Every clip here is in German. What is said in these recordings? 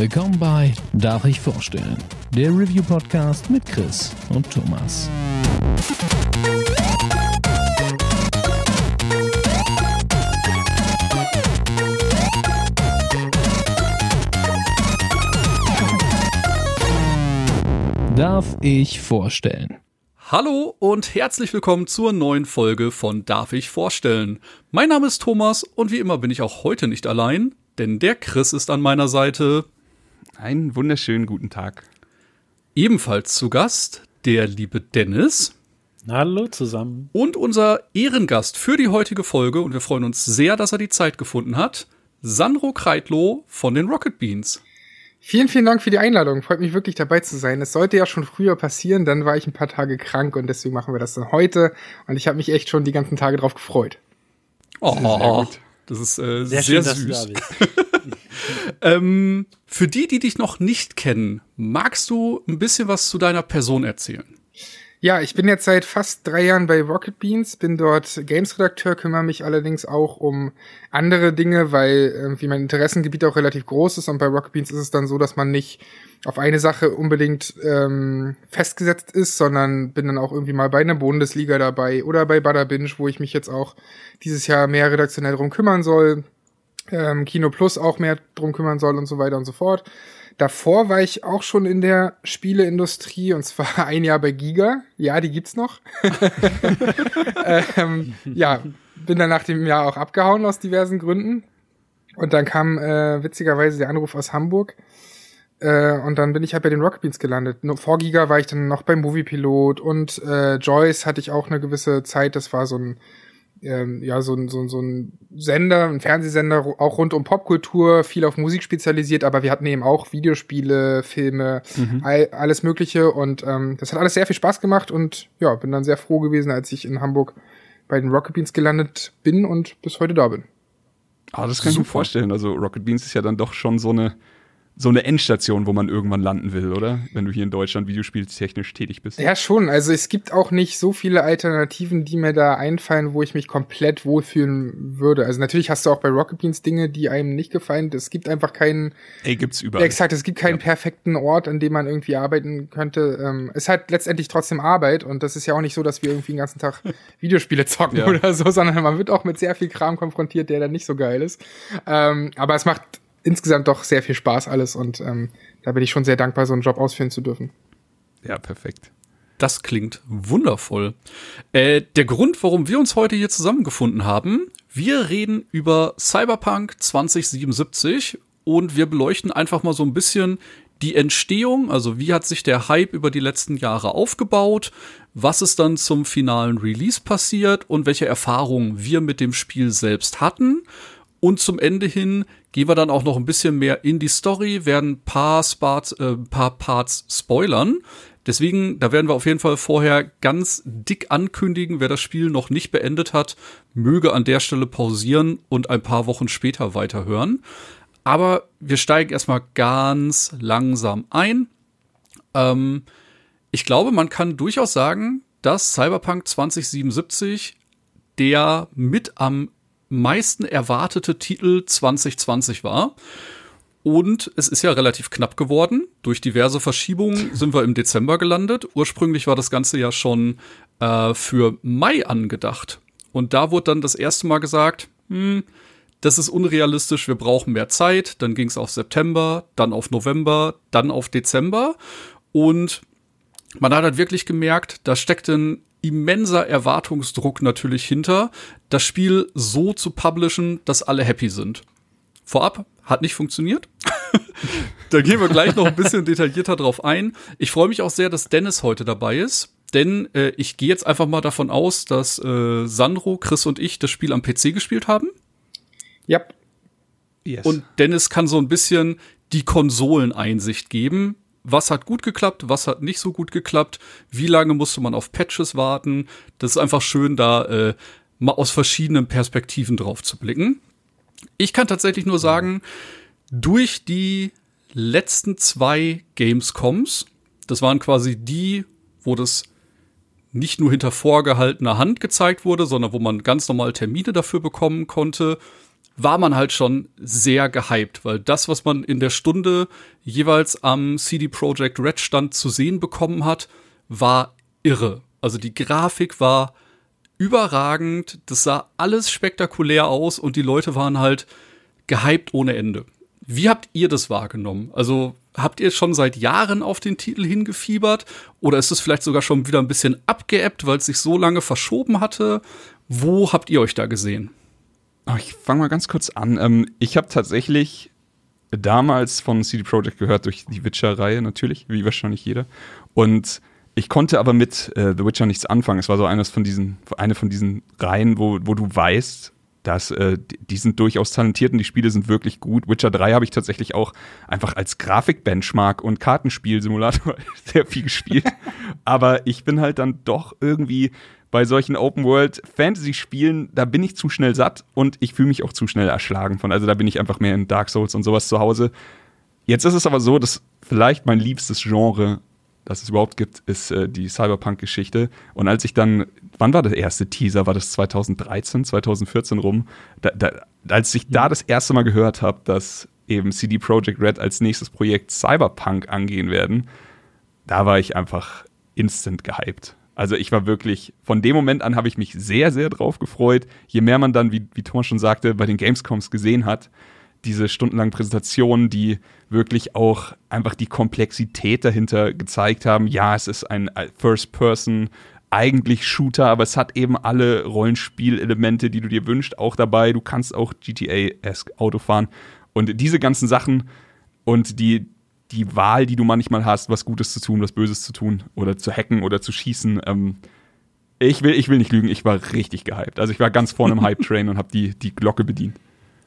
Willkommen bei Darf ich vorstellen? Der Review-Podcast mit Chris und Thomas. Darf ich vorstellen? Hallo und herzlich willkommen zur neuen Folge von Darf ich vorstellen? Mein Name ist Thomas und wie immer bin ich auch heute nicht allein, denn der Chris ist an meiner Seite. Einen wunderschönen guten Tag. Ebenfalls zu Gast der liebe Dennis. Hallo zusammen. Und unser Ehrengast für die heutige Folge, und wir freuen uns sehr, dass er die Zeit gefunden hat, Sandro Kreitlow von den Rocket Beans. Vielen, vielen Dank für die Einladung. Freut mich wirklich dabei zu sein. Es sollte ja schon früher passieren, dann war ich ein paar Tage krank und deswegen machen wir das dann heute. Und ich habe mich echt schon die ganzen Tage drauf gefreut. Oh, das ist äh, sehr, sehr schön, süß. ähm, für die, die dich noch nicht kennen, magst du ein bisschen was zu deiner Person erzählen? Ja, ich bin jetzt seit fast drei Jahren bei Rocket Beans, bin dort Games-Redakteur, kümmere mich allerdings auch um andere Dinge, weil irgendwie mein Interessengebiet auch relativ groß ist und bei Rocket Beans ist es dann so, dass man nicht auf eine Sache unbedingt ähm, festgesetzt ist, sondern bin dann auch irgendwie mal bei einer Bundesliga dabei oder bei Butter Binge, wo ich mich jetzt auch dieses Jahr mehr redaktionell drum kümmern soll, ähm, Kino Plus auch mehr drum kümmern soll und so weiter und so fort. Davor war ich auch schon in der Spieleindustrie und zwar ein Jahr bei Giga. Ja, die gibt's noch. ähm, ja, bin dann nach dem Jahr auch abgehauen aus diversen Gründen. Und dann kam äh, witzigerweise der Anruf aus Hamburg. Äh, und dann bin ich halt bei den Rocket Beans gelandet. Nur vor Giga war ich dann noch beim Moviepilot und äh, Joyce hatte ich auch eine gewisse Zeit. Das war so ein ähm, ja, so, so, so ein Sender, ein Fernsehsender, auch rund um Popkultur, viel auf Musik spezialisiert, aber wir hatten eben auch Videospiele, Filme, mhm. all, alles Mögliche und ähm, das hat alles sehr viel Spaß gemacht und ja, bin dann sehr froh gewesen, als ich in Hamburg bei den Rocket Beans gelandet bin und bis heute da bin. Ah, das kann ich mir vorstellen. Also Rocket Beans ist ja dann doch schon so eine so eine Endstation, wo man irgendwann landen will, oder? Wenn du hier in Deutschland videospieltechnisch tätig bist. Ja, schon. Also es gibt auch nicht so viele Alternativen, die mir da einfallen, wo ich mich komplett wohlfühlen würde. Also natürlich hast du auch bei Rocket Beans Dinge, die einem nicht gefallen. Es gibt einfach keinen. Ey, gibt's überall. Exakt, es gibt keinen ja. perfekten Ort, an dem man irgendwie arbeiten könnte. Ähm, es hat letztendlich trotzdem Arbeit und das ist ja auch nicht so, dass wir irgendwie den ganzen Tag Videospiele zocken ja. oder so, sondern man wird auch mit sehr viel Kram konfrontiert, der dann nicht so geil ist. Ähm, aber es macht insgesamt doch sehr viel Spaß alles und ähm, da bin ich schon sehr dankbar, so einen Job ausführen zu dürfen. Ja, perfekt. Das klingt wundervoll. Äh, der Grund, warum wir uns heute hier zusammengefunden haben, wir reden über Cyberpunk 2077 und wir beleuchten einfach mal so ein bisschen die Entstehung, also wie hat sich der Hype über die letzten Jahre aufgebaut, was ist dann zum finalen Release passiert und welche Erfahrungen wir mit dem Spiel selbst hatten. Und zum Ende hin gehen wir dann auch noch ein bisschen mehr in die Story, werden paar, Sparts, äh, paar Parts spoilern. Deswegen, da werden wir auf jeden Fall vorher ganz dick ankündigen, wer das Spiel noch nicht beendet hat, möge an der Stelle pausieren und ein paar Wochen später weiterhören. Aber wir steigen erstmal ganz langsam ein. Ähm, ich glaube, man kann durchaus sagen, dass Cyberpunk 2077 der mit am meisten erwartete Titel 2020 war. Und es ist ja relativ knapp geworden. Durch diverse Verschiebungen sind wir im Dezember gelandet. Ursprünglich war das Ganze ja schon äh, für Mai angedacht. Und da wurde dann das erste Mal gesagt, hm, das ist unrealistisch, wir brauchen mehr Zeit. Dann ging es auf September, dann auf November, dann auf Dezember. Und man hat halt wirklich gemerkt, da steckt ein immenser Erwartungsdruck natürlich hinter, das Spiel so zu publishen, dass alle happy sind. Vorab hat nicht funktioniert. da gehen wir gleich noch ein bisschen detaillierter drauf ein. Ich freue mich auch sehr, dass Dennis heute dabei ist. Denn äh, ich gehe jetzt einfach mal davon aus, dass äh, Sandro, Chris und ich das Spiel am PC gespielt haben. Ja. Yes. Und Dennis kann so ein bisschen die Konsoleneinsicht geben was hat gut geklappt, was hat nicht so gut geklappt, wie lange musste man auf Patches warten. Das ist einfach schön, da äh, mal aus verschiedenen Perspektiven drauf zu blicken. Ich kann tatsächlich nur sagen, durch die letzten zwei Gamescoms, das waren quasi die, wo das nicht nur hinter vorgehaltener Hand gezeigt wurde, sondern wo man ganz normal Termine dafür bekommen konnte, war man halt schon sehr gehypt, weil das, was man in der Stunde jeweils am CD Projekt Red Stand zu sehen bekommen hat, war irre. Also die Grafik war überragend, das sah alles spektakulär aus und die Leute waren halt gehypt ohne Ende. Wie habt ihr das wahrgenommen? Also habt ihr schon seit Jahren auf den Titel hingefiebert oder ist es vielleicht sogar schon wieder ein bisschen abgeebbt, weil es sich so lange verschoben hatte? Wo habt ihr euch da gesehen? Oh, ich fange mal ganz kurz an. Ähm, ich habe tatsächlich damals von CD Projekt gehört durch die Witcher-Reihe natürlich, wie wahrscheinlich jeder. Und ich konnte aber mit äh, The Witcher nichts anfangen. Es war so eines von diesen, eine von diesen Reihen, wo, wo du weißt, dass äh, die sind durchaus talentiert und die Spiele sind wirklich gut. Witcher 3 habe ich tatsächlich auch einfach als Grafik-Benchmark und Kartenspielsimulator sehr viel gespielt. aber ich bin halt dann doch irgendwie bei solchen Open-World-Fantasy-Spielen, da bin ich zu schnell satt und ich fühle mich auch zu schnell erschlagen von. Also da bin ich einfach mehr in Dark Souls und sowas zu Hause. Jetzt ist es aber so, dass vielleicht mein liebstes Genre, das es überhaupt gibt, ist äh, die Cyberpunk-Geschichte. Und als ich dann, wann war der erste Teaser? War das 2013, 2014 rum? Da, da, als ich da das erste Mal gehört habe, dass eben CD Projekt Red als nächstes Projekt Cyberpunk angehen werden, da war ich einfach instant gehypt. Also ich war wirklich, von dem Moment an habe ich mich sehr, sehr drauf gefreut. Je mehr man dann, wie, wie Thomas schon sagte, bei den Gamescoms gesehen hat, diese stundenlangen Präsentationen, die wirklich auch einfach die Komplexität dahinter gezeigt haben. Ja, es ist ein First-Person, eigentlich Shooter, aber es hat eben alle Rollenspielelemente, die du dir wünschst, auch dabei. Du kannst auch GTA-esque Auto fahren. Und diese ganzen Sachen und die, die Wahl, die du manchmal hast, was Gutes zu tun, was Böses zu tun oder zu hacken oder zu schießen. Ähm, ich, will, ich will nicht lügen, ich war richtig gehypt. Also ich war ganz vorne im Hype-Train und habe die, die Glocke bedient.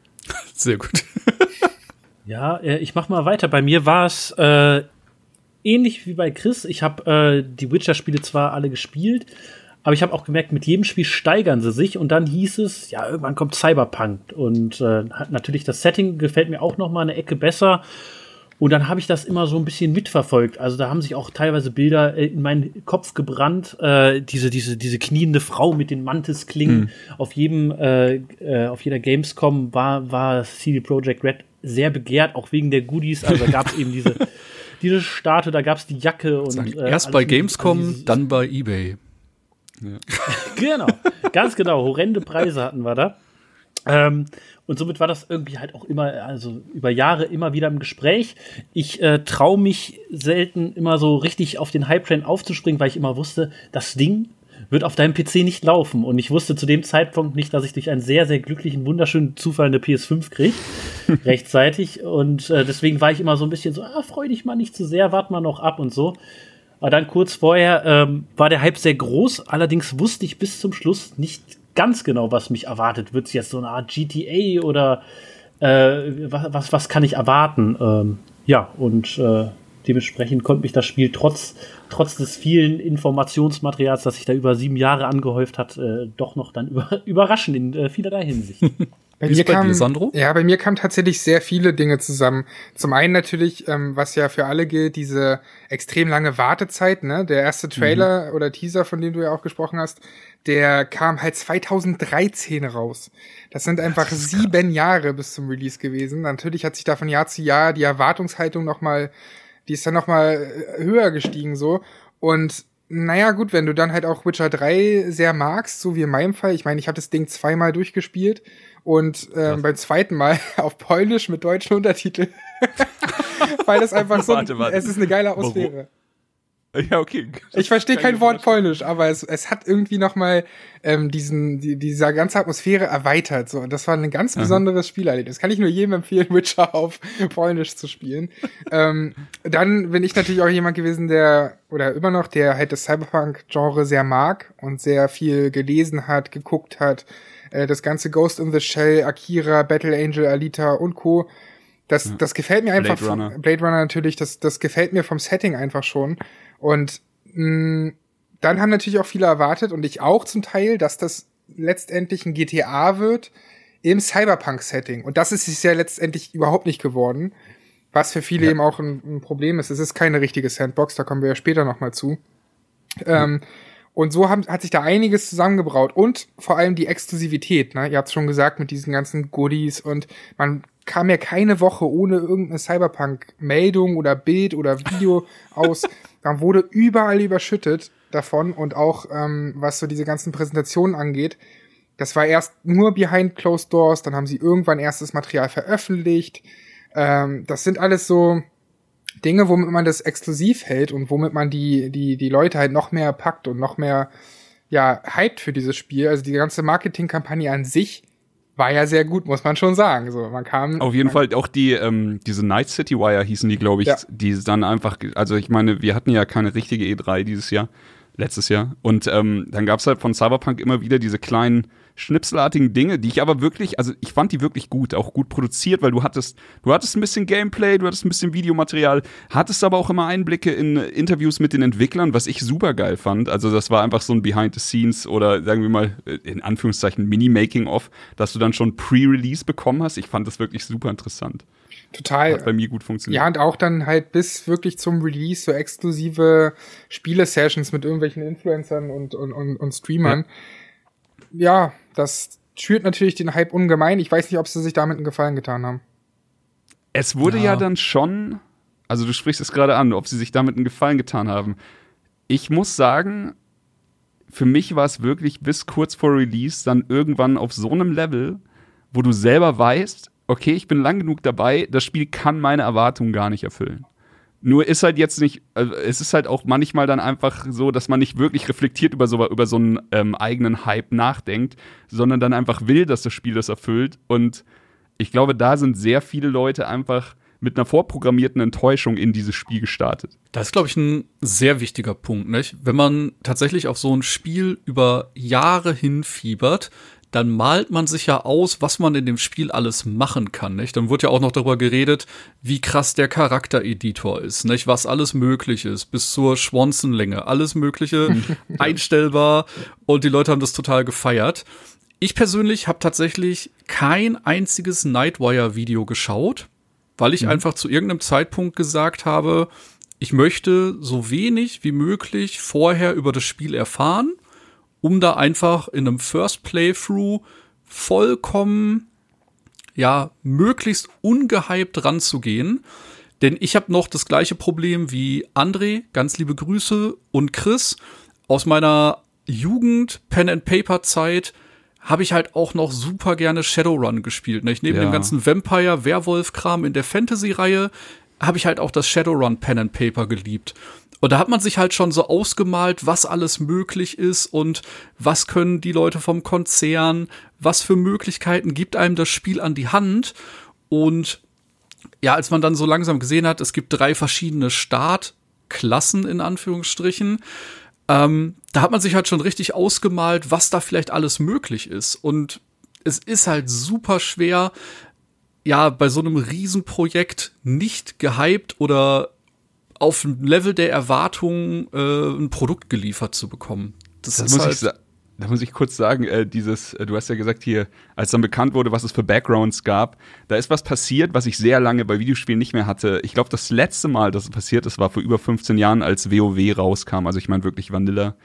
Sehr gut. ja, äh, ich mach mal weiter. Bei mir war es äh, ähnlich wie bei Chris. Ich habe äh, die Witcher-Spiele zwar alle gespielt, aber ich habe auch gemerkt, mit jedem Spiel steigern sie sich und dann hieß es, ja, irgendwann kommt Cyberpunk und äh, natürlich das Setting gefällt mir auch noch mal eine Ecke besser und dann habe ich das immer so ein bisschen mitverfolgt. Also da haben sich auch teilweise Bilder äh, in meinen Kopf gebrannt. Äh, diese, diese, diese kniende Frau mit den Mantisklingen. Mhm. Auf jedem, äh, äh, auf jeder Gamescom war, war CD Projekt Red sehr begehrt, auch wegen der Goodies. Also da gab es eben diese, diese Statue, da gab es die Jacke und. Sagen, äh, erst bei Gamescom, also diese, dann bei Ebay. Ja. genau, ganz genau. Horrende Preise hatten wir da. Ähm, und somit war das irgendwie halt auch immer, also über Jahre immer wieder im Gespräch. Ich äh, traue mich selten immer so richtig auf den Hype-Train aufzuspringen, weil ich immer wusste, das Ding wird auf deinem PC nicht laufen. Und ich wusste zu dem Zeitpunkt nicht, dass ich durch einen sehr, sehr glücklichen, wunderschönen Zufall eine PS5 kriege, rechtzeitig. Und äh, deswegen war ich immer so ein bisschen so, ah, freu dich mal nicht zu sehr, wart mal noch ab und so. Aber dann kurz vorher ähm, war der Hype sehr groß. Allerdings wusste ich bis zum Schluss nicht ganz genau, was mich erwartet. Wird es jetzt so eine Art GTA oder äh, was, was, was kann ich erwarten? Ähm, ja, und äh, dementsprechend konnte mich das Spiel trotz, trotz des vielen Informationsmaterials, das sich da über sieben Jahre angehäuft hat, äh, doch noch dann über, überraschen in äh, vielerlei Hinsicht. Bei mir bei kam, dir, Sandro? Ja, bei mir kamen tatsächlich sehr viele Dinge zusammen. Zum einen natürlich, ähm, was ja für alle gilt, diese extrem lange Wartezeit, ne? Der erste Trailer mhm. oder Teaser, von dem du ja auch gesprochen hast, der kam halt 2013 raus. Das sind einfach das sieben. Jahre bis zum Release gewesen. Natürlich hat sich da von Jahr zu Jahr die Erwartungshaltung noch mal, die ist dann noch mal äh, höher gestiegen so. Und naja, gut, wenn du dann halt auch Witcher 3 sehr magst, so wie in meinem Fall. Ich meine, ich habe das Ding zweimal durchgespielt und ähm, beim zweiten Mal auf Polnisch mit deutschen Untertiteln. Weil das einfach so, warte, warte. es ist eine geile Atmosphäre. Ja, okay. Ich verstehe kein Wort Polnisch, aber es, es hat irgendwie noch mal ähm, diesen die, dieser ganze Atmosphäre erweitert so und das war ein ganz besonderes Spielerlebnis. Das kann ich nur jedem empfehlen, Witcher auf Polnisch zu spielen. ähm, dann bin ich natürlich auch jemand gewesen, der oder immer noch, der halt das Cyberpunk-Genre sehr mag und sehr viel gelesen hat, geguckt hat. Äh, das ganze Ghost in the Shell, Akira, Battle Angel, Alita und Co. Das, ja. das gefällt mir einfach. Blade Runner. Blade Runner natürlich, das, das gefällt mir vom Setting einfach schon. Und mh, mm, dann haben natürlich auch viele erwartet und ich auch zum Teil, dass das letztendlich ein GTA wird im Cyberpunk-Setting. Und das ist es ja letztendlich überhaupt nicht geworden. Was für viele ja. eben auch ein, ein, Problem ist. Es ist keine richtige Sandbox, da kommen wir ja später nochmal zu. Ähm, Und so haben, hat sich da einiges zusammengebraut und vor allem die Exklusivität. Ne? Ihr habt schon gesagt mit diesen ganzen Goodies und man kam ja keine Woche ohne irgendeine Cyberpunk-Meldung oder Bild oder Video aus. Man wurde überall überschüttet davon und auch ähm, was so diese ganzen Präsentationen angeht. Das war erst nur behind closed doors, dann haben sie irgendwann erstes Material veröffentlicht. Ähm, das sind alles so Dinge, womit man das exklusiv hält und womit man die, die, die Leute halt noch mehr packt und noch mehr, ja, hyped für dieses Spiel. Also die ganze Marketingkampagne an sich war ja sehr gut, muss man schon sagen. So, man kam. Auf jeden Fall auch die, ähm, diese Night City Wire hießen die, glaube ich, Ja. die dann einfach, also ich meine, wir hatten ja keine richtige E3 dieses Jahr, letztes Jahr. Und ähm, dann gab's halt von Cyberpunk immer wieder diese kleinen schnipselartigen Dinge, die ich aber wirklich, also ich fand die wirklich gut, auch gut produziert, weil du hattest, du hattest ein bisschen Gameplay, du hattest ein bisschen Videomaterial, hattest aber auch immer Einblicke in Interviews mit den Entwicklern, was ich super geil fand. Also das war einfach so ein Behind the Scenes oder sagen wir mal äh, in Anführungszeichen Mini-Making-of, dass du dann schon Pre-Release bekommen hast. Ich fand das wirklich super interessant. total. Hat bei mir gut funktioniert. Ja, und auch dann halt bis wirklich zum Release so exklusive Spiele-Sessions mit irgendwelchen Influencern und, und, und, und Streamern. Ja. Das schürt natürlich den Hype ungemein. Ich weiß nicht, ob sie sich damit einen Gefallen getan haben. Es wurde ja. Ja. dann schon, also du sprichst es gerade an, ob sie sich damit einen Gefallen getan haben. Ich muss sagen, für mich war es wirklich bis kurz vor Release dann irgendwann auf so einem Level, wo du selber weißt, okay, ich bin lang genug dabei, das Spiel kann meine Erwartungen gar nicht erfüllen. Nur ist halt jetzt nicht, also es ist halt auch manchmal dann einfach so, dass man nicht wirklich reflektiert über so, über so einen ähm, eigenen Hype nachdenkt, sondern dann einfach will, dass das Spiel das erfüllt. Und ich glaube, da sind sehr viele Leute einfach mit einer vorprogrammierten Enttäuschung in dieses Spiel gestartet. Das ist, glaube ich, ein sehr wichtiger Punkt. Nicht? Wenn man tatsächlich auf so ein Spiel über Jahre hinfiebert, dann malt man sich ja aus, was man in dem Spiel alles machen kann. Nicht? Dann wird ja auch noch darüber geredet, wie krass der Charaktereditor ist, nicht? was alles möglich ist, bis zur Schwanzenlänge, alles Mögliche einstellbar. Und die Leute haben das total gefeiert. Ich persönlich habe tatsächlich kein einziges Nightwire-Video geschaut, weil ich einfach zu irgendeinem Zeitpunkt gesagt habe, ich möchte so wenig wie möglich vorher über das Spiel erfahren, um da einfach in einem First Playthrough vollkommen, ja, möglichst ungehypt ranzugehen. Denn ich habe noch das gleiche Problem wie André, ganz liebe Grüße, und Chris aus meiner Jugend Pen and Paper Zeit habe ich halt auch noch super gerne Shadowrun gespielt. Nicht? Neben Ja. dem ganzen Vampire, Werwolf-Kram in der Fantasy-Reihe habe ich halt auch das Shadowrun Pen and Paper geliebt. Und da hat man sich halt schon so ausgemalt, was alles möglich ist und was können die Leute vom Konzern, was für Möglichkeiten gibt einem das Spiel an die Hand. Und ja, als man dann so langsam gesehen hat, es gibt drei verschiedene Startklassen in Anführungsstrichen, ähm, da hat man sich halt schon richtig ausgemalt, was da vielleicht alles möglich ist. Und es ist halt super schwer, ja, bei so einem Riesenprojekt nicht gehypt oder auf dem Level der Erwartungen äh, ein Produkt geliefert zu bekommen. Das, Das ist muss halt, ich da muss ich kurz sagen, äh, dieses, äh, du hast ja gesagt hier, als dann bekannt wurde, was es für Backgrounds gab, da ist was passiert, was ich sehr lange bei Videospielen nicht mehr hatte. Ich glaube, das letzte Mal, dass es passiert ist, war vor über 15 Jahren, als WoW rauskam. Also ich meine wirklich Vanilla,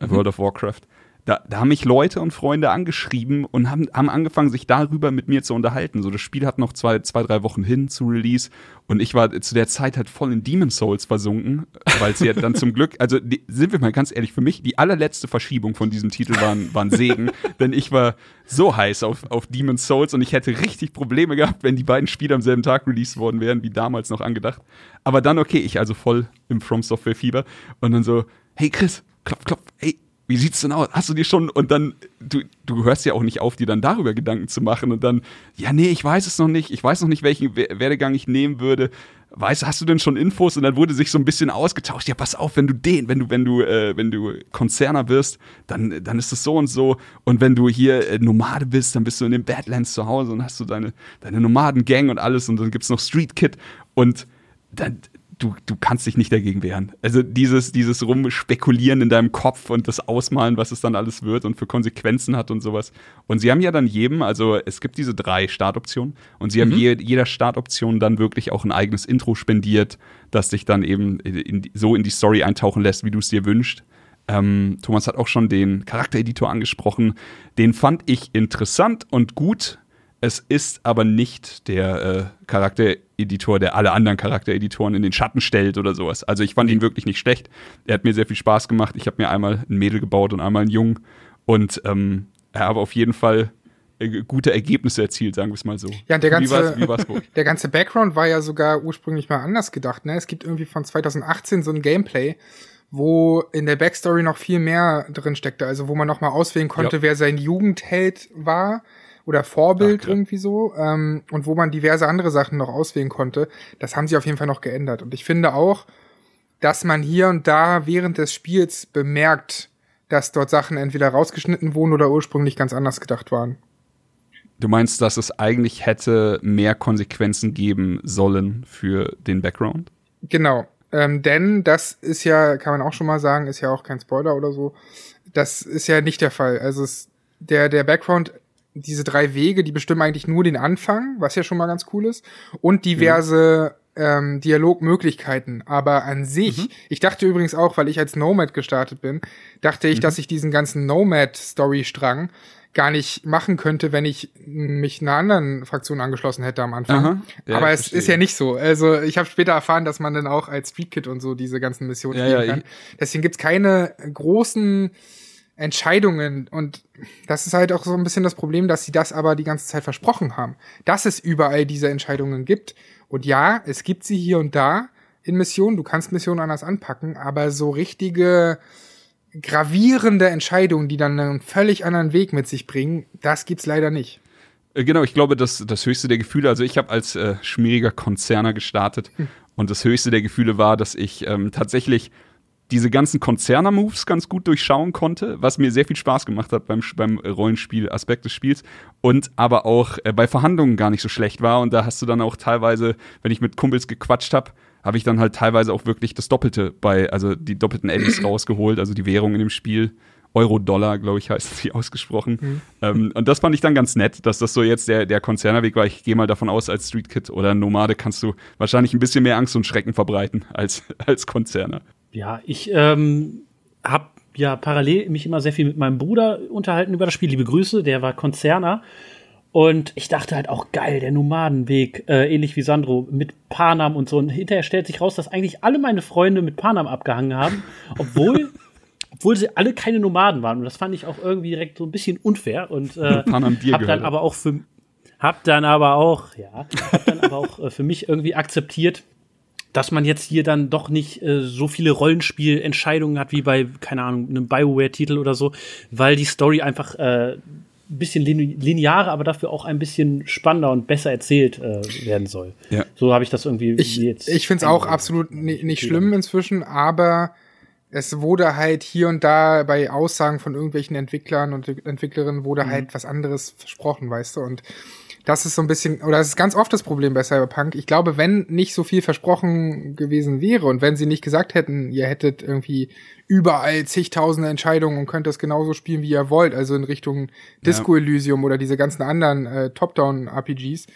äh, World of Warcraft. Da, da haben mich Leute und Freunde angeschrieben und haben, haben angefangen, sich darüber mit mir zu unterhalten. So, das Spiel hat noch zwei, zwei, drei Wochen hin zu Release und ich war zu der Zeit halt voll in Demon Souls versunken, weil sie ja dann zum Glück, also die, sind wir mal ganz ehrlich, für mich die allerletzte Verschiebung von diesem Titel war, ein- war ein Segen, denn ich war so heiß auf, auf Demon Souls und ich hätte richtig Probleme gehabt, wenn die beiden Spiele am selben Tag released worden wären, wie damals noch angedacht. Aber dann okay, ich also voll im From Software Fieber und dann so, hey Chris, klopf, klopf, hey, wie sieht's denn aus? Hast du dir schon und dann du du hörst ja auch nicht auf, dir dann darüber Gedanken zu machen und dann ja, nee, ich weiß es noch nicht. Ich weiß noch nicht, welchen We- Werdegang ich nehmen würde. Weißt, hast du denn schon Infos? Und dann wurde sich so ein bisschen ausgetauscht. Ja, pass auf, wenn du den, wenn du wenn du äh, wenn du Konzerner wirst, dann dann ist es so und so und wenn du hier äh, Nomade bist, dann bist du in den Badlands zu Hause und hast du deine deine Nomadengang und alles und dann gibt's noch Street Kid und dann du, du kannst dich nicht dagegen wehren. Also dieses, dieses Rumspekulieren in deinem Kopf und das Ausmalen, was es dann alles wird und für Konsequenzen hat und sowas. Und sie haben ja dann jedem, also es gibt diese drei Startoptionen und sie haben je, jeder Startoption dann wirklich auch ein eigenes Intro spendiert, das dich dann eben in, so in die Story eintauchen lässt, wie du es dir wünschst. Ähm, Thomas hat auch schon den Charaktereditor angesprochen. Den fand ich interessant und gut. Es ist aber nicht der äh, Charaktereditor, der alle anderen Charaktereditoren in den Schatten stellt oder sowas. Also ich fand ihn wirklich nicht schlecht. Er hat mir sehr viel Spaß gemacht. Ich habe mir einmal ein Mädel gebaut und einmal einen Jungen. Und ähm, er habe auf jeden Fall äh, gute Ergebnisse erzielt, sagen wir es mal so. Ja, der ganze, wie war's, wie war's der ganze Background war ja sogar ursprünglich mal anders gedacht. Ne? Es gibt irgendwie von 2018 so ein Gameplay, wo in der Backstory noch viel mehr drin steckte. Also wo man noch mal auswählen konnte, Ja. wer sein Jugendheld war oder Vorbild Ach, irgendwie so. Ähm, und wo man diverse andere Sachen noch auswählen konnte. Das haben sie auf jeden Fall noch geändert. Und ich finde auch, dass man hier und da während des Spiels bemerkt, dass dort Sachen entweder rausgeschnitten wurden oder ursprünglich ganz anders gedacht waren. Du meinst, dass es eigentlich hätte mehr Konsequenzen geben sollen für den Background? Genau. Ähm, denn das ist ja, kann man auch schon mal sagen, ist ja auch kein Spoiler oder so. Das ist ja nicht der Fall. Also es, der, der Background, diese drei Wege, die bestimmen eigentlich nur den Anfang, was ja schon mal ganz cool ist, und diverse ähm, Dialogmöglichkeiten. Aber an sich, ich dachte übrigens auch, weil ich als Nomad gestartet bin, dachte ich, dass ich diesen ganzen Nomad-Story-Strang gar nicht machen könnte, wenn ich mich einer anderen Fraktion angeschlossen hätte am Anfang. Aha. Ja, Aber es verstehe. ist ja nicht so. Also ich habe später erfahren, dass man dann auch als Street Kid und so diese ganzen Missionen Ja, spielen ja, kann. Deswegen gibt's keine großen Entscheidungen und das ist halt auch so ein bisschen das Problem, dass sie das aber die ganze Zeit versprochen haben, dass es überall diese Entscheidungen gibt. Und ja, es gibt sie hier und da in Missionen. Du kannst Missionen anders anpacken, aber so richtige gravierende Entscheidungen, die dann einen völlig anderen Weg mit sich bringen, das gibt's leider nicht. Äh, Genau, ich glaube, das, das höchste der Gefühle, also ich habe als äh, schmieriger Konzerner gestartet und das höchste der Gefühle war, dass ich ähm, tatsächlich diese ganzen Konzerner-Moves ganz gut durchschauen konnte, was mir sehr viel Spaß gemacht hat beim, beim Rollenspiel-Aspekt des Spiels und aber auch äh, bei Verhandlungen gar nicht so schlecht war und da hast du dann auch teilweise, wenn ich mit Kumpels gequatscht habe, habe ich dann halt teilweise auch wirklich das Doppelte bei, also die doppelten Eddies rausgeholt, also die Währung in dem Spiel. Euro-Dollar, glaube ich, heißt sie ausgesprochen. Ähm, und das fand ich dann ganz nett, dass das so jetzt der, der Konzernerweg war. Ich gehe mal davon aus, als Street Kid oder Nomade kannst du wahrscheinlich ein bisschen mehr Angst und Schrecken verbreiten als, als Konzerner. Ja, ich ähm, habe ja parallel mich immer sehr viel mit meinem Bruder unterhalten über das Spiel. Liebe Grüße, der war Konzerner. Und ich dachte halt auch geil, der Nomadenweg, äh, ähnlich wie Sandro, mit Panam und so. Und hinterher stellt sich raus, dass eigentlich alle meine Freunde mit Panam abgehangen haben, obwohl, obwohl sie alle keine Nomaden waren. Und das fand ich auch irgendwie direkt so ein bisschen unfair. Und äh, Panam dir hab dann aber auch für hab dann aber auch, ja, hab dann aber auch äh, für mich irgendwie akzeptiert, dass man jetzt hier dann doch nicht äh, so viele Rollenspielentscheidungen hat wie bei, keine Ahnung, einem Bioware-Titel oder so, weil die Story einfach äh, ein bisschen lin linearer, aber dafür auch ein bisschen spannender und besser erzählt äh, werden soll. Ja. So habe ich das irgendwie Ich, jetzt. ich finde es auch absolut ni- nicht schlimm inzwischen, aber es wurde halt hier und da bei Aussagen von irgendwelchen Entwicklern und Entwicklerinnen wurde halt was anderes versprochen, weißt du? Und das ist so ein bisschen, oder das ist ganz oft das Problem bei Cyberpunk. Ich glaube, wenn nicht so viel versprochen gewesen wäre und wenn sie nicht gesagt hätten, ihr hättet irgendwie überall zigtausende Entscheidungen und könnt das genauso spielen, wie ihr wollt, also in Richtung Disco Elysium oder diese ganzen anderen äh, Top-Down-RPGs,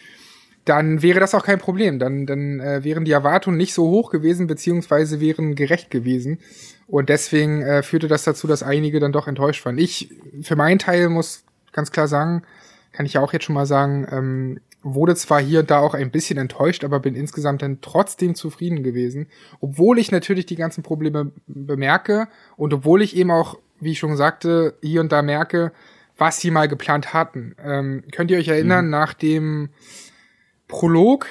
dann wäre das auch kein Problem. Dann, dann äh, wären die Erwartungen nicht so hoch gewesen, beziehungsweise wären gerecht gewesen. Und deswegen äh, führte das dazu, dass einige dann doch enttäuscht waren. Ich, für meinen Teil, muss ganz klar sagen, kann ich ja auch jetzt schon mal sagen, ähm, wurde zwar hier und da auch ein bisschen enttäuscht, aber bin insgesamt dann trotzdem zufrieden gewesen. Obwohl ich natürlich die ganzen Probleme bemerke und obwohl ich eben auch, wie ich schon sagte, hier und da merke, was sie mal geplant hatten. Ähm, könnt ihr euch erinnern, nach dem Prolog.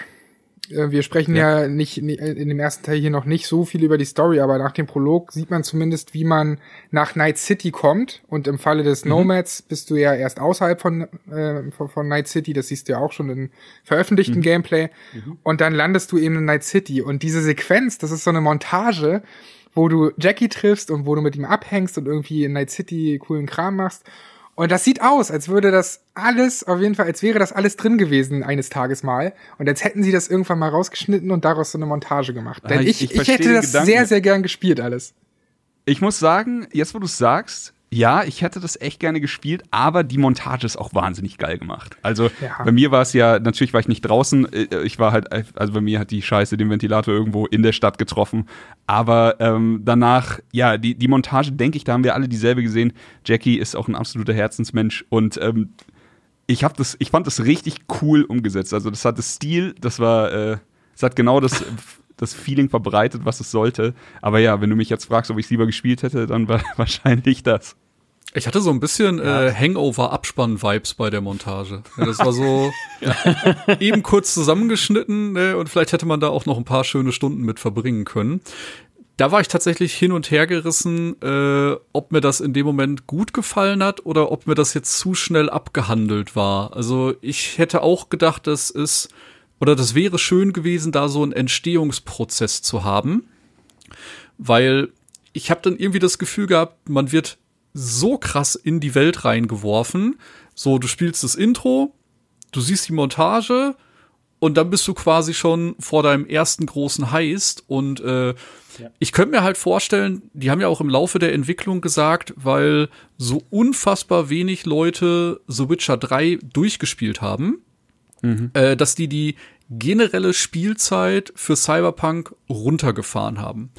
Äh, Wir sprechen ja, nicht ni- in dem ersten Teil hier noch nicht so viel über die Story, aber nach dem Prolog sieht man zumindest, wie man nach Night City kommt. Und im Falle des Nomads bist du ja erst außerhalb von, äh, von, von Night City. Das siehst du ja auch schon in veröffentlichten Gameplay. Und dann landest du eben in Night City. Und diese Sequenz, das ist so eine Montage, wo du Jackie triffst und wo du mit ihm abhängst und irgendwie in Night City coolen Kram machst. Und das sieht aus, als würde das alles, auf jeden Fall, als wäre das alles drin gewesen eines Tages mal. Und als hätten sie das irgendwann mal rausgeschnitten und daraus so eine Montage gemacht. Denn Ah, ich- ich, ich ich, hätte das Gedanken. sehr, sehr gern gespielt alles. Ich muss sagen, jetzt wo du es sagst, ja, ich hätte das echt gerne gespielt, aber die Montage ist auch wahnsinnig geil gemacht. Also Ja. bei mir war es ja, natürlich war ich nicht draußen, äh, ich war halt, also bei mir hat die Scheiße den Ventilator irgendwo in der Stadt getroffen. Aber ähm, danach, ja, die, die Montage, denke ich, da haben wir alle dieselbe gesehen. Jackie ist auch ein absoluter Herzensmensch und ähm, ich habe das, ich fand das richtig cool umgesetzt. Also das hatte Stil, das war, äh, es hat genau das, das Feeling verbreitet, was es sollte. Aber ja, wenn du mich jetzt fragst, ob ich es lieber gespielt hätte, dann war wahrscheinlich das. Ich hatte so ein bisschen äh, Hangover-Abspann-Vibes bei der Montage. Ja, das war so eben kurz zusammengeschnitten ne, und vielleicht hätte man da auch noch ein paar schöne Stunden mit verbringen können. Da war ich tatsächlich hin und her gerissen, äh, ob mir das in dem Moment gut gefallen hat oder ob mir das jetzt zu schnell abgehandelt war. Also ich hätte auch gedacht, das ist oder das wäre schön gewesen, da so einen Entstehungsprozess zu haben, weil ich habe dann irgendwie das Gefühl gehabt, man wird so krass in die Welt reingeworfen. So, du spielst das Intro, du siehst die Montage und dann bist du quasi schon vor deinem ersten großen Heist. Und äh, ich könnte mir halt vorstellen, die haben ja auch im Laufe der Entwicklung gesagt, weil so unfassbar wenig Leute The Witcher 3 durchgespielt haben, äh, dass die die generelle Spielzeit für Cyberpunk runtergefahren haben.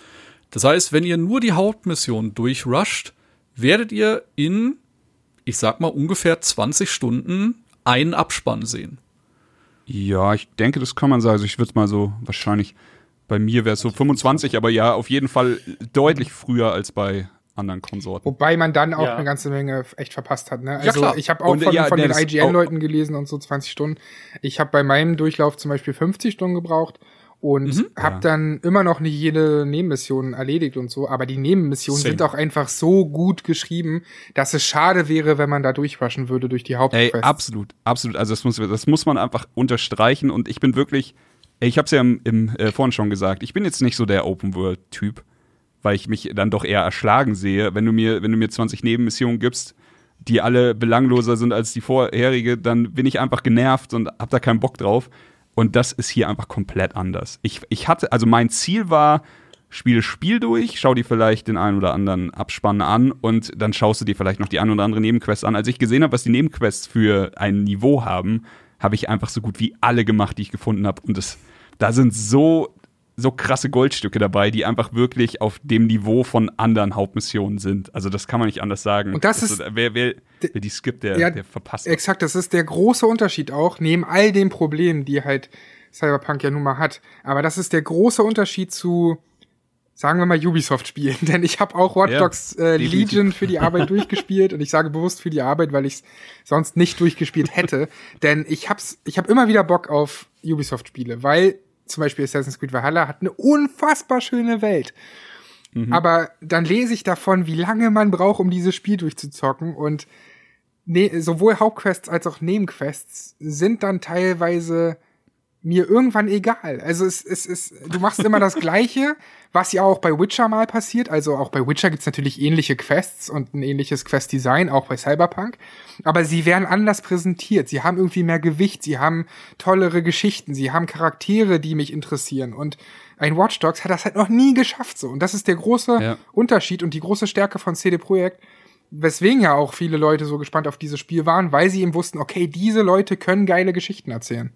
Das heißt, wenn ihr nur die Hauptmission durchrusht, werdet ihr in, ich sag mal, ungefähr 20 Stunden einen Abspann sehen. Ja, ich denke, das kann man sagen. Also ich würde mal so, wahrscheinlich, bei mir wäre es so 25, aber ja, auf jeden Fall deutlich früher als bei anderen Konsorten. Wobei man dann auch Ja. eine ganze Menge echt verpasst hat. Ne? Ja, Also klar. ich habe auch Und, von, ja, von nee, den IGN-Leuten gelesen und so 20 Stunden. Ich habe bei meinem Durchlauf zum Beispiel 50 Stunden gebraucht und Mhm. habe Ja. dann immer noch nicht jede Nebenmission erledigt und so. Aber die Nebenmissionen Same. sind auch einfach so gut geschrieben, dass es schade wäre, wenn man da durchrushen würde durch die Ey, Hauptquests. absolut, absolut. Also das muss, das muss man einfach unterstreichen. Und ich bin wirklich, ey, ich habe es ja im, im äh, vorhin schon gesagt, ich bin jetzt nicht so der Open-World-Typ, weil ich mich dann doch eher erschlagen sehe. Wenn du mir, wenn du mir 20 Nebenmissionen gibst, die alle belangloser sind als die vorherige, dann bin ich einfach genervt und hab da keinen Bock drauf. Und das ist hier einfach komplett anders. Ich, ich hatte, also mein Ziel war, spiele Spiel durch, schau dir vielleicht den einen oder anderen Abspann an und dann schaust du dir vielleicht noch die ein oder andere Nebenquest an. Als ich gesehen habe, was die Nebenquests für ein Niveau haben, habe ich einfach so gut wie alle gemacht, die ich gefunden habe. Und das, da sind so, so krasse Goldstücke dabei, die einfach wirklich auf dem Niveau von anderen Hauptmissionen sind. Also das kann man nicht anders sagen. Und das ist- wer, wer, wer die skippt, der, Ja, der verpasst. Exakt, das ist der große Unterschied auch, neben all den Problemen, die halt Cyberpunk ja nun mal hat. Aber das ist der große Unterschied zu, sagen wir mal, Ubisoft-Spielen. Denn ich habe auch Watch Ja, Dogs äh, definitiv. Legion für die Arbeit durchgespielt und ich sage bewusst für die Arbeit, weil ich es sonst nicht durchgespielt hätte. Denn ich hab's, ich habe immer wieder Bock auf Ubisoft-Spiele, weil zum Beispiel Assassin's Creed Valhalla hat eine unfassbar schöne Welt. Aber dann lese ich davon, wie lange man braucht, um dieses Spiel durchzuzocken und ne, sowohl Hauptquests als auch Nebenquests sind dann teilweise mir irgendwann egal. Also es, es, es, du machst immer das Gleiche, was ja auch bei Witcher mal passiert. Also auch bei Witcher gibt's natürlich ähnliche Quests und ein ähnliches Quest-Design, auch bei Cyberpunk. Aber sie werden anders präsentiert. Sie haben irgendwie mehr Gewicht, sie haben tollere Geschichten, sie haben Charaktere, die mich interessieren. Und ein Watch Dogs hat das halt noch nie geschafft so. Und das ist der große Ja. Unterschied und die große Stärke von CD Projekt, weswegen ja auch viele Leute so gespannt auf dieses Spiel waren, weil sie eben wussten, okay, diese Leute können geile Geschichten erzählen.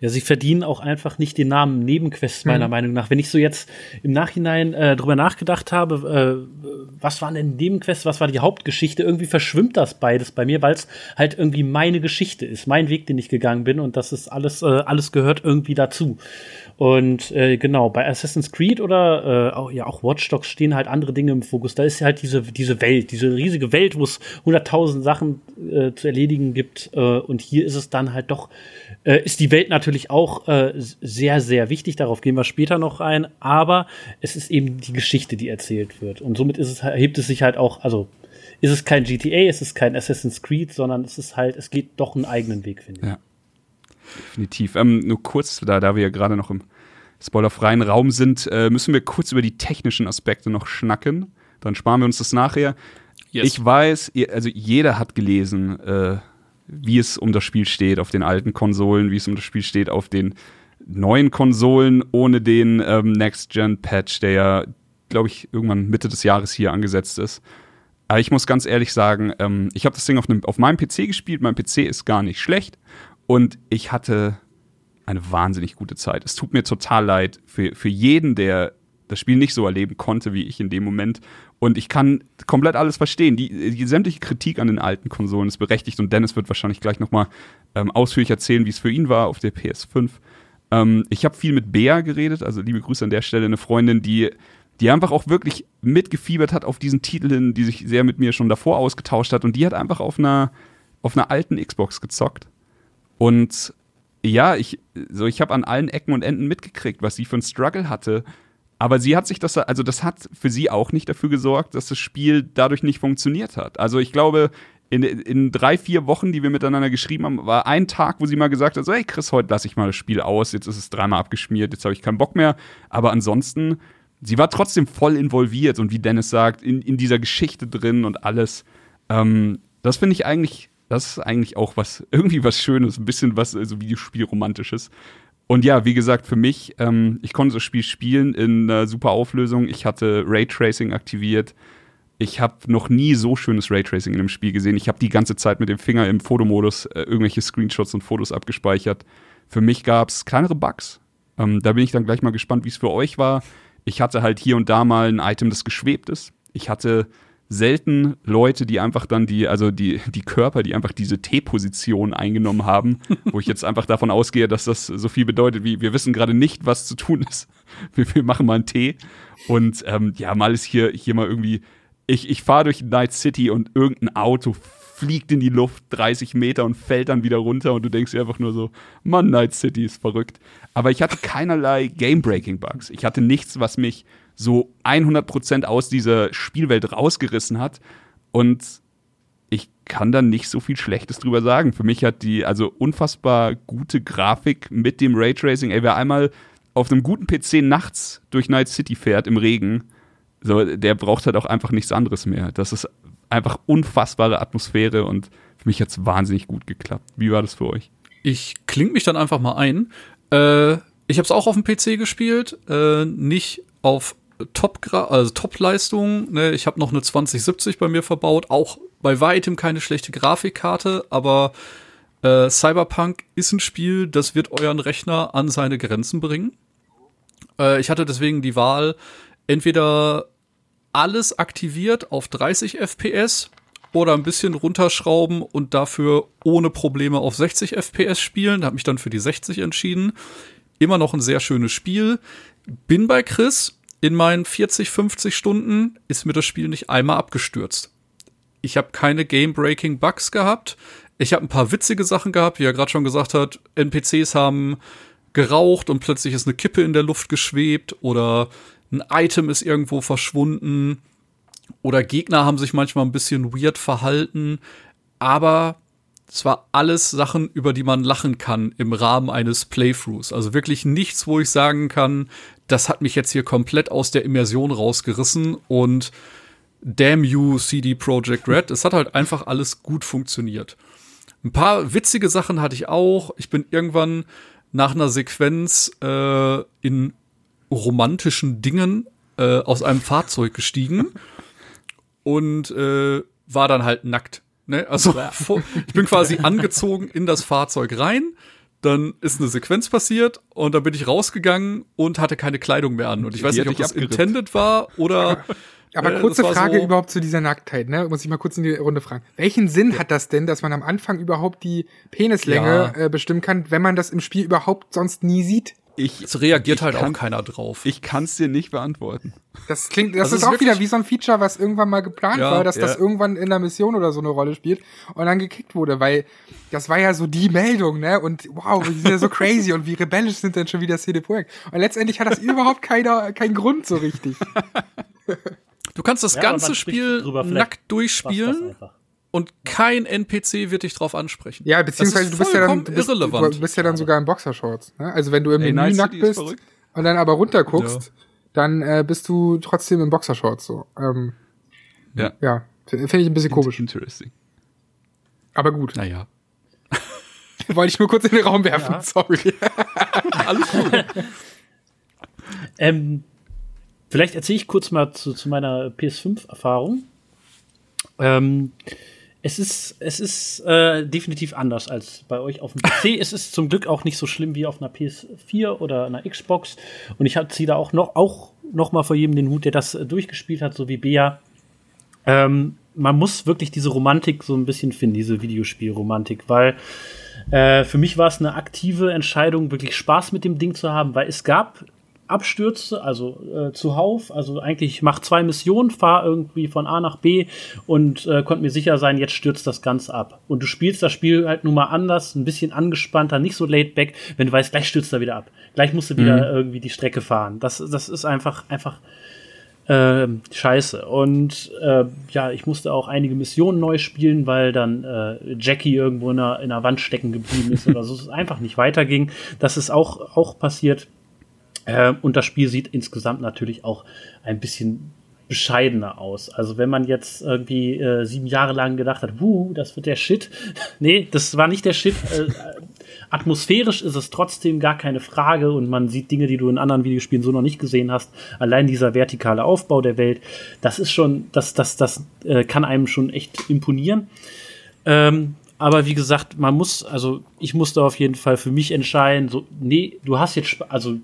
Ja. Sie verdienen auch einfach nicht den Namen Nebenquests, meiner Mhm. Meinung nach. Wenn ich so jetzt im Nachhinein äh, drüber nachgedacht habe, äh, was waren denn Nebenquests, was war die Hauptgeschichte, irgendwie verschwimmt das beides bei mir, weil es halt irgendwie meine Geschichte ist, mein Weg, den ich gegangen bin und das ist alles, äh, alles gehört irgendwie dazu. Und äh, genau, bei Assassin's Creed oder äh, auch, ja, auch Watch Dogs stehen halt andere Dinge im Fokus. Da ist halt diese, diese Welt, diese riesige Welt, wo es hunderttausend Sachen äh, zu erledigen gibt. Äh, und hier ist es dann halt doch, äh, ist die Welt natürlich auch äh, sehr, sehr wichtig. Darauf gehen wir später noch ein. Aber es ist eben die Geschichte, die erzählt wird. Und somit ist es, hebt es sich halt auch, also ist es kein GTA, es ist kein Assassin's Creed, sondern es ist halt, es geht doch einen eigenen Weg, finde ich. Ja. Definitiv. Ähm, nur kurz, da, da wir ja gerade noch im spoilerfreien Raum sind, äh, müssen wir kurz über die technischen Aspekte noch schnacken. Dann sparen wir uns das nachher. Yes. Ich weiß, also jeder hat gelesen, äh, wie es um das Spiel steht auf den alten Konsolen, wie es um das Spiel steht auf den neuen Konsolen ohne den ähm, Next-Gen-Patch, der ja, glaube ich, irgendwann Mitte des Jahres hier angesetzt ist. Aber ich muss ganz ehrlich sagen, ähm, ich habe das Ding auf, nem, auf meinem PC gespielt. Mein PC ist gar nicht schlecht. Und ich hatte eine wahnsinnig gute Zeit. Es tut mir total leid für, für jeden, der das Spiel nicht so erleben konnte wie ich in dem Moment. Und ich kann komplett alles verstehen. Die, die sämtliche Kritik an den alten Konsolen ist berechtigt und Dennis wird wahrscheinlich gleich nochmal ähm, ausführlich erzählen, wie es für ihn war auf der PS5. Ähm, ich habe viel mit Bea geredet, also liebe Grüße an der Stelle, eine Freundin, die, die einfach auch wirklich mitgefiebert hat auf diesen Titeln, die sich sehr mit mir schon davor ausgetauscht hat und die hat einfach auf einer, auf einer alten Xbox gezockt. Und ja, ich, so, ich habe an allen Ecken und Enden mitgekriegt, was sie für ein Struggle hatte. Aber sie hat sich das, also das hat für sie auch nicht dafür gesorgt, dass das Spiel dadurch nicht funktioniert hat. Also ich glaube, in, in drei, vier Wochen, die wir miteinander geschrieben haben, war ein Tag, wo sie mal gesagt hat, so, hey Chris, heute lasse ich mal das Spiel aus, jetzt ist es dreimal abgeschmiert, jetzt habe ich keinen Bock mehr. Aber ansonsten, sie war trotzdem voll involviert und wie Dennis sagt, in, in dieser Geschichte drin und alles. Ähm, das finde ich eigentlich das ist eigentlich auch was, irgendwie was Schönes, ein bisschen was, also Videospielromantisches. Und ja, wie gesagt, für mich, ähm, ich konnte das Spiel spielen in äh, super Auflösung. Ich hatte Raytracing aktiviert. Ich habe noch nie so schönes Raytracing in einem Spiel gesehen. Ich habe die ganze Zeit mit dem Finger im Fotomodus äh, irgendwelche Screenshots und Fotos abgespeichert. Für mich gab es kleinere Bugs. Ähm, da bin ich dann gleich mal gespannt, wie es für euch war. Ich hatte halt hier und da mal ein Item, das geschwebt ist. Ich hatte selten Leute, die einfach dann die, also die, die Körper, die einfach diese T-Position eingenommen haben, wo ich jetzt einfach davon ausgehe, dass das so viel bedeutet, wie wir wissen gerade nicht, was zu tun ist. Wir, wir machen mal einen T. Und ähm, ja, mal ist hier, hier mal irgendwie, ich, ich fahre durch Night City und irgendein Auto fliegt in die Luft 30 Meter und fällt dann wieder runter und du denkst dir einfach nur so, Mann, Night City ist verrückt. Aber ich hatte keinerlei Game-Breaking-Bugs. Ich hatte nichts, was mich so 100% aus dieser Spielwelt rausgerissen hat. Und ich kann da nicht so viel Schlechtes drüber sagen. Für mich hat die also unfassbar gute Grafik mit dem Raytracing. Ey, wer einmal auf einem guten PC nachts durch Night City fährt im Regen, so, der braucht halt auch einfach nichts anderes mehr. Das ist einfach unfassbare Atmosphäre und für mich hat es wahnsinnig gut geklappt. Wie war das für euch? Ich kling mich dann einfach mal ein. Äh, ich habe es auch auf dem PC gespielt, äh, nicht auf Top, also Top-Leistung. Ne? Ich habe noch eine 2070 bei mir verbaut, auch bei weitem keine schlechte Grafikkarte, aber äh, Cyberpunk ist ein Spiel, das wird euren Rechner an seine Grenzen bringen. Äh, ich hatte deswegen die Wahl, entweder alles aktiviert auf 30 FPS oder ein bisschen runterschrauben und dafür ohne Probleme auf 60 FPS spielen. Habe mich dann für die 60 entschieden. Immer noch ein sehr schönes Spiel. Bin bei Chris, in meinen 40, 50 Stunden ist mir das Spiel nicht einmal abgestürzt. Ich habe keine Game-Breaking Bugs gehabt. Ich habe ein paar witzige Sachen gehabt, wie er gerade schon gesagt hat. NPCs haben geraucht und plötzlich ist eine Kippe in der Luft geschwebt oder ein Item ist irgendwo verschwunden oder Gegner haben sich manchmal ein bisschen weird verhalten. Aber es war alles Sachen, über die man lachen kann im Rahmen eines Playthroughs. Also wirklich nichts, wo ich sagen kann, das hat mich jetzt hier komplett aus der Immersion rausgerissen und damn you CD Projekt Red. Es hat halt einfach alles gut funktioniert. Ein paar witzige Sachen hatte ich auch. Ich bin irgendwann nach einer Sequenz äh, in romantischen Dingen äh, aus einem Fahrzeug gestiegen und äh, war dann halt nackt. Ne? Also ich bin quasi angezogen in das Fahrzeug rein dann ist eine Sequenz passiert und dann bin ich rausgegangen und hatte keine Kleidung mehr an. Und ich weiß nicht, ob das abgerippt. intended war oder. Aber äh, kurze Frage so überhaupt zu dieser Nacktheit, ne? Muss ich mal kurz in die Runde fragen. Welchen Sinn ja. hat das denn, dass man am Anfang überhaupt die Penislänge ja. äh, bestimmen kann, wenn man das im Spiel überhaupt sonst nie sieht? Ich, es reagiert ich halt kann, auch keiner drauf. Ich kann es dir nicht beantworten. Das klingt, das, das ist, ist, auch wieder wie so ein Feature, was irgendwann mal geplant ja, war, dass ja. das irgendwann in der Mission oder so eine Rolle spielt und dann gekickt wurde, weil das war ja so die Meldung, ne? Und wow, die sind ja so crazy und wie rebellisch sind denn schon wieder CD Projekt. Und letztendlich hat das überhaupt keiner, keinen Grund so richtig. Du kannst das ja, ganze Spiel nackt durchspielen und kein NPC wird dich drauf ansprechen. Ja, beziehungsweise du bist ja dann, du bist, du bist ja dann sogar in Boxershorts. Ne? Also wenn du im Ey, Menü nackt bist und dann aber runterguckst, ja. dann äh, bist du trotzdem in Boxershorts so. Ähm, ja. Ja, finde ich ein bisschen komisch. Interesting. Aber gut. Naja. Wollte ich nur kurz in den Raum werfen, ja. sorry. Alles gut. ähm, vielleicht erzähle ich kurz mal zu, zu meiner PS5-Erfahrung. Ähm, es ist, es ist äh, definitiv anders als bei euch auf dem PC. es ist zum Glück auch nicht so schlimm wie auf einer PS4 oder einer Xbox. Und ich ziehe da auch noch, auch noch mal vor jedem den Hut, der das äh, durchgespielt hat, so wie Bea. Ähm, man muss wirklich diese Romantik so ein bisschen finden, diese Videospielromantik, weil äh, für mich war es eine aktive Entscheidung, wirklich Spaß mit dem Ding zu haben, weil es gab Abstürze, also äh, zuhauf. Also eigentlich, ich mache zwei Missionen, fahre irgendwie von A nach B und äh, konnte mir sicher sein, jetzt stürzt das Ganze ab. Und du spielst das Spiel halt nun mal anders, ein bisschen angespannter, nicht so laid back, wenn du weißt, gleich stürzt er wieder ab. Gleich musst du wieder mhm. irgendwie die Strecke fahren. Das, das ist einfach, einfach äh, scheiße. Und äh, ja, ich musste auch einige Missionen neu spielen, weil dann äh, Jackie irgendwo in einer, in einer Wand stecken geblieben ist oder so. Es einfach nicht weiterging. Das ist auch, auch passiert. Äh, und das Spiel sieht insgesamt natürlich auch ein bisschen bescheidener aus. Also wenn man jetzt irgendwie äh, sieben Jahre lang gedacht hat, wuh, das wird der Shit. nee, das war nicht der Shit. Äh, atmosphärisch ist es trotzdem gar keine Frage und man sieht Dinge, die du in anderen Videospielen so noch nicht gesehen hast. Allein dieser vertikale Aufbau der Welt, das ist schon, das, das, das äh, kann einem schon echt imponieren. Ähm, aber wie gesagt, man muss, also ich musste auf jeden Fall für mich entscheiden, so, nee, du hast jetzt, also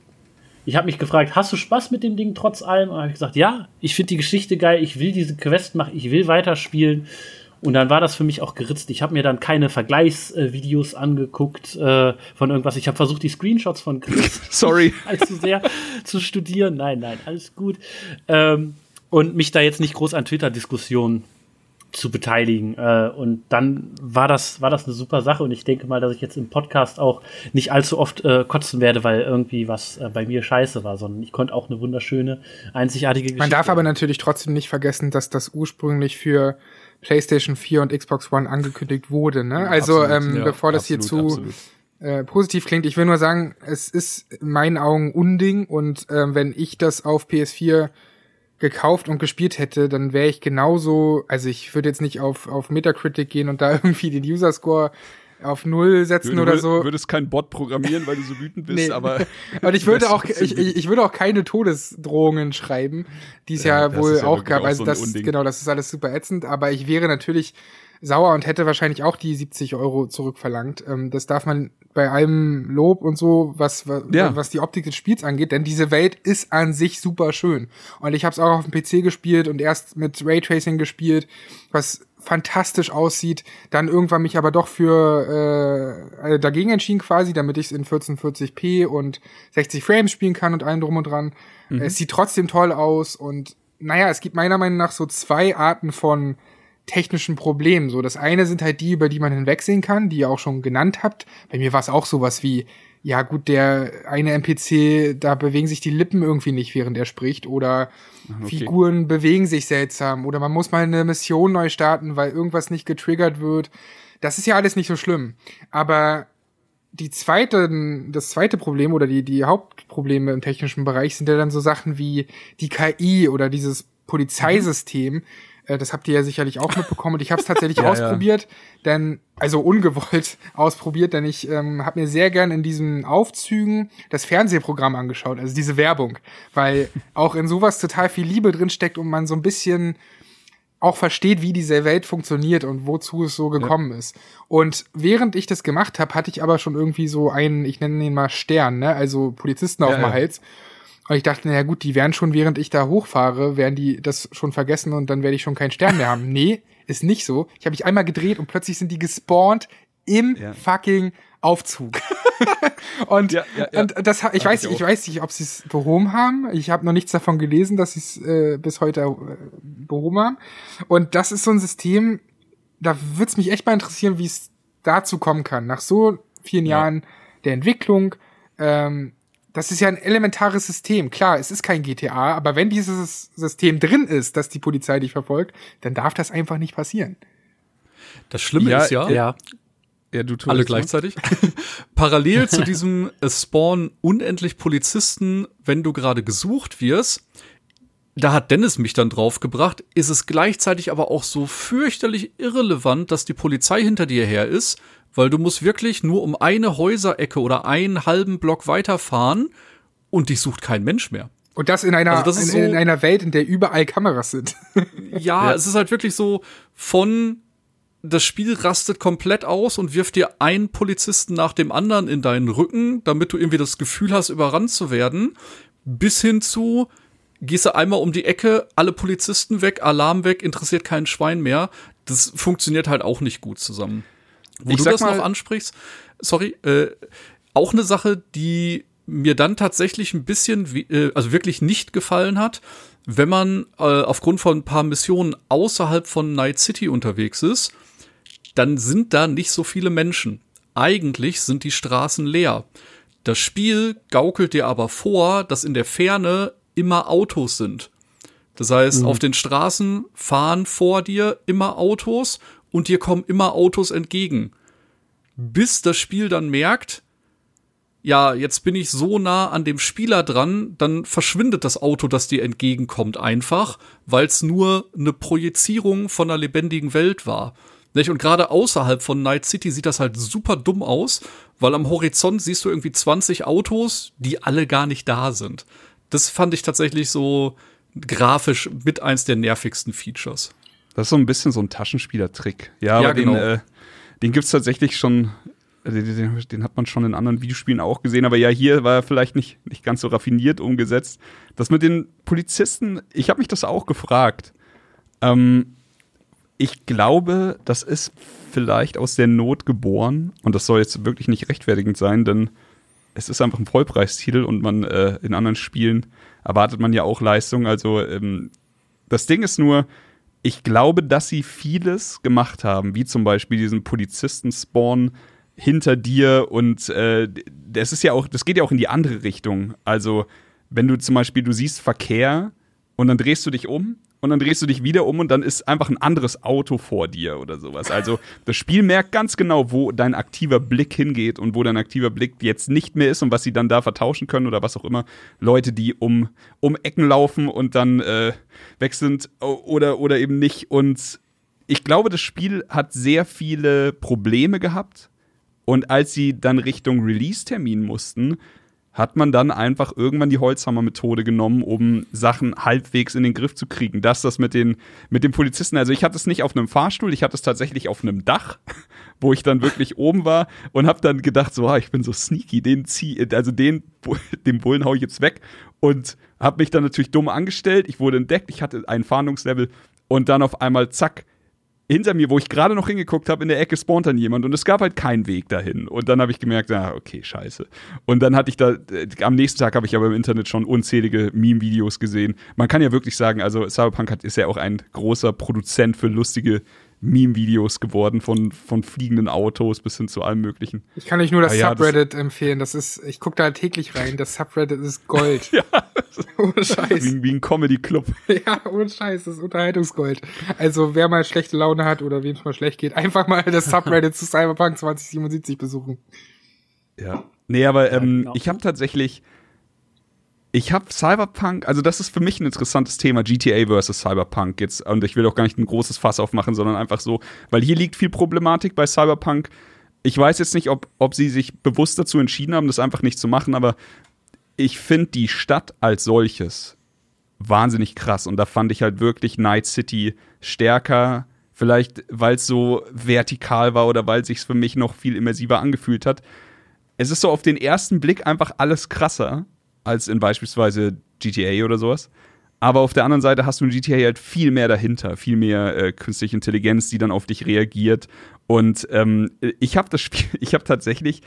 ich habe mich gefragt, hast du Spaß mit dem Ding trotz allem? Und habe ich gesagt, ja, ich finde die Geschichte geil, ich will diese Quest machen, ich will weiterspielen. Und dann war das für mich auch geritzt. Ich habe mir dann keine Vergleichsvideos äh, angeguckt äh, von irgendwas. Ich habe versucht, die Screenshots von Chris Sorry. allzu sehr zu studieren. Nein, nein, alles gut. Ähm, und mich da jetzt nicht groß an Twitter-Diskussionen zu beteiligen. Äh, und dann war das, war das eine super Sache. Und ich denke mal, dass ich jetzt im Podcast auch nicht allzu oft äh, kotzen werde, weil irgendwie was äh, bei mir scheiße war, sondern ich konnte auch eine wunderschöne, einzigartige Geschichte. Man darf aber natürlich trotzdem nicht vergessen, dass das ursprünglich für PlayStation 4 und Xbox One angekündigt wurde. Ne? Also absolut, ähm, ja, bevor das absolut, hier zu äh, positiv klingt, ich will nur sagen, es ist in meinen Augen Unding und äh, wenn ich das auf PS4 gekauft und gespielt hätte, dann wäre ich genauso, also ich würde jetzt nicht auf, auf Metacritic gehen und da irgendwie den User Score auf Null setzen du, oder so. Du würdest keinen Bot programmieren, weil du so wütend bist, nee. aber. Und ich würde auch, ich, ich würde auch keine Todesdrohungen schreiben, die es ja, ja wohl ja auch gab. Also so das, genau, das ist alles super ätzend, aber ich wäre natürlich sauer und hätte wahrscheinlich auch die 70 Euro zurückverlangt. Ähm, das darf man bei allem Lob und so, was, was, ja. was die Optik des Spiels angeht, denn diese Welt ist an sich super schön. Und ich habe es auch auf dem PC gespielt und erst mit Raytracing gespielt, was fantastisch aussieht, dann irgendwann mich aber doch für äh, also dagegen entschieden quasi, damit ich es in 1440p und 60 Frames spielen kann und allem drum und dran. Mhm. Es sieht trotzdem toll aus und naja, es gibt meiner Meinung nach so zwei Arten von technischen Problemen. So, das eine sind halt die, über die man hinwegsehen kann, die ihr auch schon genannt habt. Bei mir war es auch sowas wie, ja gut, der eine NPC, da bewegen sich die Lippen irgendwie nicht, während er spricht. Oder okay. Figuren bewegen sich seltsam. Oder man muss mal eine Mission neu starten, weil irgendwas nicht getriggert wird. Das ist ja alles nicht so schlimm. Aber die zweite, das zweite Problem oder die, die Hauptprobleme im technischen Bereich sind ja dann so Sachen wie die KI oder dieses Polizeisystem, mhm das habt ihr ja sicherlich auch mitbekommen. Und ich habe es tatsächlich ja, ausprobiert, ja. denn also ungewollt ausprobiert, denn ich ähm, habe mir sehr gern in diesen Aufzügen das Fernsehprogramm angeschaut, also diese Werbung, weil auch in sowas total viel Liebe drin steckt und man so ein bisschen auch versteht, wie diese Welt funktioniert und wozu es so gekommen ja. ist. Und während ich das gemacht habe, hatte ich aber schon irgendwie so einen, ich nenne ihn mal Stern, ne, also Polizisten auf dem Hals. Und ich dachte, naja gut, die werden schon, während ich da hochfahre, werden die das schon vergessen und dann werde ich schon keinen Stern mehr haben. Nee, ist nicht so. Ich habe mich einmal gedreht und plötzlich sind die gespawnt im ja. fucking Aufzug. und, ja, ja, und das ich weiß ich, ich weiß nicht, ob sie es behoben haben. Ich habe noch nichts davon gelesen, dass sie es äh, bis heute äh, behoben haben. Und das ist so ein System, da würde es mich echt mal interessieren, wie es dazu kommen kann. Nach so vielen Jahren der Entwicklung, ähm, das ist ja ein elementares System. Klar, es ist kein GTA, aber wenn dieses System drin ist, dass die Polizei dich verfolgt, dann darf das einfach nicht passieren. Das Schlimme ja, ist ja, ja. ja du alle gleichzeitig. Parallel zu diesem Spawn unendlich Polizisten, wenn du gerade gesucht wirst, da hat Dennis mich dann draufgebracht, ist es gleichzeitig aber auch so fürchterlich irrelevant, dass die Polizei hinter dir her ist weil du musst wirklich nur um eine Häuserecke oder einen halben Block weiterfahren und dich sucht kein Mensch mehr. Und das in einer, also das in, so, in, einer Welt, in der überall Kameras sind. ja, es ist halt wirklich so von das Spiel rastet komplett aus und wirft dir einen Polizisten nach dem anderen in deinen Rücken, damit du irgendwie das Gefühl hast, überrannt zu werden, bis hin zu gehst du einmal um die Ecke, alle Polizisten weg, Alarm weg, interessiert kein Schwein mehr. Das funktioniert halt auch nicht gut zusammen. Wo Ich du das mal- noch ansprichst, sorry, äh, auch eine Sache, die mir dann tatsächlich ein bisschen, äh, also wirklich nicht gefallen hat, wenn man äh, aufgrund von ein paar Missionen außerhalb von Night City unterwegs ist, dann sind da nicht so viele Menschen. Eigentlich sind die Straßen leer. Das Spiel gaukelt dir aber vor, dass in der Ferne immer Autos sind. Das heißt, auf den Straßen fahren vor dir immer Autos und dir kommen immer Autos entgegen. Bis das Spiel dann merkt, ja, jetzt bin ich so nah an dem Spieler dran, dann verschwindet das Auto, das dir entgegenkommt, einfach, weil es nur eine Projizierung von einer lebendigen Welt war. Und gerade außerhalb von Night City sieht das halt super dumm aus, weil am Horizont siehst du irgendwie 20 Autos, die alle gar nicht da sind. Das fand ich tatsächlich so grafisch mit eins der nervigsten Features. Das ist so ein bisschen so ein Taschenspielertrick. Ja, Ja, aber genau. den, äh, den gibt's tatsächlich schon, äh, den, den, den hat man schon in anderen Videospielen auch gesehen, aber ja, hier war er vielleicht nicht, nicht ganz so raffiniert umgesetzt. Das mit den Polizisten, ich habe mich das auch gefragt. Ähm, ich glaube, das ist vielleicht aus der Not geboren und das soll jetzt wirklich nicht rechtfertigend sein, denn es ist einfach ein Vollpreistitel und man äh, in anderen Spielen erwartet man ja auch Leistung. Also ähm, das Ding ist nur, ich glaube, dass sie vieles gemacht haben, wie zum Beispiel diesen Polizisten-Spawn hinter dir und äh, das ist ja auch, das geht ja auch in die andere Richtung. Also, wenn du zum Beispiel, du siehst Verkehr und dann drehst du dich um und dann drehst du dich wieder um und dann ist einfach ein anderes Auto vor dir oder sowas. Also, das Spiel merkt ganz genau, wo dein aktiver Blick hingeht und wo dein aktiver Blick jetzt nicht mehr ist und was sie dann da vertauschen können oder was auch immer. Leute, die um, um Ecken laufen und dann äh, weg sind oder, oder eben nicht. Und ich glaube, das Spiel hat sehr viele Probleme gehabt. Und als sie dann Richtung Release-Termin mussten, hat man dann einfach irgendwann die Holzhammer-Methode genommen, um Sachen halbwegs in den Griff zu kriegen. Dass das mit den, mit den Polizisten, also ich hatte es nicht auf einem Fahrstuhl, ich hatte es tatsächlich auf einem Dach, wo ich dann wirklich oben war und habe dann gedacht, so, ah, ich bin so sneaky, den zieh, also den, den Bullen hau ich jetzt weg und habe mich dann natürlich dumm angestellt. Ich wurde entdeckt, ich hatte ein Fahndungslevel und dann auf einmal, zack, hinter mir, wo ich gerade noch hingeguckt habe, in der Ecke spawnt dann jemand und es gab halt keinen Weg dahin. Und dann habe ich gemerkt, ah, okay, scheiße. Und dann hatte ich da, äh, am nächsten Tag habe ich aber im Internet schon unzählige Meme-Videos gesehen. Man kann ja wirklich sagen, also Cyberpunk hat, ist ja auch ein großer Produzent für lustige Meme-Videos geworden, von, von fliegenden Autos bis hin zu allem Möglichen. Ich kann euch nur das Ah ja, das- Subreddit empfehlen. Das ist, ich gucke da täglich rein. Das Subreddit ist Gold. Ja, ohne Scheiß. wie, wie ein Comedy-Club. Ja, ohne Scheiß. Das ist Unterhaltungsgold. Also, wer mal schlechte Laune hat oder wem es mal schlecht geht, einfach mal das Subreddit zu Cyberpunk 2077 besuchen. Ja. Nee, aber ähm, genau. ich habe tatsächlich. Ich habe Cyberpunk, also das ist für mich ein interessantes Thema, GTA versus Cyberpunk jetzt. Und ich will auch gar nicht ein großes Fass aufmachen, sondern einfach so, weil hier liegt viel Problematik bei Cyberpunk. Ich weiß jetzt nicht, ob, ob sie sich bewusst dazu entschieden haben, das einfach nicht zu machen, aber ich finde die Stadt als solches wahnsinnig krass. Und da fand ich halt wirklich Night City stärker. Vielleicht, weil es so vertikal war oder weil es sich für mich noch viel immersiver angefühlt hat. Es ist so auf den ersten Blick einfach alles krasser als in beispielsweise GTA oder sowas. Aber auf der anderen Seite hast du in GTA halt viel mehr dahinter, viel mehr äh, künstliche Intelligenz, die dann auf dich reagiert. Und ähm, ich habe das Spiel, ich habe tatsächlich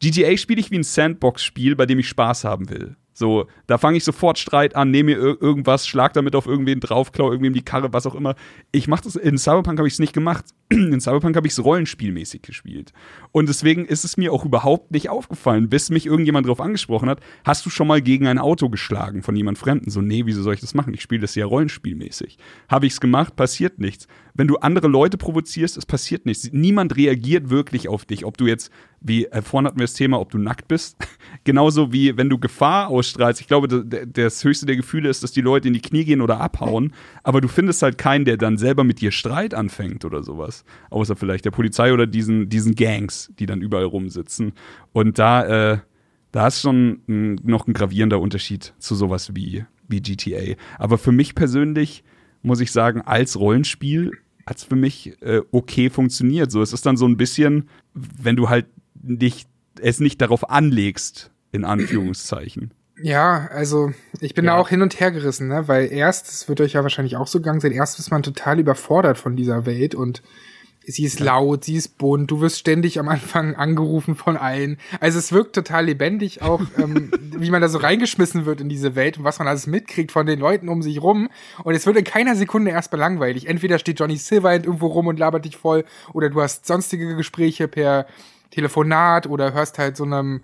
GTA spiele ich wie ein Sandbox-Spiel, bei dem ich Spaß haben will. So, da fange ich sofort Streit an, nehme mir ir irgendwas, schlag damit auf irgendwen drauf, klau irgendwem die Karre, was auch immer. Ich mache das, in Cyberpunk habe ich es nicht gemacht. In Cyberpunk habe ich es rollenspielmäßig gespielt. Und deswegen ist es mir auch überhaupt nicht aufgefallen, bis mich irgendjemand drauf angesprochen hat, hast du schon mal gegen ein Auto geschlagen von jemand Fremden? So, nee, wieso soll ich das machen? Ich spiele das ja rollenspielmäßig. Habe ich es gemacht, passiert nichts. Wenn du andere Leute provozierst, es passiert nichts. Niemand reagiert wirklich auf dich, ob du jetzt, wie äh, vorhin hatten wir das Thema, ob du nackt bist. Genauso wie wenn du Gefahr ausstrahlst. Ich glaube, das höchste der Gefühle ist, dass die Leute in die Knie gehen oder abhauen. Aber du findest halt keinen, der dann selber mit dir Streit anfängt oder sowas. Außer vielleicht der Polizei oder diesen, diesen Gangs, die dann überall rumsitzen. Und da, äh, da ist schon ein, noch ein gravierender Unterschied zu sowas wie, wie GTA. Aber für mich persönlich muss ich sagen, als Rollenspiel hat es für mich äh, okay funktioniert. So, es ist dann so ein bisschen, wenn du halt nicht, es nicht darauf anlegst, in Anführungszeichen. Ja, also ich bin Ja. da auch hin und her gerissen, ne? weil erst, das wird euch ja wahrscheinlich auch so gegangen sein, erst ist man total überfordert von dieser Welt und sie ist laut, sie ist bunt, du wirst ständig am Anfang angerufen von allen. Also es wirkt total lebendig auch, ähm, wie man da so reingeschmissen wird in diese Welt und was man alles mitkriegt von den Leuten um sich rum. Und es wird in keiner Sekunde erstmal langweilig. Entweder steht Johnny Silverhand irgendwo rum und labert dich voll oder du hast sonstige Gespräche per Telefonat oder hörst halt so einem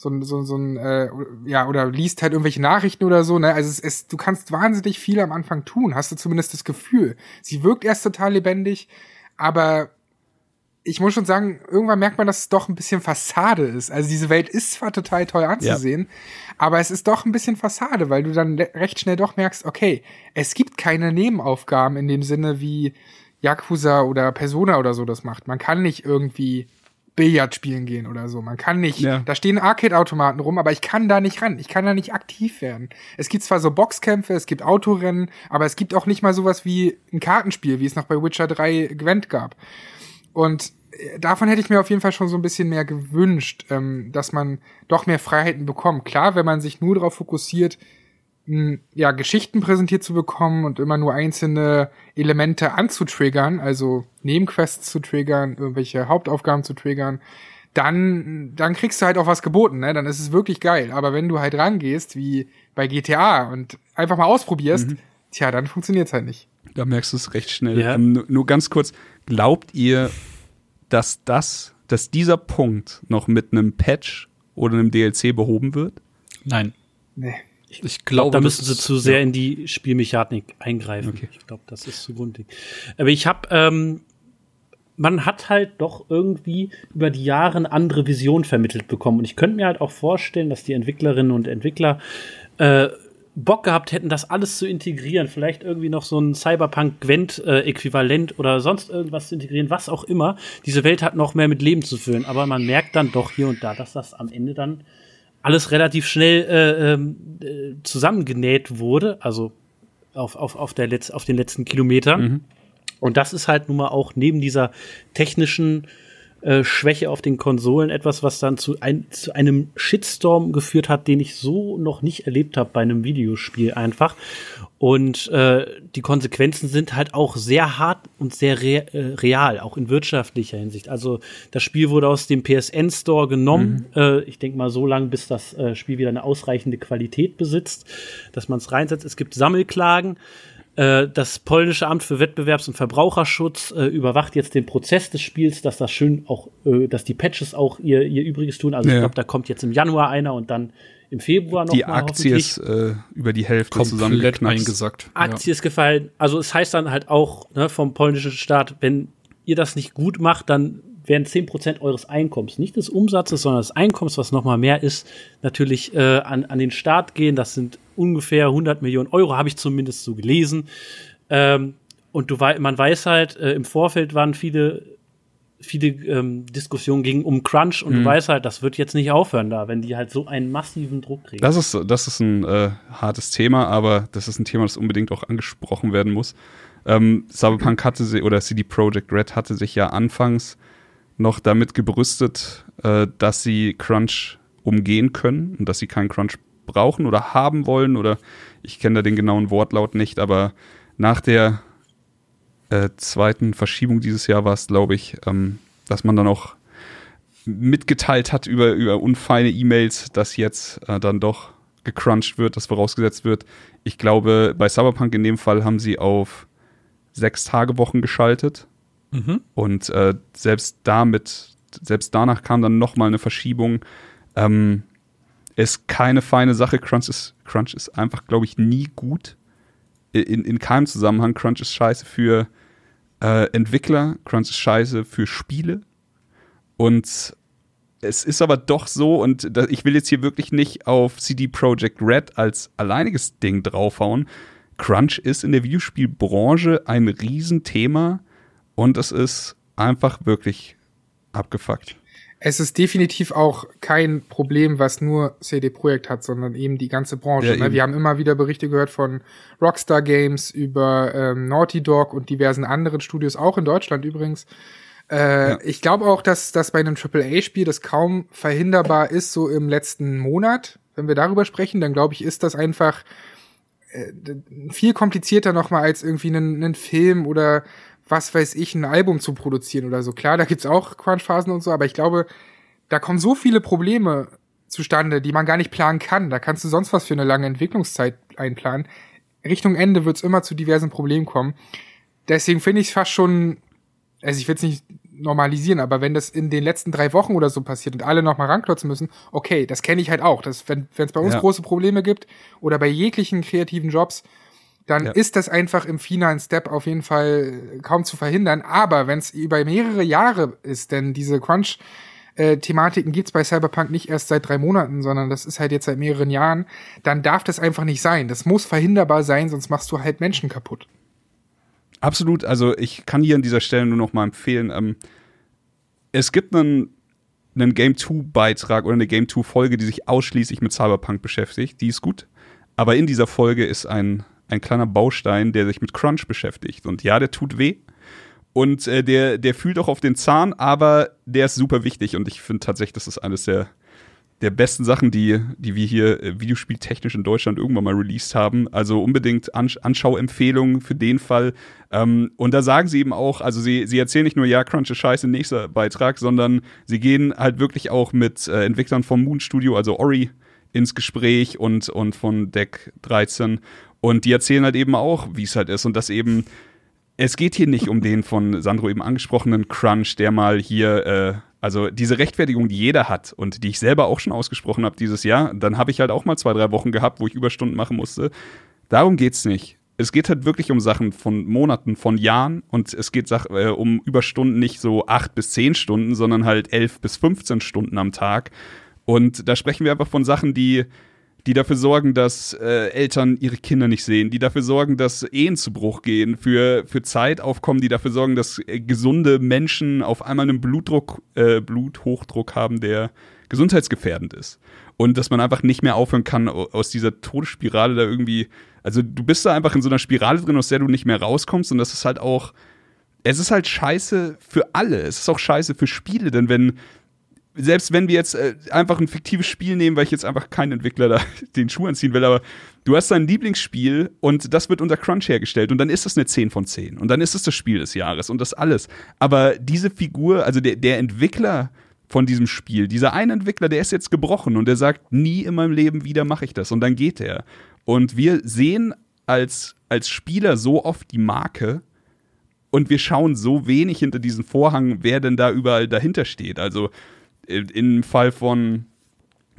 so ein, so, ein- so ein, äh, ja, oder liest halt irgendwelche Nachrichten oder so, ne? Also es, es, du kannst wahnsinnig viel am Anfang tun, hast du zumindest das Gefühl. Sie wirkt erst total lebendig, aber ich muss schon sagen, irgendwann merkt man, dass es doch ein bisschen Fassade ist. Also diese Welt ist zwar total toll anzusehen, aber es ist doch ein bisschen Fassade, weil du dann recht schnell doch merkst, okay, es gibt keine Nebenaufgaben in dem Sinne wie Yakuza oder Persona oder so das macht. Man kann nicht irgendwie Billard spielen gehen oder so. Man kann nicht, Ja. da stehen Arcade-Automaten rum, aber ich kann da nicht ran. Ich kann da nicht aktiv werden. Es gibt zwar so Boxkämpfe, es gibt Autorennen, aber es gibt auch nicht mal sowas wie ein Kartenspiel, wie es noch bei Witcher 3 Gwent gab. Und äh, davon hätte ich mir auf jeden Fall schon so ein bisschen mehr gewünscht, ähm, dass man doch mehr Freiheiten bekommt. Klar, wenn man sich nur darauf fokussiert, ja, Geschichten präsentiert zu bekommen und immer nur einzelne Elemente anzutriggern, also Nebenquests zu triggern, irgendwelche Hauptaufgaben zu triggern, dann, dann kriegst du halt auch was geboten, ne? Dann ist es wirklich geil. Aber wenn du halt rangehst, wie bei GTA und einfach mal ausprobierst, tja, dann funktioniert's halt nicht. Da merkst du es recht schnell. Ja. Ähm, nur, nur ganz kurz, glaubt ihr, dass das, dass dieser Punkt noch mit einem Patch oder einem DLC behoben wird? Nein. Nee. Ich glaube, da müssen sie zu sehr in die Spielmechanik eingreifen. Okay. Ich glaube, das ist zu grundlegend. Aber ich habe, ähm, man hat halt doch irgendwie über die Jahre eine andere Vision vermittelt bekommen. Und ich könnte mir halt auch vorstellen, dass die Entwicklerinnen und Entwickler äh, Bock gehabt hätten, das alles zu integrieren. Vielleicht irgendwie noch so ein Cyberpunk-Gwent-Äquivalent oder sonst irgendwas zu integrieren, was auch immer. Diese Welt hat noch mehr mit Leben zu füllen. Aber man merkt dann doch hier und da, dass das am Ende dann alles relativ schnell äh, ähm, äh, zusammengenäht wurde, also auf, auf, auf, der Letz-, auf den letzten Kilometern. Und das ist halt nun mal auch neben dieser technischen äh, Schwäche auf den Konsolen etwas, was dann zu, ein, zu einem Shitstorm geführt hat, den ich so noch nicht erlebt habe bei einem Videospiel einfach. Und äh, die Konsequenzen sind halt auch sehr hart und sehr re äh, real, auch in wirtschaftlicher Hinsicht. Also das Spiel wurde aus dem PSN Store genommen. Äh, ich denke mal so lange, bis das äh, Spiel wieder eine ausreichende Qualität besitzt, dass man es reinsetzt. Es gibt Sammelklagen. Äh, Das polnische Amt für Wettbewerbs- und Verbraucherschutz äh, überwacht jetzt den Prozess des Spiels, dass das schön auch, äh, dass die Patches auch ihr, ihr Übriges tun. Also Ja. ich glaube, da kommt jetzt im Januar einer und dann im Februar noch Die mal Aktie ist äh, über die Hälfte komplett eingesackt. Aktie ist gefallen. Also es heißt dann halt auch ne, vom polnischen Staat, wenn ihr das nicht gut macht, dann werden 10% eures Einkommens, nicht des Umsatzes, sondern des Einkommens, was nochmal mehr ist, natürlich äh, an, an den Staat gehen. Das sind ungefähr 100 Millionen Euro, habe ich zumindest so gelesen. Ähm, und du man weiß halt, äh, im Vorfeld waren viele viele ähm, Diskussionen ging um Crunch und du weißt halt, das wird jetzt nicht aufhören da, wenn die halt so einen massiven Druck kriegen. Das ist, das ist ein äh, hartes Thema, aber das ist ein Thema, das unbedingt auch angesprochen werden muss. Ähm, Cyberpunk hatte sie, oder CD Projekt Red hatte sich ja anfangs noch damit gebrüstet, äh, dass sie Crunch umgehen können und dass sie keinen Crunch brauchen oder haben wollen oder ich kenne da den genauen Wortlaut nicht, aber nach der äh, zweiten Verschiebung dieses Jahr war es, glaube ich, ähm, dass man dann auch mitgeteilt hat über, über unfeine E-Mails, dass jetzt äh, dann doch gecrunched wird, dass vorausgesetzt wird. Ich glaube, bei Cyberpunk in dem Fall haben sie auf sechs Tage Wochen geschaltet. Und äh, selbst damit, selbst danach kam dann nochmal eine Verschiebung. Ähm, ist keine feine Sache. Crunch ist, Crunch ist einfach, glaube ich, nie gut. In, in keinem Zusammenhang. Crunch ist scheiße für äh, Entwickler, Crunch ist scheiße für Spiele. Und es ist aber doch so, und da, ich will jetzt hier wirklich nicht auf CD Projekt Red als alleiniges Ding draufhauen. Crunch ist in der Videospielbranche ein Riesenthema und es ist einfach wirklich abgefuckt. Es ist definitiv auch kein Problem, was nur CD Projekt hat, sondern eben die ganze Branche. Ja, ne? Wir haben immer wieder Berichte gehört von Rockstar Games über ähm, Naughty Dog und diversen anderen Studios, auch in Deutschland übrigens. Äh, Ich glaube auch, dass das bei einem AAA-Spiel das kaum verhinderbar ist, so im letzten Monat. Wenn wir darüber sprechen, dann glaube ich, ist das einfach äh, viel komplizierter nochmal als irgendwie einen, einen Film oder was weiß ich, ein Album zu produzieren oder so. Klar, da gibt's auch Crunch-Phasen und so, aber ich glaube, da kommen so viele Probleme zustande, die man gar nicht planen kann. Da kannst du sonst was für eine lange Entwicklungszeit einplanen. Richtung Ende wird's immer zu diversen Problemen kommen. Deswegen finde ich es fast schon, also ich will es nicht normalisieren, aber wenn das in den letzten drei Wochen oder so passiert und alle nochmal ranklotzen müssen, okay, das kenne ich halt auch. Das, wenn es bei uns Ja. große Probleme gibt oder bei jeglichen kreativen Jobs, dann Ja. ist das einfach im finalen Step auf jeden Fall kaum zu verhindern. Aber wenn es über mehrere Jahre ist, denn diese Crunch äh, Thematiken gibt's bei Cyberpunk nicht erst seit drei Monaten, sondern das ist halt jetzt seit mehreren Jahren, dann darf das einfach nicht sein. Das muss verhinderbar sein, sonst machst du halt Menschen kaputt. Absolut, also ich kann hier an dieser Stelle nur noch mal empfehlen, ähm, es gibt einen, einen Game 2 Beitrag oder eine Game 2 Folge, die sich ausschließlich mit Cyberpunk beschäftigt, die ist gut, aber in dieser Folge ist ein, ein kleiner Baustein, der sich mit Crunch beschäftigt und ja, der tut weh und äh, der, der fühlt auch auf den Zahn, aber der ist super wichtig und ich finde tatsächlich, das ist eines der der besten Sachen, die, die wir hier äh, videospieltechnisch in Deutschland irgendwann mal released haben. Also unbedingt Ansch Anschauempfehlungen für den Fall. Ähm, und da sagen sie eben auch, also sie, sie erzählen nicht nur, ja, Crunch ist scheiße, nächster Beitrag, sondern sie gehen halt wirklich auch mit äh, Entwicklern vom Moon Studio, also Ori, ins Gespräch und, und von Deck 13. Und die erzählen halt eben auch, wie es halt ist und dass eben es geht hier nicht um den von Sandro eben angesprochenen Crunch, der mal hier, äh, also diese Rechtfertigung, die jeder hat und die ich selber auch schon ausgesprochen habe dieses Jahr, dann habe ich halt auch mal zwei, drei Wochen gehabt, wo ich Überstunden machen musste. Darum geht's nicht. Es geht halt wirklich um Sachen von Monaten, von Jahren und es geht äh, um Überstunden nicht so acht bis zehn Stunden, sondern halt elf bis 15 Stunden am Tag. Und da sprechen wir einfach von Sachen, die, die dafür sorgen, dass äh, Eltern ihre Kinder nicht sehen, die dafür sorgen, dass Ehen zu Bruch gehen, für, für Zeitaufkommen, die dafür sorgen, dass äh, gesunde Menschen auf einmal einen Blutdruck, äh, Bluthochdruck haben, der gesundheitsgefährdend ist. Und dass man einfach nicht mehr aufhören kann, au- aus dieser Todesspirale da irgendwie. Also du bist da einfach in so einer Spirale drin, aus der du nicht mehr rauskommst. Und das ist halt auch. Es ist halt scheiße für alle. Es ist auch scheiße für Spiele, denn wenn selbst wenn wir jetzt äh, einfach ein fiktives Spiel nehmen, weil ich jetzt einfach keinen Entwickler da den Schuh anziehen will, aber du hast dein Lieblingsspiel und das wird unter Crunch hergestellt und dann ist das eine 10 von 10 und dann ist es das Spiel des Jahres und das alles. Aber diese Figur, also der, der Entwickler von diesem Spiel, dieser eine Entwickler, der ist jetzt gebrochen und der sagt, nie in meinem Leben wieder mache ich das und dann geht er. Und wir sehen als, als Spieler so oft die Marke und wir schauen so wenig hinter diesen Vorhang, wer denn da überall dahinter steht. Also im Fall von,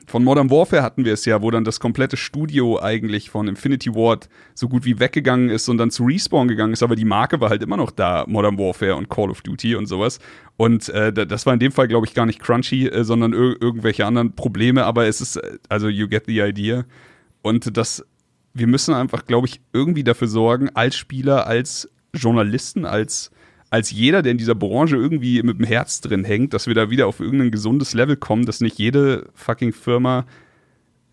von Modern Warfare hatten wir es ja, wo dann das komplette Studio eigentlich von Infinity Ward so gut wie weggegangen ist und dann zu Respawn gegangen ist, aber die Marke war halt immer noch da, Modern Warfare und Call of Duty und sowas. Und äh, da- das war in dem Fall, glaube ich, gar nicht crunchy, äh, sondern ir irgendwelche anderen Probleme, aber es ist, äh, also you get the idea. Und das, wir müssen einfach, glaube ich, irgendwie dafür sorgen, als Spieler, als Journalisten, als, als jeder, der in dieser Branche irgendwie mit dem Herz drin hängt, dass wir da wieder auf irgendein gesundes Level kommen, dass nicht jede fucking Firma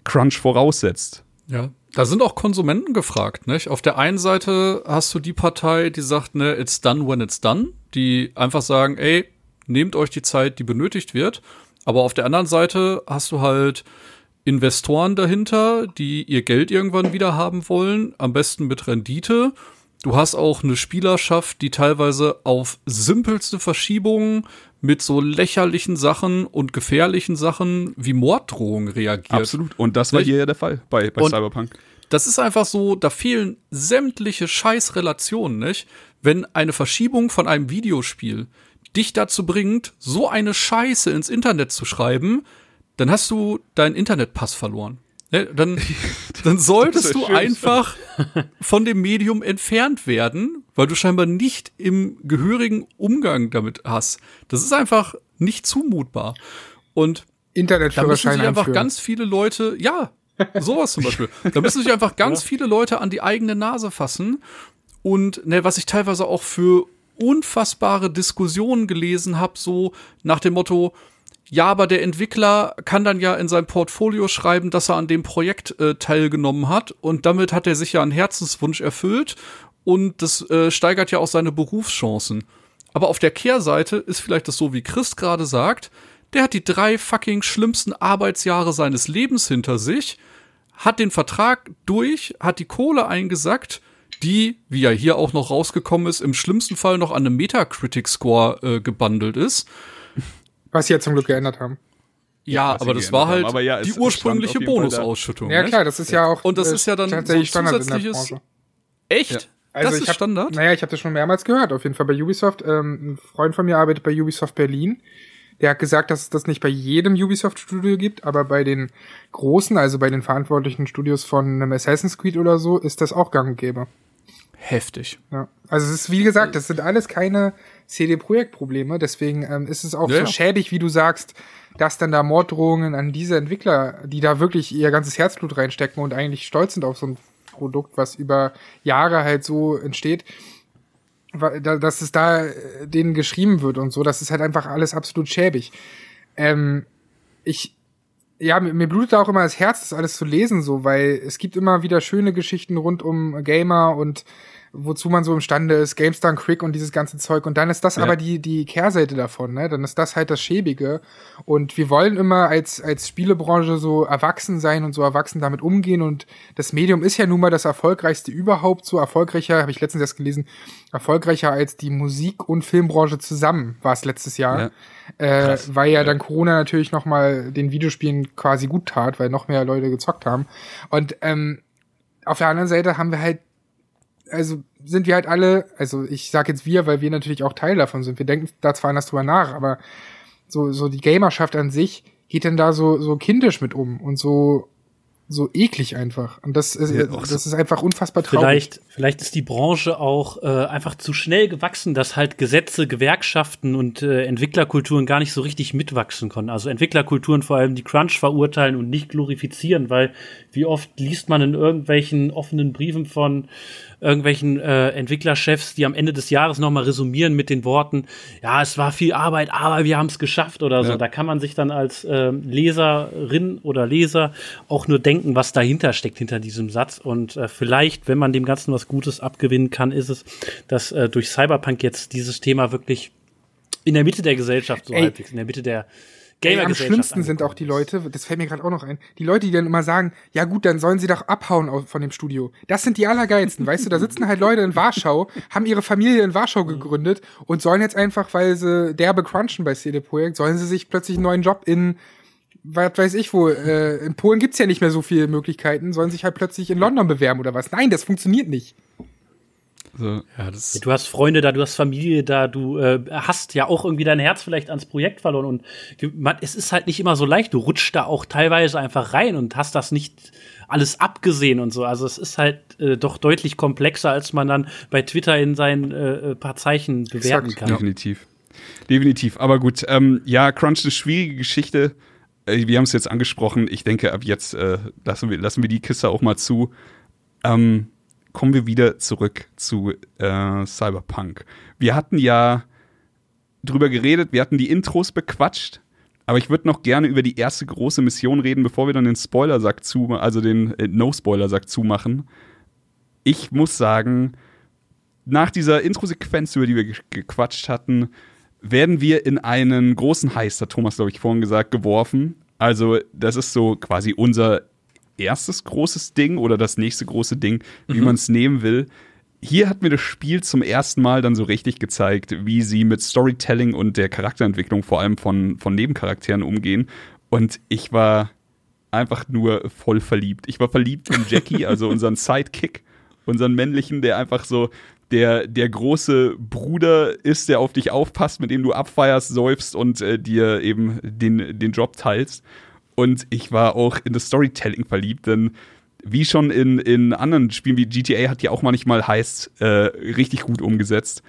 Crunch voraussetzt. Ja, da sind auch Konsumenten gefragt, nicht? Auf der einen Seite hast du die Partei, die sagt, ne, it's done when it's done, die einfach sagen, ey, nehmt euch die Zeit, die benötigt wird. Aber auf der anderen Seite hast du halt Investoren dahinter, die ihr Geld irgendwann wieder haben wollen, am besten mit Rendite. Du hast auch eine Spielerschaft, die teilweise auf simpelste Verschiebungen mit so lächerlichen Sachen und gefährlichen Sachen wie Morddrohungen reagiert. Absolut. Und das war Nicht? hier ja der Fall bei, bei Und- Cyberpunk. Das ist einfach so, da fehlen sämtliche Scheißrelationen, nicht? Wenn eine Verschiebung von einem Videospiel dich dazu bringt, so eine Scheiße ins Internet zu schreiben, dann hast du deinen Internetpass verloren. Ne? Dann, dann solltest du schön. einfach von dem Medium entfernt werden, weil du scheinbar nicht im gehörigen Umgang damit hast. Das ist einfach nicht zumutbar. Und da müssen sich einfach ganz viele Leute, ja, sowas zum Beispiel. Da müssen sich einfach ganz viele Leute an die eigene Nase fassen. Und ne, was ich teilweise auch für unfassbare Diskussionen gelesen habe, so nach dem Motto, ja, aber der Entwickler kann dann ja in sein Portfolio schreiben, dass er an dem Projekt äh, teilgenommen hat und damit hat er sich ja einen Herzenswunsch erfüllt und das äh, steigert ja auch seine Berufschancen. Aber auf der Kehrseite ist vielleicht das so, wie Chris gerade sagt, der hat die drei fucking schlimmsten Arbeitsjahre seines Lebens hinter sich, hat den Vertrag durch, hat die Kohle eingesackt, die, wie ja hier auch noch rausgekommen ist, im schlimmsten Fall noch an einem Metacritic-Score äh, gebundelt ist. Was sie ja zum Glück geändert haben. Ja, was aber das war halt ja, die ursprüngliche. Bonusausschüttung. Ja klar, das ist ja auch Und das ist ja dann tatsächlich so ein Standard in der zusätzliches- Branche. Echt? Also das ich ist hab, Standard? Naja, ich habe das schon mehrmals gehört, auf jeden Fall bei Ubisoft. Ähm, ein Freund von mir arbeitet bei Ubisoft Berlin. Der hat gesagt, dass es das nicht bei jedem Ubisoft-Studio gibt, aber bei den großen, also bei den verantwortlichen Studios von einem Assassin's Creed oder so, ist das auch gang und gäbe. Heftig. Ja. Also es ist, wie gesagt, das sind alles keine CD-Projekt-Probleme, deswegen ähm, ist es auch Ja, so schäbig, wie du sagst, dass dann da Morddrohungen an diese Entwickler, die da wirklich ihr ganzes Herzblut reinstecken und eigentlich stolz sind auf so ein Produkt, was über Jahre halt so entsteht, dass es da äh, denen geschrieben wird und so, das ist halt einfach alles absolut schäbig. Ähm, ich, ja, mir, blutet auch immer das Herz, das alles zu lesen, so, weil es gibt immer wieder schöne Geschichten rund um Gamer und wozu man so imstande ist, GameStar und Quick und dieses ganze Zeug. Und dann ist das Ja. aber die, die Kehrseite davon, ne? Dann ist das halt das Schäbige. Und wir wollen immer als, als Spielebranche so erwachsen sein und so erwachsen damit umgehen. Und das Medium ist ja nun mal das erfolgreichste überhaupt, so erfolgreicher, habe ich letztens erst gelesen, erfolgreicher als die Musik- und Filmbranche zusammen war es letztes Jahr. Ja. Äh, weil ja dann Corona natürlich noch mal den Videospielen quasi gut tat, weil noch mehr Leute gezockt haben. Und ähm, auf der anderen Seite haben wir halt, also sind wir halt alle, also ich sag jetzt wir, weil wir natürlich auch Teil davon sind. Wir denken da zwar anders drüber nach, aber so, so die Gamerschaft an sich geht dann da so, so kindisch mit um und so, so eklig einfach. Und das ist, Ja, auch das so- ist einfach unfassbar traurig. Vielleicht, vielleicht ist die Branche auch äh, einfach zu schnell gewachsen, dass halt Gesetze, Gewerkschaften und äh, Entwicklerkulturen gar nicht so richtig mitwachsen konnten. Also Entwicklerkulturen vor allem die Crunch verurteilen und nicht glorifizieren, weil wie oft liest man in irgendwelchen offenen Briefen von irgendwelchen äh, Entwicklerchefs, die am Ende des Jahres nochmal resümieren mit den Worten, ja, es war viel Arbeit, aber wir haben es geschafft oder so. Ja. Da kann man sich dann als ähm, Leserin oder Leser auch nur denken, was dahinter steckt, hinter diesem Satz. Und äh, vielleicht, wenn man dem Ganzen was Gutes abgewinnen kann, ist es, dass äh, durch Cyberpunk jetzt dieses Thema wirklich in der Mitte der Gesellschaft so Ey. halbwegs, in der Mitte der Ey, am schlimmsten sind auch die Leute, das fällt mir gerade auch noch ein, die Leute, die dann immer sagen, ja gut, dann sollen sie doch abhauen von dem Studio. Das sind die Allergeilsten, weißt du, da sitzen halt Leute in Warschau, haben ihre Familie in Warschau gegründet und sollen jetzt einfach, weil sie derbe crunchen bei CD Projekt, sollen sie sich plötzlich einen neuen Job in, was weiß ich wo, äh, in Polen gibt's ja nicht mehr so viele Möglichkeiten, sollen sich halt plötzlich in London bewerben oder was. Nein, das funktioniert nicht. So. Ja, das Du hast Freunde da, du hast Familie da, du äh, hast ja auch irgendwie dein Herz vielleicht ans Projekt verloren und man, es ist halt nicht immer so leicht. Du rutschst da auch teilweise einfach rein und hast das nicht alles abgesehen und so. Also es ist halt äh, doch deutlich komplexer, als man dann bei Twitter in seinen äh, äh, paar Zeichen bewerten Exakt. kann. Definitiv. Definitiv. Aber gut, ähm, ja, Crunch ist eine schwierige Geschichte. Äh, wir haben es jetzt angesprochen. Ich denke, ab jetzt äh, lassen, wir, lassen wir die Kiste auch mal zu. Ähm, kommen wir wieder zurück zu äh, Cyberpunk. Wir hatten ja drüber geredet, wir hatten die Intros bequatscht. Aber ich würde noch gerne über die erste große Mission reden, bevor wir dann den Spoilersack zu, also den äh, No-Spoiler-Sack zumachen. Ich muss sagen, nach dieser Intro-Sequenz, über die wir ge- gequatscht hatten, werden wir in einen großen Heist, hat Thomas, glaube ich, vorhin gesagt, geworfen. Also, das ist so quasi unser erstes großes Ding oder das nächste große Ding, wie man es nehmen will. Hier hat mir das Spiel zum ersten Mal dann so richtig gezeigt, wie sie mit Storytelling und der Charakterentwicklung vor allem von, von Nebencharakteren umgehen. Und ich war einfach nur voll verliebt. Ich war verliebt in Jackie, also unseren Sidekick, unseren männlichen, der einfach so der, der große Bruder ist, der auf dich aufpasst, mit dem du abfeierst, säufst und äh, dir eben den, den Job teilst. Und ich war auch in das Storytelling verliebt, denn wie schon in, in anderen Spielen wie GTA hat ja auch manchmal Heists äh, richtig gut umgesetzt.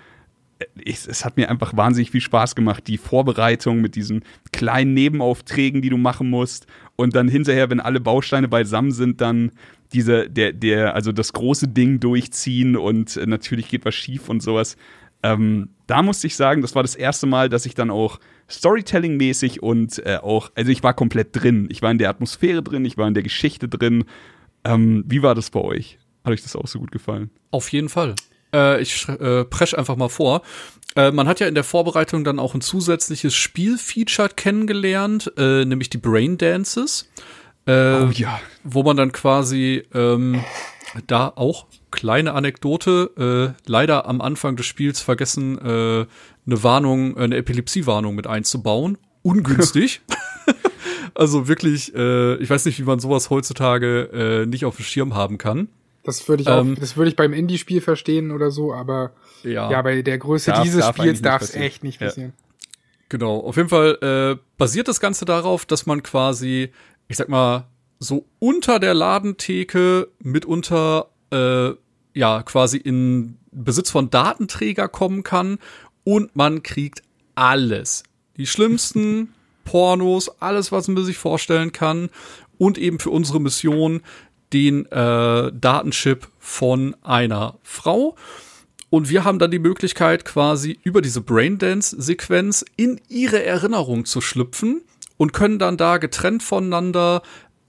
Ich, es hat mir einfach wahnsinnig viel Spaß gemacht, die Vorbereitung mit diesen kleinen Nebenaufträgen, die du machen musst. Und dann hinterher, wenn alle Bausteine beisammen sind, dann diese, der, der, also das große Ding durchziehen und äh, natürlich geht was schief und sowas. Ähm, da musste ich sagen, das war das erste Mal, dass ich dann auch Storytelling-mäßig und äh, auch, also ich war komplett drin. Ich war in der Atmosphäre drin, ich war in der Geschichte drin. Ähm, wie war das bei euch? Hat euch das auch so gut gefallen? Auf jeden Fall. Äh, ich äh, presch einfach mal vor. Äh, man hat ja in der Vorbereitung dann auch ein zusätzliches Spielfeature kennengelernt, äh, nämlich die Brain Dances. Äh, oh ja. Wo man dann quasi ähm, da auch kleine Anekdote, äh, leider am Anfang des Spiels vergessen, äh, eine Warnung, eine Epilepsie-Warnung mit einzubauen. Ungünstig. also wirklich, äh, ich weiß nicht, wie man sowas heutzutage äh, nicht auf dem Schirm haben kann. Das würde ich auch, ähm, das würde ich beim Indie-Spiel verstehen oder so, aber ja, ja bei der Größe darf, dieses darf Spiels darf es echt nicht passieren. Ja. Genau, auf jeden Fall äh, basiert das Ganze darauf, dass man quasi, ich sag mal, so unter der Ladentheke mitunter äh, ja quasi in Besitz von Datenträger kommen kann und man kriegt alles. Die schlimmsten Pornos, alles, was man sich vorstellen kann und eben für unsere Mission den äh, Datenchip von einer Frau. Und wir haben dann die Möglichkeit, quasi über diese Braindance-Sequenz in ihre Erinnerung zu schlüpfen und können dann da getrennt voneinander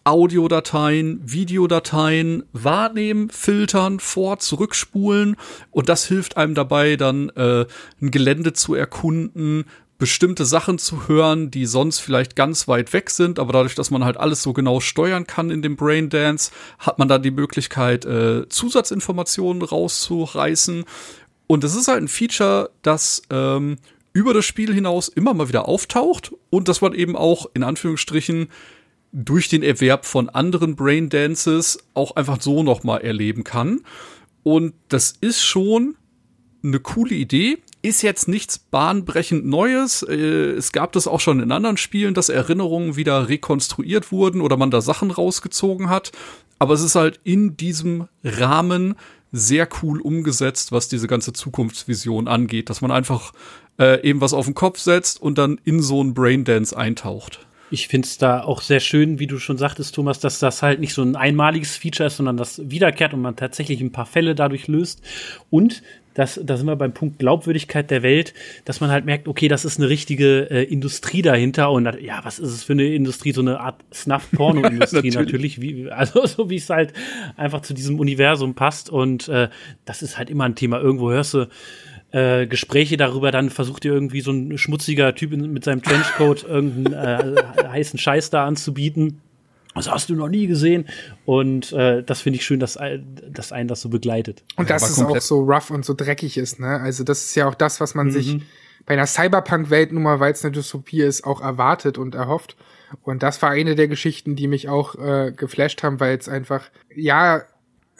Audiodateien, Videodateien wahrnehmen, filtern, vor, zurückspulen. Und das hilft einem dabei, dann äh, ein Gelände zu erkunden, bestimmte Sachen zu hören, die sonst vielleicht ganz weit weg sind, aber dadurch, dass man halt alles so genau steuern kann in dem Braindance, hat man dann die Möglichkeit, äh, Zusatzinformationen rauszureißen. Und das ist halt ein Feature, das ähm, über das Spiel hinaus immer mal wieder auftaucht. Und dass man eben auch in Anführungsstrichen durch den Erwerb von anderen Braindances auch einfach so noch mal erleben kann. Und das ist schon eine coole Idee ist jetzt nichts bahnbrechend Neues. Äh, es gab das auch schon in anderen Spielen, dass Erinnerungen wieder rekonstruiert wurden oder man da Sachen rausgezogen hat. Aber es ist halt in diesem Rahmen sehr cool umgesetzt, was diese ganze Zukunftsvision angeht, dass man einfach äh, eben was auf den Kopf setzt und dann in so einen Braindance eintaucht. Ich finde es da auch sehr schön, wie du schon sagtest, Thomas, dass das halt nicht so ein einmaliges Feature ist, sondern das wiederkehrt und man tatsächlich ein paar Fälle dadurch löst. Und das, da sind wir beim Punkt Glaubwürdigkeit der Welt, dass man halt merkt, okay, das ist eine richtige äh, Industrie dahinter und ja, was ist es für eine Industrie? So eine Art Snuff-Porno-Industrie natürlich. natürlich, wie, also so wie es halt einfach zu diesem Universum passt und äh, das ist halt immer ein Thema. Irgendwo hörst du äh, Gespräche darüber, dann versucht ihr irgendwie so ein schmutziger Typ mit seinem Trenchcoat irgendeinen äh, heißen Scheiß da anzubieten. Das hast du noch nie gesehen. Und äh, das finde ich schön, dass, dass einen das so begleitet. Und dass es auch so rough und so dreckig ist, ne? Also, das ist ja auch das, was man mhm. sich bei einer Cyberpunk-Welt, nun mal weil es eine Dystopie ist, auch erwartet und erhofft. Und das war eine der Geschichten, die mich auch äh, geflasht haben, weil es einfach, ja,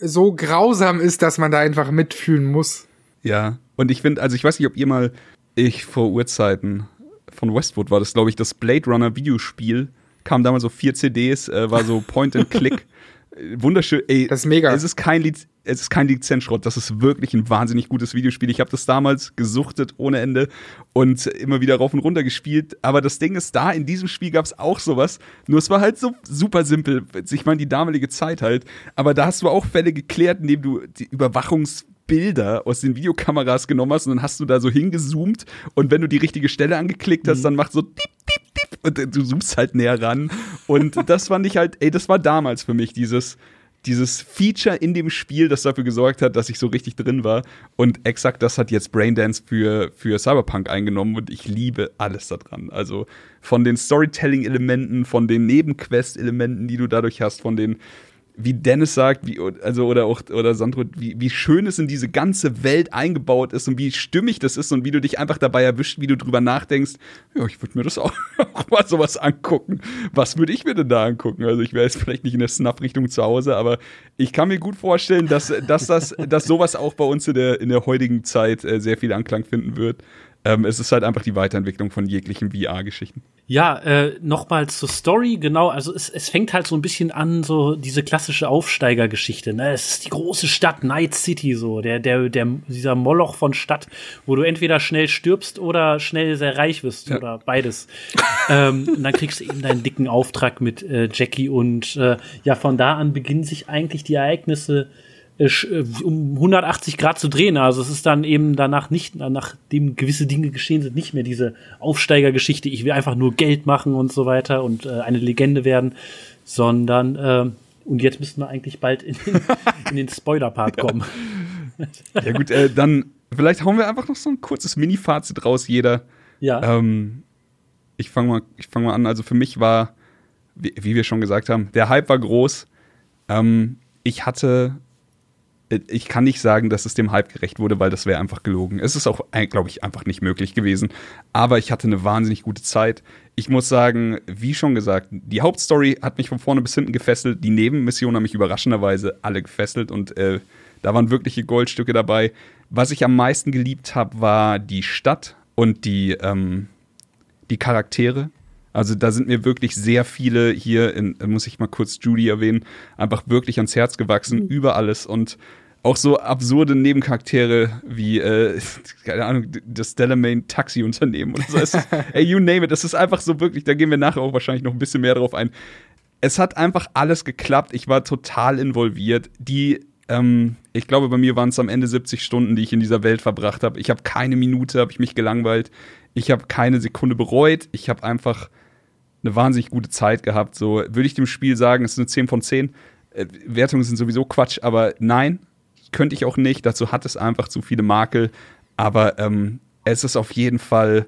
so grausam ist, dass man da einfach mitfühlen muss. Ja, und ich finde, also ich weiß nicht, ob ihr mal, ich vor Urzeiten von Westwood war das, glaube ich, das Blade Runner Videospiel, kam damals so vier CDs, äh, war so Point and Click. Wunderschön, ey. Das ist mega. Es ist kein Liz es ist kein Lizenzschrott, das ist wirklich ein wahnsinnig gutes Videospiel. Ich habe das damals gesuchtet ohne Ende und immer wieder rauf und runter gespielt. Aber das Ding ist, da in diesem Spiel gab es auch sowas. Nur es war halt so super simpel. Ich meine, die damalige Zeit halt. Aber da hast du auch Fälle geklärt, indem du die Überwachungs Bilder aus den Videokameras genommen hast und dann hast du da so hingezoomt und wenn du die richtige Stelle angeklickt hast, mhm. dann macht so dip, dip, dip und du zoomst halt näher ran. Und das fand ich halt, ey, das war damals für mich dieses, dieses Feature in dem Spiel, das dafür gesorgt hat, dass ich so richtig drin war. Und exakt das hat jetzt Braindance für, für Cyberpunk eingenommen und ich liebe alles daran. Also von den Storytelling-Elementen, von den Nebenquest-Elementen, die du dadurch hast, von den wie Dennis sagt, wie, also oder auch oder Sandro, wie, wie schön es in diese ganze Welt eingebaut ist und wie stimmig das ist und wie du dich einfach dabei erwischt, wie du drüber nachdenkst, ja, ich würde mir das auch, auch, mal sowas angucken. Was würde ich mir denn da angucken? Also ich wäre jetzt vielleicht nicht in der Snuff-Richtung zu Hause, aber ich kann mir gut vorstellen, dass, dass, das, dass sowas auch bei uns in der, in der heutigen Zeit äh, sehr viel Anklang finden wird. Ähm, es ist halt einfach die Weiterentwicklung von jeglichen VR-Geschichten. Ja, äh, nochmals zur Story, genau, also es, es fängt halt so ein bisschen an, so diese klassische Aufsteigergeschichte. Ne? Es ist die große Stadt, Night City, so, der, der, der, dieser Moloch von Stadt, wo du entweder schnell stirbst oder schnell sehr reich wirst ja. oder beides. ähm, und dann kriegst du eben deinen dicken Auftrag mit äh, Jackie und äh, ja, von da an beginnen sich eigentlich die Ereignisse um 180 Grad zu drehen. Also es ist dann eben danach nicht, nachdem gewisse Dinge geschehen sind, nicht mehr diese Aufsteigergeschichte, ich will einfach nur Geld machen und so weiter und äh, eine Legende werden, sondern äh, und jetzt müssten wir eigentlich bald in den, in den Spoiler-Part kommen. Ja, ja gut, äh, dann vielleicht hauen wir einfach noch so ein kurzes Mini-Fazit raus, jeder. Ja. Ähm, ich fange mal, fang mal an. Also für mich war, wie, wie, wir schon gesagt haben, der Hype war groß. Ähm, ich hatte ich kann nicht sagen, dass es dem Hype gerecht wurde, weil das wäre einfach gelogen. Es ist auch, glaube ich, einfach nicht möglich gewesen. Aber ich hatte eine wahnsinnig gute Zeit. Ich muss sagen, wie schon gesagt, die Hauptstory hat mich von vorne bis hinten gefesselt. Die Nebenmissionen haben mich überraschenderweise alle gefesselt und äh, da waren wirkliche Goldstücke dabei. Was ich am meisten geliebt habe, war die Stadt und die, ähm, die Charaktere. Also da sind mir wirklich sehr viele hier, in, muss ich mal kurz Judy erwähnen, einfach wirklich ans Herz gewachsen, mhm. über alles und auch so absurde Nebencharaktere wie, äh, keine Ahnung, das Delamain Taxi-Unternehmen oder so. Es, ey, you name it, das ist einfach so wirklich, da gehen wir nachher auch wahrscheinlich noch ein bisschen mehr drauf ein. Es hat einfach alles geklappt, ich war total involviert. Die, ähm, ich glaube, bei mir waren es am Ende 70 Stunden, die ich in dieser Welt verbracht habe. Ich habe keine Minute, habe ich mich gelangweilt. Ich habe keine Sekunde bereut. Ich habe einfach eine wahnsinnig gute Zeit gehabt. So würde ich dem Spiel sagen, es ist eine 10 von 10. Äh, Wertungen sind sowieso Quatsch, aber nein, könnte ich auch nicht. Dazu hat es einfach zu viele Makel. Aber ähm, es ist auf jeden Fall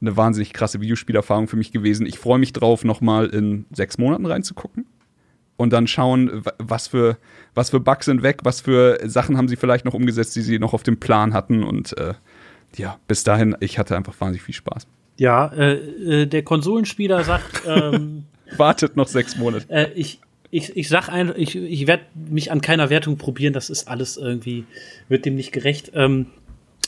eine wahnsinnig krasse Videospielerfahrung für mich gewesen. Ich freue mich drauf, nochmal in sechs Monaten reinzugucken und dann schauen, was für, was für Bugs sind weg, was für Sachen haben sie vielleicht noch umgesetzt, die sie noch auf dem Plan hatten. Und äh, ja, bis dahin, ich hatte einfach wahnsinnig viel Spaß. Ja, äh, äh, der Konsolenspieler sagt. Ähm, Wartet noch sechs Monate. Äh, ich, ich, ich sag einfach, ich, ich werde mich an keiner Wertung probieren, das ist alles irgendwie, wird dem nicht gerecht. Ähm,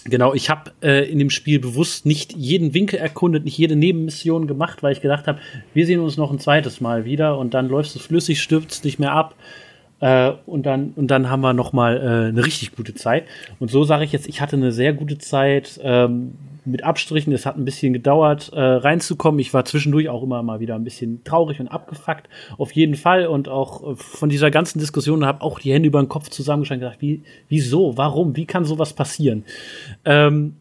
genau, ich habe äh, in dem Spiel bewusst nicht jeden Winkel erkundet, nicht jede Nebenmission gemacht, weil ich gedacht habe, wir sehen uns noch ein zweites Mal wieder und dann läufst du flüssig, stürzt nicht mehr ab. Äh, und dann und dann haben wir noch mal äh, eine richtig gute Zeit und so sage ich jetzt ich hatte eine sehr gute Zeit ähm, mit Abstrichen. Es hat ein bisschen gedauert, äh, reinzukommen. Ich war zwischendurch auch immer mal wieder ein bisschen traurig und abgefuckt. Auf jeden Fall. Und auch äh, von dieser ganzen Diskussion habe auch die Hände über den Kopf zusammengeschlagen und gedacht, wie, wieso, warum, wie kann sowas passieren? Ähm,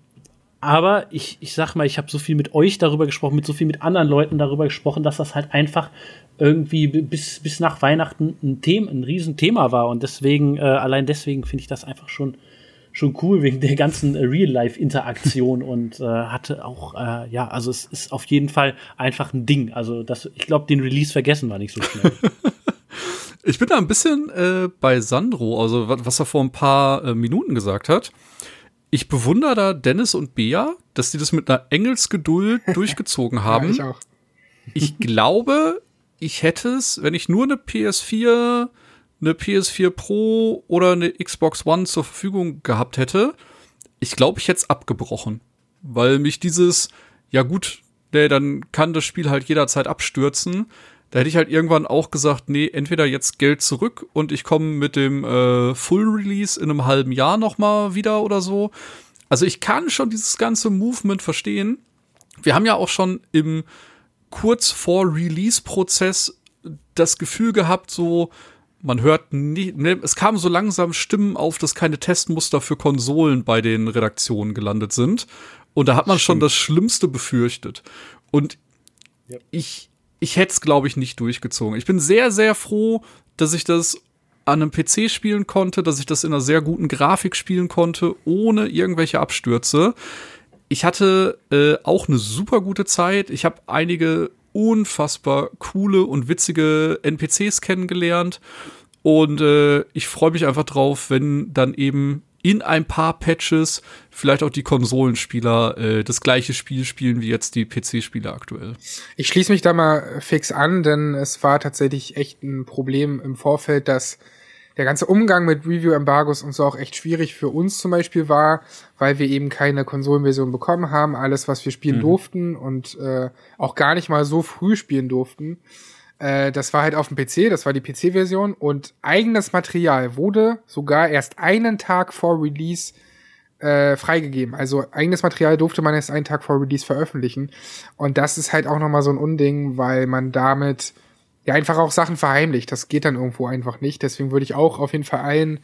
aber ich, ich sag mal, ich habe so viel mit euch darüber gesprochen, mit so viel mit anderen Leuten darüber gesprochen, dass das halt einfach irgendwie bis, bis nach Weihnachten ein Thema, ein Riesenthema war. Und deswegen, äh, allein deswegen finde ich das einfach schon schon cool wegen der ganzen äh, Real-Life-Interaktion und äh, hatte auch, äh, ja, also es ist auf jeden Fall einfach ein Ding. Also das, ich glaube, den Release vergessen war nicht so schnell. ich bin da ein bisschen äh, bei Sandro, also was er vor ein paar äh, Minuten gesagt hat. Ich bewundere da Dennis und Bea, dass die das mit einer Engelsgeduld durchgezogen haben. ja, ich auch. ich glaube, ich hätte es, wenn ich nur eine PS4 eine PS4 Pro oder eine Xbox One zur Verfügung gehabt hätte, ich glaube, ich hätte es abgebrochen. Weil mich dieses, ja gut, nee, dann kann das Spiel halt jederzeit abstürzen. Da hätte ich halt irgendwann auch gesagt, nee, entweder jetzt Geld zurück und ich komme mit dem äh, Full Release in einem halben Jahr noch mal wieder oder so. Also ich kann schon dieses ganze Movement verstehen. Wir haben ja auch schon im kurz vor Release-Prozess das Gefühl gehabt, so, man hört nie, ne, es kamen so langsam Stimmen auf, dass keine Testmuster für Konsolen bei den Redaktionen gelandet sind. Und da hat man Stimmt. schon das Schlimmste befürchtet. Und ja. ich, ich hätte es, glaube ich, nicht durchgezogen. Ich bin sehr, sehr froh, dass ich das an einem PC spielen konnte, dass ich das in einer sehr guten Grafik spielen konnte, ohne irgendwelche Abstürze. Ich hatte äh, auch eine super gute Zeit. Ich habe einige unfassbar coole und witzige NPCs kennengelernt. Und äh, ich freue mich einfach drauf, wenn dann eben in ein paar Patches vielleicht auch die Konsolenspieler äh, das gleiche Spiel spielen wie jetzt die PC-Spieler aktuell. Ich schließe mich da mal fix an, denn es war tatsächlich echt ein Problem im Vorfeld, dass der ganze Umgang mit Review-Embargos und so auch echt schwierig für uns zum Beispiel war, weil wir eben keine Konsolenversion bekommen haben. Alles, was wir spielen mhm. durften und äh, auch gar nicht mal so früh spielen durften, äh, das war halt auf dem PC, das war die PC-Version und eigenes Material wurde sogar erst einen Tag vor Release äh, freigegeben. Also eigenes Material durfte man erst einen Tag vor Release veröffentlichen. Und das ist halt auch nochmal so ein Unding, weil man damit ja einfach auch Sachen verheimlicht. Das geht dann irgendwo einfach nicht. Deswegen würde ich auch auf jeden Fall allen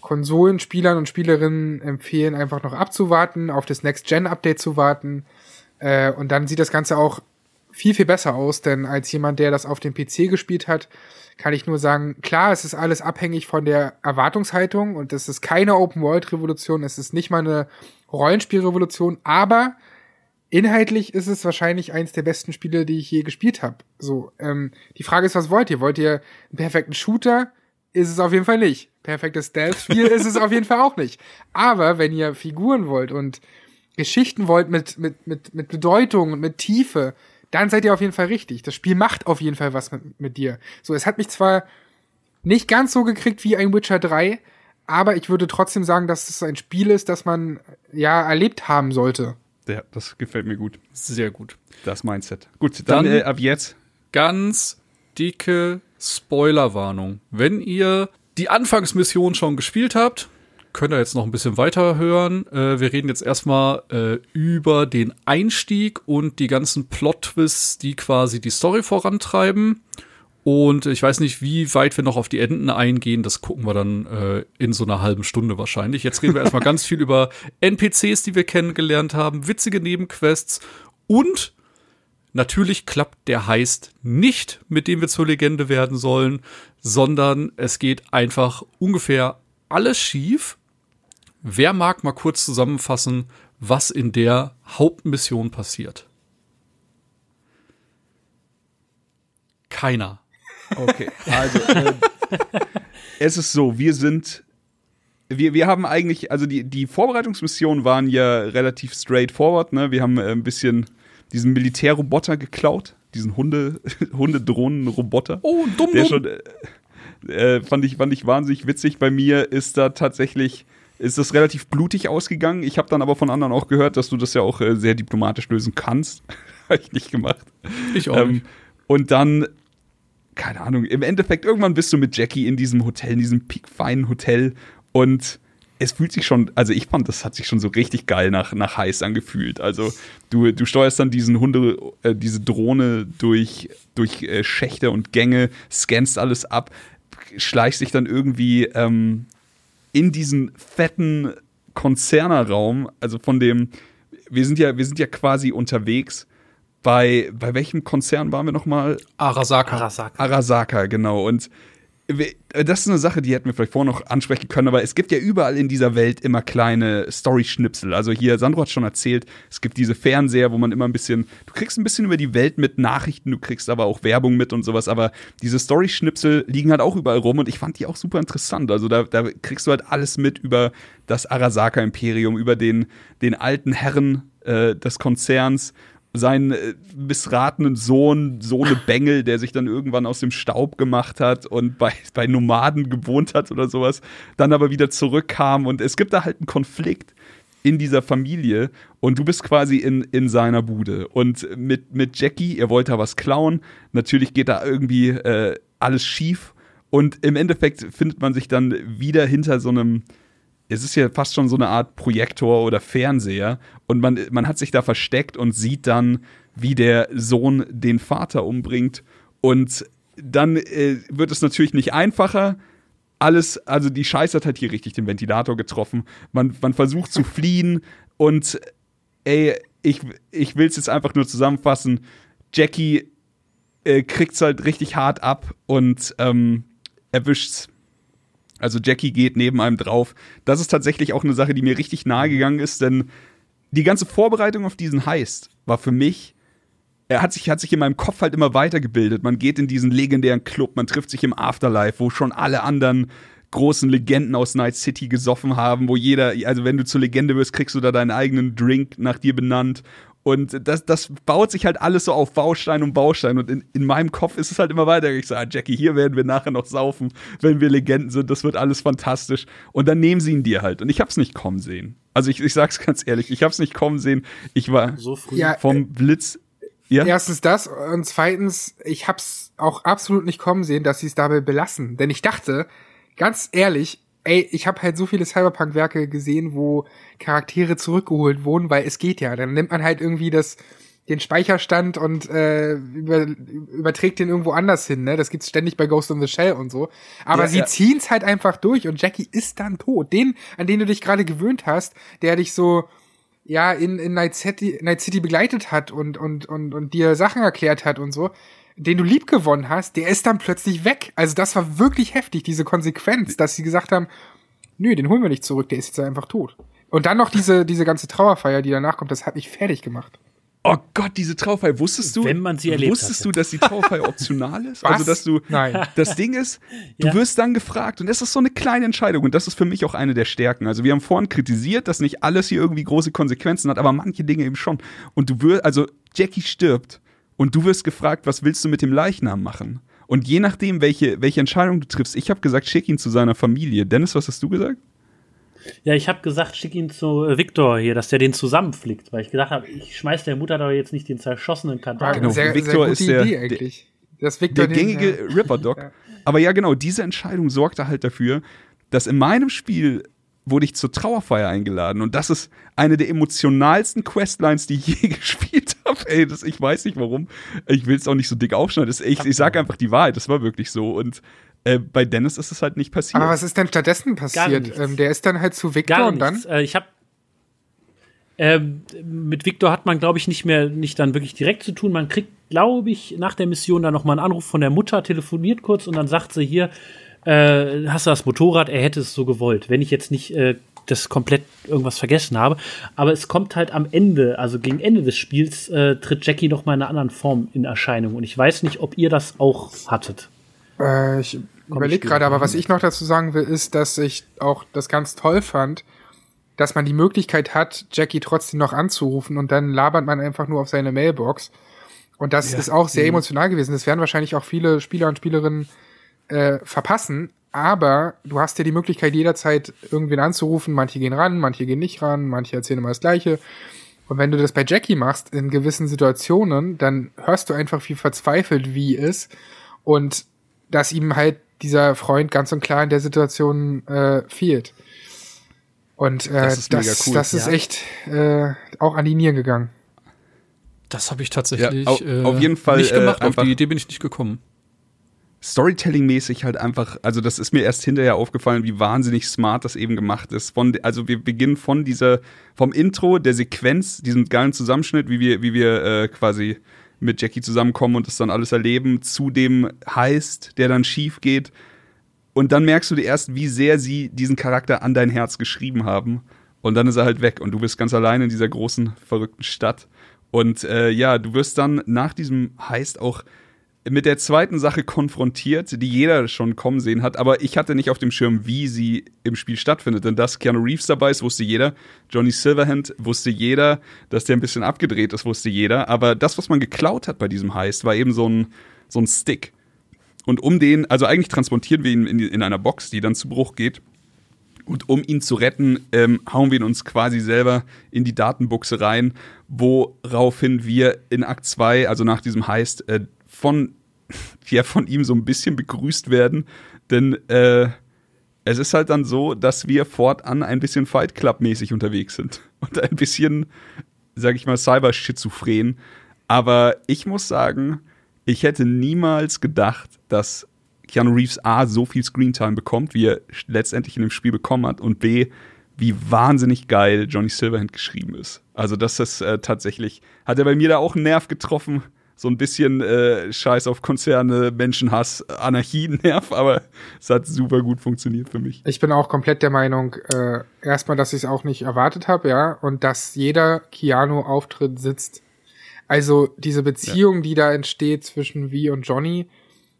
Konsolenspielern und Spielerinnen empfehlen, einfach noch abzuwarten, auf das Next-Gen-Update zu warten. Äh, und dann sieht das Ganze auch viel, viel besser aus, denn als jemand, der das auf dem PC gespielt hat, kann ich nur sagen, klar, es ist alles abhängig von der Erwartungshaltung und es ist keine Open-World-Revolution, es ist nicht mal eine Rollenspielrevolution, aber inhaltlich ist es wahrscheinlich eins der besten Spiele, die ich je gespielt habe. So, ähm, die Frage ist, was wollt ihr? Wollt ihr einen perfekten Shooter? Ist es auf jeden Fall nicht. Perfektes Stealth-Spiel ist es auf jeden Fall auch nicht. Aber wenn ihr Figuren wollt und Geschichten wollt mit, mit, mit, mit Bedeutung und mit Tiefe, dann seid ihr auf jeden Fall richtig. Das Spiel macht auf jeden Fall was mit, mit dir. So, es hat mich zwar nicht ganz so gekriegt wie ein Witcher 3, aber ich würde trotzdem sagen, dass es ein Spiel ist, das man ja erlebt haben sollte. Ja, das gefällt mir gut. Sehr gut. Das Mindset. Gut, dann, Dann- äh, ab jetzt. Ganz dicke Spoilerwarnung. Wenn ihr die Anfangsmission schon gespielt habt, könnt ihr jetzt noch ein bisschen weiter hören. Äh, wir reden jetzt erstmal äh, über den Einstieg und die ganzen Plot-Twists, die quasi die Story vorantreiben. Und ich weiß nicht, wie weit wir noch auf die Enden eingehen. Das gucken wir dann äh, in so einer halben Stunde wahrscheinlich. Jetzt reden wir erstmal ganz viel über NPCs, die wir kennengelernt haben, witzige Nebenquests und Natürlich klappt der Heist nicht, mit dem wir zur Legende werden sollen, sondern es geht einfach ungefähr alles schief. Wer mag mal kurz zusammenfassen, was in der Hauptmission passiert? Keiner. Okay, also äh, es ist so, wir sind wir, wir haben eigentlich, also die, die Vorbereitungsmissionen waren ja relativ straightforward, ne? Wir haben äh, ein bisschen diesen Militärroboter geklaut, diesen Hunde, Hundedrohnen-Roboter. Oh, dumm, Der dumm. schon, äh, äh, fand, ich, fand ich wahnsinnig witzig. Bei mir ist da tatsächlich, ist das relativ blutig ausgegangen. Ich habe dann aber von anderen auch gehört, dass du das ja auch äh, sehr diplomatisch lösen kannst. habe ich nicht gemacht. Ich auch Ähm, und dann, keine Ahnung, im Endeffekt, irgendwann bist du mit Jackie in diesem Hotel, in diesem piekfeinen Hotel und es fühlt sich schon, also ich fand, das hat sich schon so richtig geil nach, nach heiß angefühlt. Also du, du steuerst dann diesen Hunde, äh, diese Drohne durch, durch äh, Schächte und Gänge, scannst alles ab, schleichst dich dann irgendwie ähm, in diesen fetten Konzernerraum, also von dem, wir sind ja, wir sind ja quasi unterwegs. Bei, bei welchem Konzern waren wir nochmal? Arasaka. Arasaka. Arasaka, genau. Und wir- das ist eine Sache, die hätten wir vielleicht vorher noch ansprechen können, aber es gibt ja überall in dieser Welt immer kleine Story-Schnipsel. Also hier, Sandro hat schon erzählt, es gibt diese Fernseher, wo man immer ein bisschen, du kriegst ein bisschen über die Welt mit Nachrichten, du kriegst aber auch Werbung mit und sowas, aber diese Story-Schnipsel liegen halt auch überall rum und ich fand die auch super interessant. Also da, da kriegst du halt alles mit über das Arasaka-Imperium, über den, den alten Herren äh, des Konzerns, seinen äh, missratenen Sohn, Sohne Bengel, der sich dann irgendwann aus dem Staub gemacht hat und bei, bei Nomaden gewohnt hat oder sowas, dann aber wieder zurückkam. Und es gibt da halt einen Konflikt in dieser Familie und du bist quasi in, in seiner Bude. Und mit, mit Jackie, ihr wollt da was klauen, natürlich geht da irgendwie äh, alles schief. Und im Endeffekt findet man sich dann wieder hinter so einem es ist ja fast schon so eine Art Projektor oder Fernseher und man, man hat sich da versteckt und sieht dann, wie der Sohn den Vater umbringt und dann äh, wird es natürlich nicht einfacher. Alles, also die Scheiße hat halt hier richtig den Ventilator getroffen. Man, man versucht zu fliehen und ey, ich, ich will es jetzt einfach nur zusammenfassen. Jackie äh, kriegt's halt richtig hart ab und ähm, erwischt's also Jackie geht neben einem drauf. Das ist tatsächlich auch eine Sache, die mir richtig nahe gegangen ist, denn die ganze Vorbereitung auf diesen Heist war für mich, er hat sich, hat sich in meinem Kopf halt immer weitergebildet. Man geht in diesen legendären Club, man trifft sich im Afterlife, wo schon alle anderen großen Legenden aus Night City gesoffen haben, wo jeder, also wenn du zur Legende wirst, kriegst du da deinen eigenen Drink nach dir benannt. Und das, das baut sich halt alles so auf Baustein um Baustein. Und in, in meinem Kopf ist es halt immer weiter. Ich sage, ah, Jackie, hier werden wir nachher noch saufen, wenn wir Legenden sind. Das wird alles fantastisch. Und dann nehmen sie ihn dir halt. Und ich hab's nicht kommen sehen. Also ich, ich sag's ganz ehrlich, ich hab's nicht kommen sehen. Ich war So früh. Ja, vom Blitz. Ja, Erstens das und zweitens, ich hab's auch absolut nicht kommen sehen, dass sie es dabei belassen. Denn ich dachte, ganz ehrlich, ey, ich habe halt so viele Cyberpunk-Werke gesehen, wo Charaktere zurückgeholt wurden, weil es geht ja. Dann nimmt man halt irgendwie das den Speicherstand und äh, über, überträgt den irgendwo anders hin, ne? Das gibt's ständig bei Ghost in the Shell und so. Aber Ja, sie ja. ziehen's halt einfach durch und Jackie ist dann tot. Den, an den du dich gerade gewöhnt hast, der dich so ja in, in Night City, Night City begleitet hat und, und, und, und dir Sachen erklärt hat und so, den du lieb gewonnen hast, der ist dann plötzlich weg. Also das war wirklich heftig, diese Konsequenz, dass sie gesagt haben, nö, den holen wir nicht zurück, der ist jetzt einfach tot. Und dann noch diese, diese ganze Trauerfeier, die danach kommt, das hat mich fertig gemacht. Oh Gott, diese Trauerfeier. Wusstest du, Wenn man sie erlebt wusstest hat, du, dass die Trauerfeier optional ist? Was? Also, dass du, Nein. das Ding ist, du Ja. wirst dann gefragt und das ist so eine kleine Entscheidung und das ist für mich auch eine der Stärken. Also, wir haben vorhin kritisiert, dass nicht alles hier irgendwie große Konsequenzen hat, aber manche Dinge eben schon. Und du wirst, also, Jackie stirbt und du wirst gefragt, was willst du mit dem Leichnam machen? Und je nachdem, welche, welche Entscheidung du triffst, ich habe gesagt, schick ihn zu seiner Familie. Dennis, was hast du gesagt? Ja, ich habe gesagt, schick ihn zu äh, Victor hier, dass der den zusammenflickt, weil ich gedacht habe, ich schmeiß der Mutter doch jetzt nicht den zerschossenen Kadaver. Genau, sehr, Victor sehr gute ist der- Idee der- eigentlich. Das Victor der den- gängige ja. Ripper-Doc. Aber ja, genau, diese Entscheidung sorgte halt dafür, dass in meinem Spiel wurde ich zur Trauerfeier eingeladen und das ist eine der emotionalsten Questlines, die ich je gespielt habe. Ey, das, ich weiß nicht warum. Ich will es auch nicht so dick aufschneiden. Das, ich ich sage einfach die Wahrheit, das war wirklich so. Und äh, bei Dennis ist es halt nicht passiert. Aber was ist denn stattdessen passiert? Ähm, der ist dann halt zu Victor Gar und dann. Äh, ich habe ähm, mit Victor hat man, glaube ich, nicht mehr nicht dann wirklich direkt zu tun. Man kriegt, glaube ich, nach der Mission dann noch mal einen Anruf von der Mutter, telefoniert kurz und dann sagt sie hier, äh, hast du das Motorrad? Er hätte es so gewollt. Wenn ich jetzt nicht äh, das komplett irgendwas vergessen habe. Aber es kommt halt am Ende, also gegen Ende des Spiels, äh, tritt Jackie noch mal in einer anderen Form in Erscheinung. Und ich weiß nicht, ob ihr das auch hattet. Äh, ich überlege gerade, aber was ich noch dazu sagen will, ist, dass ich auch das ganz toll fand, dass man die Möglichkeit hat, Jackie trotzdem noch anzurufen und dann labert man einfach nur auf seine Mailbox. Und das ist auch Mhm. sehr emotional gewesen. Das werden wahrscheinlich auch viele Spieler und Spielerinnen äh, verpassen. Aber du hast ja die Möglichkeit, jederzeit irgendwen anzurufen. Manche gehen ran, manche gehen nicht ran, manche erzählen immer das Gleiche. Und wenn du das bei Jackie machst, in gewissen Situationen, dann hörst du einfach, wie verzweifelt wie ist und dass ihm halt dieser Freund ganz und klar in der Situation äh, fehlt. Und äh, Das das, ist mega das, cool. ist Ja. echt äh, auch an die Nieren gegangen. Das habe ich tatsächlich Ja, au- äh, auf jeden Fall, nicht äh, gemacht. auf einfach- die Idee bin ich nicht gekommen. Storytelling-mäßig halt einfach, also das ist mir erst hinterher aufgefallen, wie wahnsinnig smart das eben gemacht ist. Von, also wir beginnen von dieser, vom Intro, der Sequenz, diesem geilen Zusammenschnitt, wie wir, wie wir äh, quasi mit Jackie zusammenkommen und das dann alles erleben, zu dem Heist, der dann schief geht. Und dann merkst du dir erst, wie sehr sie diesen Charakter an dein Herz geschrieben haben. Und dann ist er halt weg und du bist ganz allein in dieser großen, verrückten Stadt. Und äh, ja, du wirst dann nach diesem Heist auch mit der zweiten Sache konfrontiert, die jeder schon kommen sehen hat, aber ich hatte nicht auf dem Schirm, wie sie im Spiel stattfindet. Denn dass Keanu Reeves dabei ist, wusste jeder. Johnny Silverhand wusste jeder. Dass der ein bisschen abgedreht ist, wusste jeder. Aber das, was man geklaut hat bei diesem Heist, war eben so ein, so ein Stick. Und um den, also eigentlich transportieren wir ihn in, in einer Box, die dann zu Bruch geht. Und um ihn zu retten, ähm, hauen wir ihn uns quasi selber in die Datenbuchse rein, woraufhin wir in Akt 2, also nach diesem Heist, äh, von, ja, von ihm so ein bisschen begrüßt werden. Denn äh, es ist halt dann so, dass wir fortan ein bisschen Fight Club-mäßig unterwegs sind. Und ein bisschen, sag ich mal, cyber-schizophren. Aber ich muss sagen, ich hätte niemals gedacht, dass Keanu Reeves A so viel Screentime bekommt, wie er letztendlich in dem Spiel bekommen hat, und B, wie wahnsinnig geil Johnny Silverhand geschrieben ist. Also, das ist äh, tatsächlich, hat er bei mir da auch einen Nerv getroffen. So ein bisschen äh, Scheiß auf Konzerne, Menschenhass, Anarchie-Nerv, aber es hat super gut funktioniert für mich. Ich bin auch komplett der Meinung, äh, erstmal, dass ich es auch nicht erwartet habe, ja, und dass jeder Keanu-Auftritt sitzt. Also diese Beziehung, die da entsteht zwischen Vi und Johnny,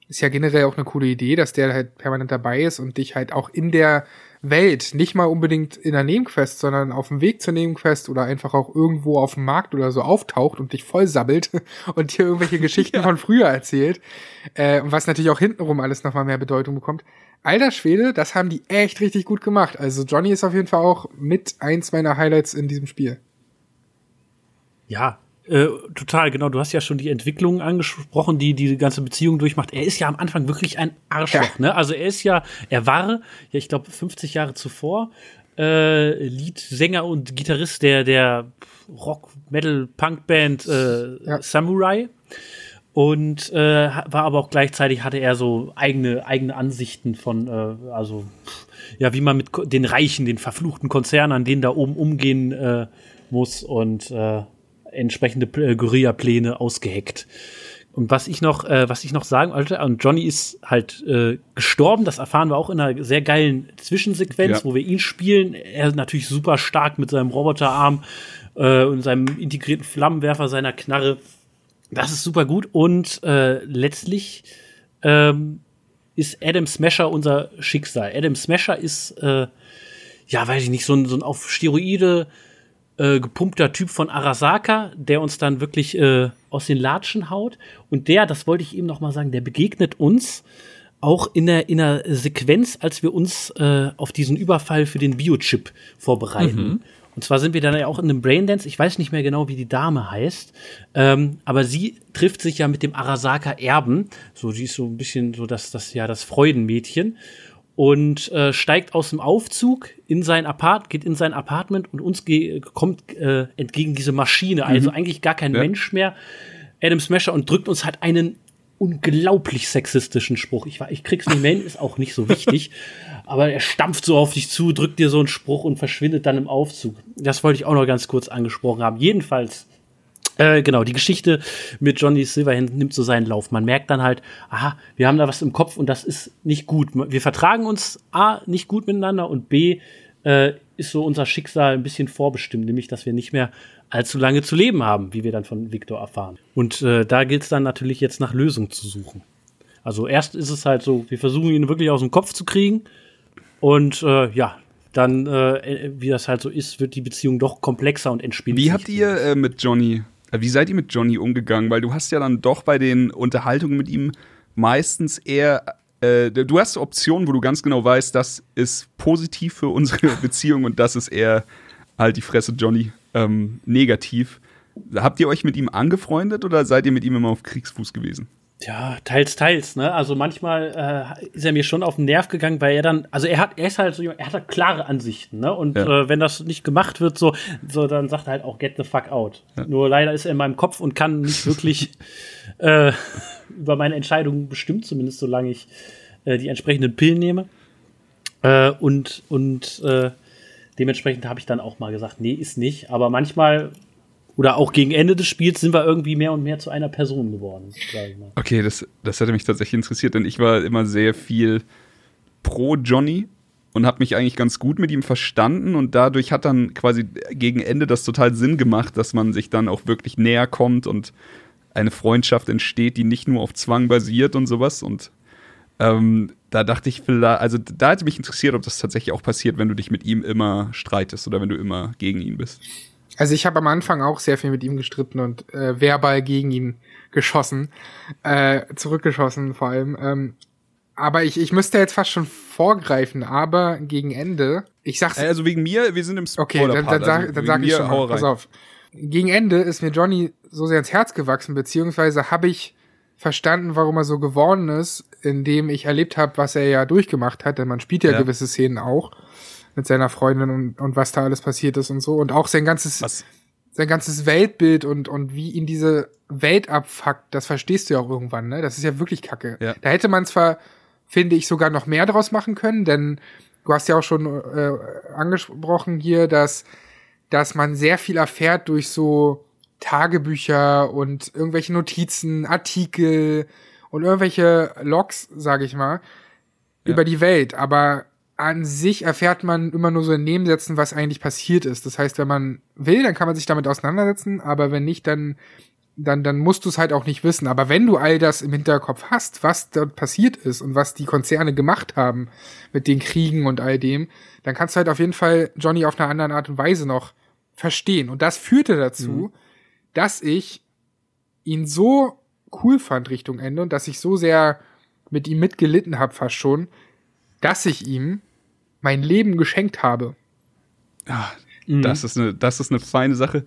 ist ja generell auch eine coole Idee, dass der halt permanent dabei ist und dich halt auch in der Welt, nicht mal unbedingt in der Nebenquest, sondern auf dem Weg zur Nebenquest oder einfach auch irgendwo auf dem Markt oder so auftaucht und dich voll sabbelt und dir irgendwelche Geschichten von früher erzählt. Äh, was natürlich auch hintenrum alles nochmal mehr Bedeutung bekommt. Alter Schwede, das haben die echt richtig gut gemacht. Also Johnny ist auf jeden Fall auch mit eins meiner Highlights in diesem Spiel. Ja, äh, total, genau. Du hast ja schon die Entwicklung angesprochen, die die ganze Beziehung durchmacht. Er ist ja am Anfang wirklich ein Arschloch, Ja. ne? Also er ist ja, er war, ja, ich glaube, 50 Jahre zuvor, äh, Leadsänger und Gitarrist der, der Rock-Metal-Punk-Band äh, Ja. Samurai. Und äh, war aber auch gleichzeitig hatte er so eigene, eigene Ansichten von, äh, also ja, wie man mit den Reichen, den verfluchten Konzernen, an denen da oben umgehen äh, muss und äh, entsprechende äh, Guerilla-Pläne ausgeheckt. Und was ich noch, äh, was ich noch sagen wollte, und Johnny ist halt äh, gestorben, das erfahren wir auch in einer sehr geilen Zwischensequenz, Ja. wo wir ihn spielen. Er ist natürlich super stark mit seinem Roboterarm äh, und seinem integrierten Flammenwerfer, seiner Knarre. Das ist super gut. Und äh, letztlich ähm, ist Adam Smasher unser Schicksal. Adam Smasher ist, äh, ja, weiß ich nicht, so ein, so ein auf Steroide äh, gepumpter Typ von Arasaka, der uns dann wirklich äh, aus den Latschen haut. Und der, das wollte ich eben noch mal sagen, der begegnet uns auch in der, in der Sequenz, als wir uns äh, auf diesen Überfall für den Biochip vorbereiten. Und zwar sind wir dann ja auch in einem Braindance. Ich weiß nicht mehr genau, wie die Dame heißt. Ähm, aber sie trifft sich ja mit dem Arasaka Erben. So, sie ist so ein bisschen so das, das, ja, das Freudenmädchen. Und äh, steigt aus dem Aufzug in sein Apart, geht in sein Apartment und uns kommt äh, entgegen diese Maschine. Also eigentlich gar kein Ja. Mensch mehr. Adam Smasher und drückt uns halt einen unglaublich sexistischen Spruch. Ich, ich krieg's nicht mehr hin, ist auch nicht so wichtig. aber er stampft so auf dich zu, drückt dir so einen Spruch und verschwindet dann im Aufzug. Das wollte ich auch noch ganz kurz angesprochen haben. Jedenfalls, äh, genau, die Geschichte mit Johnny Silverhand nimmt so seinen Lauf. Man merkt dann halt, aha, wir haben da was im Kopf und das ist nicht gut. Wir vertragen uns A, nicht gut miteinander und B, äh, ist so unser Schicksal ein bisschen vorbestimmt, nämlich, dass wir nicht mehr allzu lange zu leben haben, wie wir dann von Victor erfahren. Und äh, da gilt es dann natürlich jetzt nach Lösungen zu suchen. Also erst ist es halt so, wir versuchen ihn wirklich aus dem Kopf zu kriegen und äh, ja, dann, äh, wie das halt so ist, wird die Beziehung doch komplexer und entspinnt Wie habt ihr äh, mit Johnny, wie seid ihr mit Johnny umgegangen? Weil du hast ja dann doch bei den Unterhaltungen mit ihm meistens eher, äh, du hast Optionen, wo du ganz genau weißt, das ist positiv für unsere Beziehung und das ist eher halt die Fresse Johnny ähm, negativ. Habt ihr euch mit ihm angefreundet oder seid ihr mit ihm immer auf Kriegsfuß gewesen? Ja, teils, teils, ne? Also manchmal äh, ist er mir schon auf den Nerv gegangen, weil er dann, also er hat, er ist halt so, er hat halt klare Ansichten, ne? Und Ja. äh, wenn das nicht gemacht wird, so, so, dann sagt er halt auch get the fuck out. Nur leider ist er in meinem Kopf und kann nicht wirklich äh, über meine Entscheidungen bestimmen, zumindest solange ich äh, die entsprechenden Pillen nehme. Äh, und und äh, dementsprechend habe ich dann auch mal gesagt, nee, ist nicht. Aber manchmal oder auch gegen Ende des Spiels sind wir irgendwie mehr und mehr zu einer Person geworden. Okay, das, das hätte mich tatsächlich interessiert, denn ich war immer sehr viel pro Johnny und habe mich eigentlich ganz gut mit ihm verstanden und dadurch hat dann quasi gegen Ende das total Sinn gemacht, dass man sich dann auch wirklich näher kommt und eine Freundschaft entsteht, die nicht nur auf Zwang basiert und sowas und ähm, da dachte ich vielleicht, also da hätte mich interessiert, ob das tatsächlich auch passiert, wenn du dich mit ihm immer streitest oder wenn du immer gegen ihn bist. Also ich habe am Anfang auch sehr viel mit ihm gestritten und äh, verbal gegen ihn geschossen, äh, zurückgeschossen vor allem. Ähm, aber ich, ich müsste jetzt fast schon vorgreifen, aber gegen Ende, ich sag's, Also wegen mir, wir sind im okay, dann, dann sag, also dann sag ich schon mal, pass auf. Gegen Ende ist mir Johnny so sehr ins Herz gewachsen, beziehungsweise habe ich verstanden, warum er so geworden ist, indem ich erlebt habe, was er ja durchgemacht hat, denn man spielt ja, Ja. gewisse Szenen auch mit seiner Freundin und, und was da alles passiert ist und so und auch sein ganzes Was? sein ganzes Weltbild und, und wie ihn diese Welt abfuckt, das verstehst du ja auch irgendwann, ne? Das ist ja wirklich kacke. Ja. Da hätte man zwar, finde ich, sogar noch mehr draus machen können, denn du hast ja auch schon äh, angesprochen hier, dass, dass man sehr viel erfährt durch so Tagebücher und irgendwelche Notizen, Artikel und irgendwelche Logs, sage ich mal, Ja. über die Welt. Aber an sich erfährt man immer nur so in Nebensätzen, was eigentlich passiert ist. Das heißt, wenn man will, dann kann man sich damit auseinandersetzen, aber wenn nicht, dann, dann, dann musst du es halt auch nicht wissen. Aber wenn du all das im Hinterkopf hast, was dort passiert ist und was die Konzerne gemacht haben mit den Kriegen und all dem, dann kannst du halt auf jeden Fall Johnny auf einer anderen Art und Weise noch verstehen. Und das führte dazu, dass ich ihn so cool fand Richtung Ende und dass ich so sehr mit ihm mitgelitten habe fast schon, dass ich ihm mein Leben geschenkt habe. Ah, das, ist eine, das ist eine feine Sache.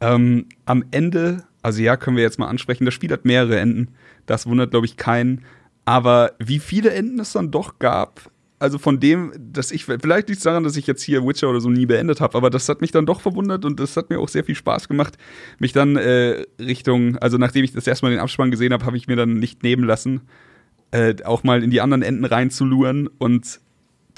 Ähm, am Ende, also ja, können wir jetzt mal ansprechen, das Spiel hat mehrere Enden. Das wundert, glaube ich, keinen. Aber wie viele Enden es dann doch gab, also von dem, dass ich, vielleicht liegt es daran, dass ich jetzt hier Witcher oder so nie beendet habe, aber das hat mich dann doch verwundert und das hat mir auch sehr viel Spaß gemacht, mich dann äh, Richtung, also nachdem ich das erstmal den Abspann gesehen habe, habe ich mir dann nicht nehmen lassen, äh, auch mal in die anderen Enden reinzuluren und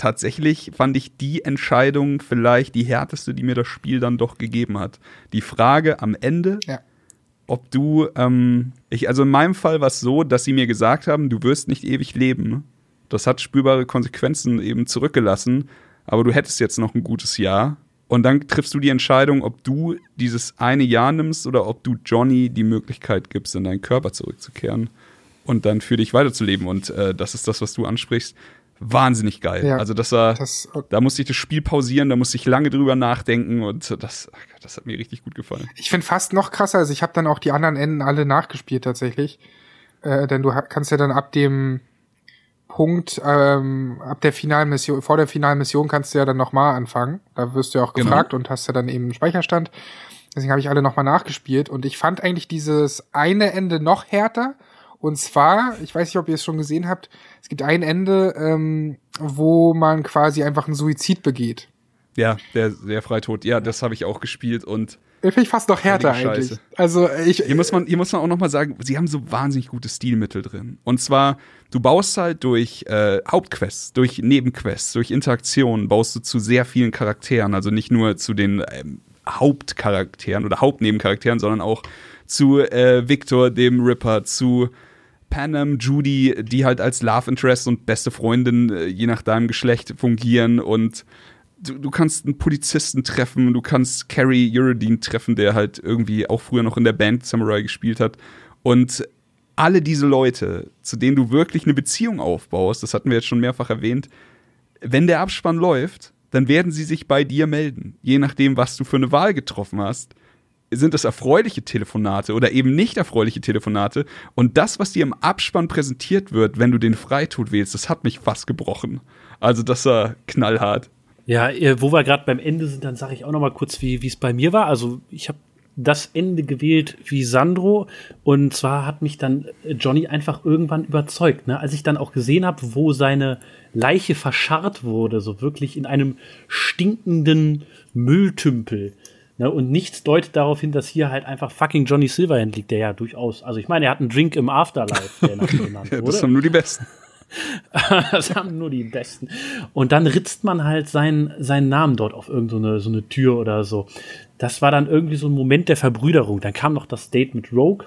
tatsächlich fand ich die Entscheidung vielleicht die härteste, die mir das Spiel dann doch gegeben hat. Die Frage am Ende, Ja. ob du, ähm, ich, also in meinem Fall war es so, dass sie mir gesagt haben, du wirst nicht ewig leben. Das hat spürbare Konsequenzen eben zurückgelassen, aber du hättest jetzt noch ein gutes Jahr. Und dann triffst du die Entscheidung, ob du dieses eine Jahr nimmst oder ob du Johnny die Möglichkeit gibst, in deinen Körper zurückzukehren und dann für dich weiterzuleben. Und äh, das ist das, was du ansprichst. Wahnsinnig geil. Ja, also das war, Das, da musste ich das Spiel pausieren, da musste ich lange drüber nachdenken und das, das hat mir richtig gut gefallen. ich finde fast noch krasser, also ich habe dann auch die anderen Enden alle nachgespielt tatsächlich. Äh, denn du kannst ja dann ab dem Punkt, ähm, ab der finalen Mission, vor der finalen Mission kannst du ja dann nochmal anfangen. Da wirst du ja auch Genau. gefragt und hast ja dann eben einen Speicherstand. Deswegen habe ich alle nochmal nachgespielt und ich fand eigentlich dieses eine Ende noch härter. Und zwar, ich weiß nicht, ob ihr es schon gesehen habt, es gibt ein Ende, ähm, wo man quasi einfach einen Suizid begeht. Ja, der, der Freitod, ja, das habe ich auch gespielt und Den Finde ich fast noch härter eigentlich. Also ich, Hier muss man, hier muss man auch noch mal sagen, sie haben so wahnsinnig gute Stilmittel drin. Und zwar, du baust halt durch äh, Hauptquests, durch Nebenquests, durch Interaktionen, baust du zu sehr vielen Charakteren. Also nicht nur zu den ähm, Hauptcharakteren oder Hauptnebencharakteren, sondern auch zu äh, Victor, dem Ripper, zu Panem, Judy, die halt als Love Interest und beste Freundin, äh, je nach deinem Geschlecht, fungieren und du, du kannst einen Polizisten treffen, du kannst Carrie Uridine treffen, der halt irgendwie auch früher noch in der Band Samurai gespielt hat. Und alle diese Leute, zu denen du wirklich eine Beziehung aufbaust, das hatten wir jetzt schon mehrfach erwähnt, wenn der Abspann läuft, dann werden sie sich bei dir melden. Je nachdem, was du für eine Wahl getroffen hast, sind es erfreuliche Telefonate oder eben nicht erfreuliche Telefonate. Und das, was dir im Abspann präsentiert wird, wenn du den Freitod wählst, das hat mich fast gebrochen. Also das war knallhart. Ja, äh, wo wir gerade beim Ende sind, dann sage ich auch noch mal kurz, wie wie es bei mir war. Also ich habe das Ende gewählt wie Sandro und zwar hat mich dann äh, Johnny einfach irgendwann überzeugt, ne? als ich dann auch gesehen habe, wo seine Leiche verscharrt wurde, so wirklich in einem stinkenden Mülltümpel. Ne? Und nichts deutet darauf hin, dass hier halt einfach fucking Johnny Silverhand liegt, der ja durchaus, also ich meine, er hat einen Drink im Afterlife, der nach ihm Ja, wurde. das haben nur die Besten. das haben nur die Besten. Und dann ritzt man halt seinen, seinen Namen dort auf irgendeine so eine Tür oder so. Das war dann irgendwie so ein Moment der Verbrüderung. Dann kam noch das Date mit Rogue.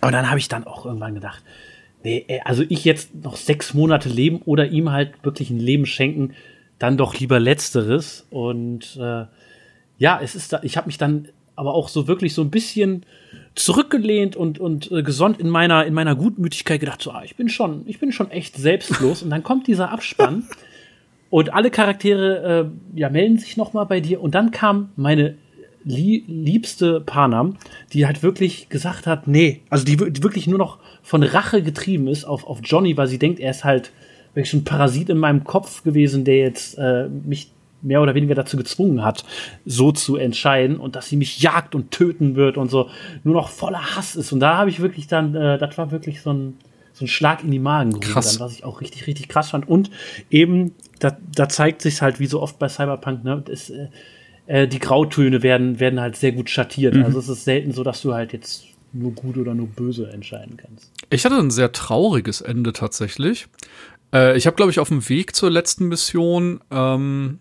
Und dann habe ich dann auch irgendwann gedacht, nee, also ich jetzt noch sechs Monate leben oder ihm halt wirklich ein Leben schenken, dann doch lieber letzteres. Und äh, ja, es ist da, ich habe mich dann aber auch so wirklich so ein bisschen zurückgelehnt und und äh, gesonnt in meiner in meiner Gutmütigkeit gedacht so ah, ich bin schon ich bin schon echt selbstlos. Und dann kommt dieser Abspann und alle Charaktere äh, ja melden sich noch mal bei dir. Und dann kam meine lie liebste Panam, die halt wirklich gesagt hat, nee, also die, die wirklich nur noch von Rache getrieben ist auf, auf Johnny, weil sie denkt, er ist halt wirklich ein Parasit in meinem Kopf gewesen, der jetzt äh, mich mehr oder weniger dazu gezwungen hat, so zu entscheiden und dass sie mich jagt und töten wird und so nur noch voller Hass ist. Und da habe ich wirklich dann, äh, das war wirklich so ein, so ein Schlag in die Krass. dann, was ich auch richtig, richtig krass fand. Und eben, da, da zeigt sich halt, wie so oft bei Cyberpunk, ne, das, äh, äh, die Grautöne werden, werden halt sehr gut schattiert. Also es ist selten so, dass du halt jetzt nur gut oder nur böse entscheiden kannst. Ich hatte ein sehr trauriges Ende tatsächlich. Äh, ich habe, glaube ich, auf dem Weg zur letzten Mission ähm,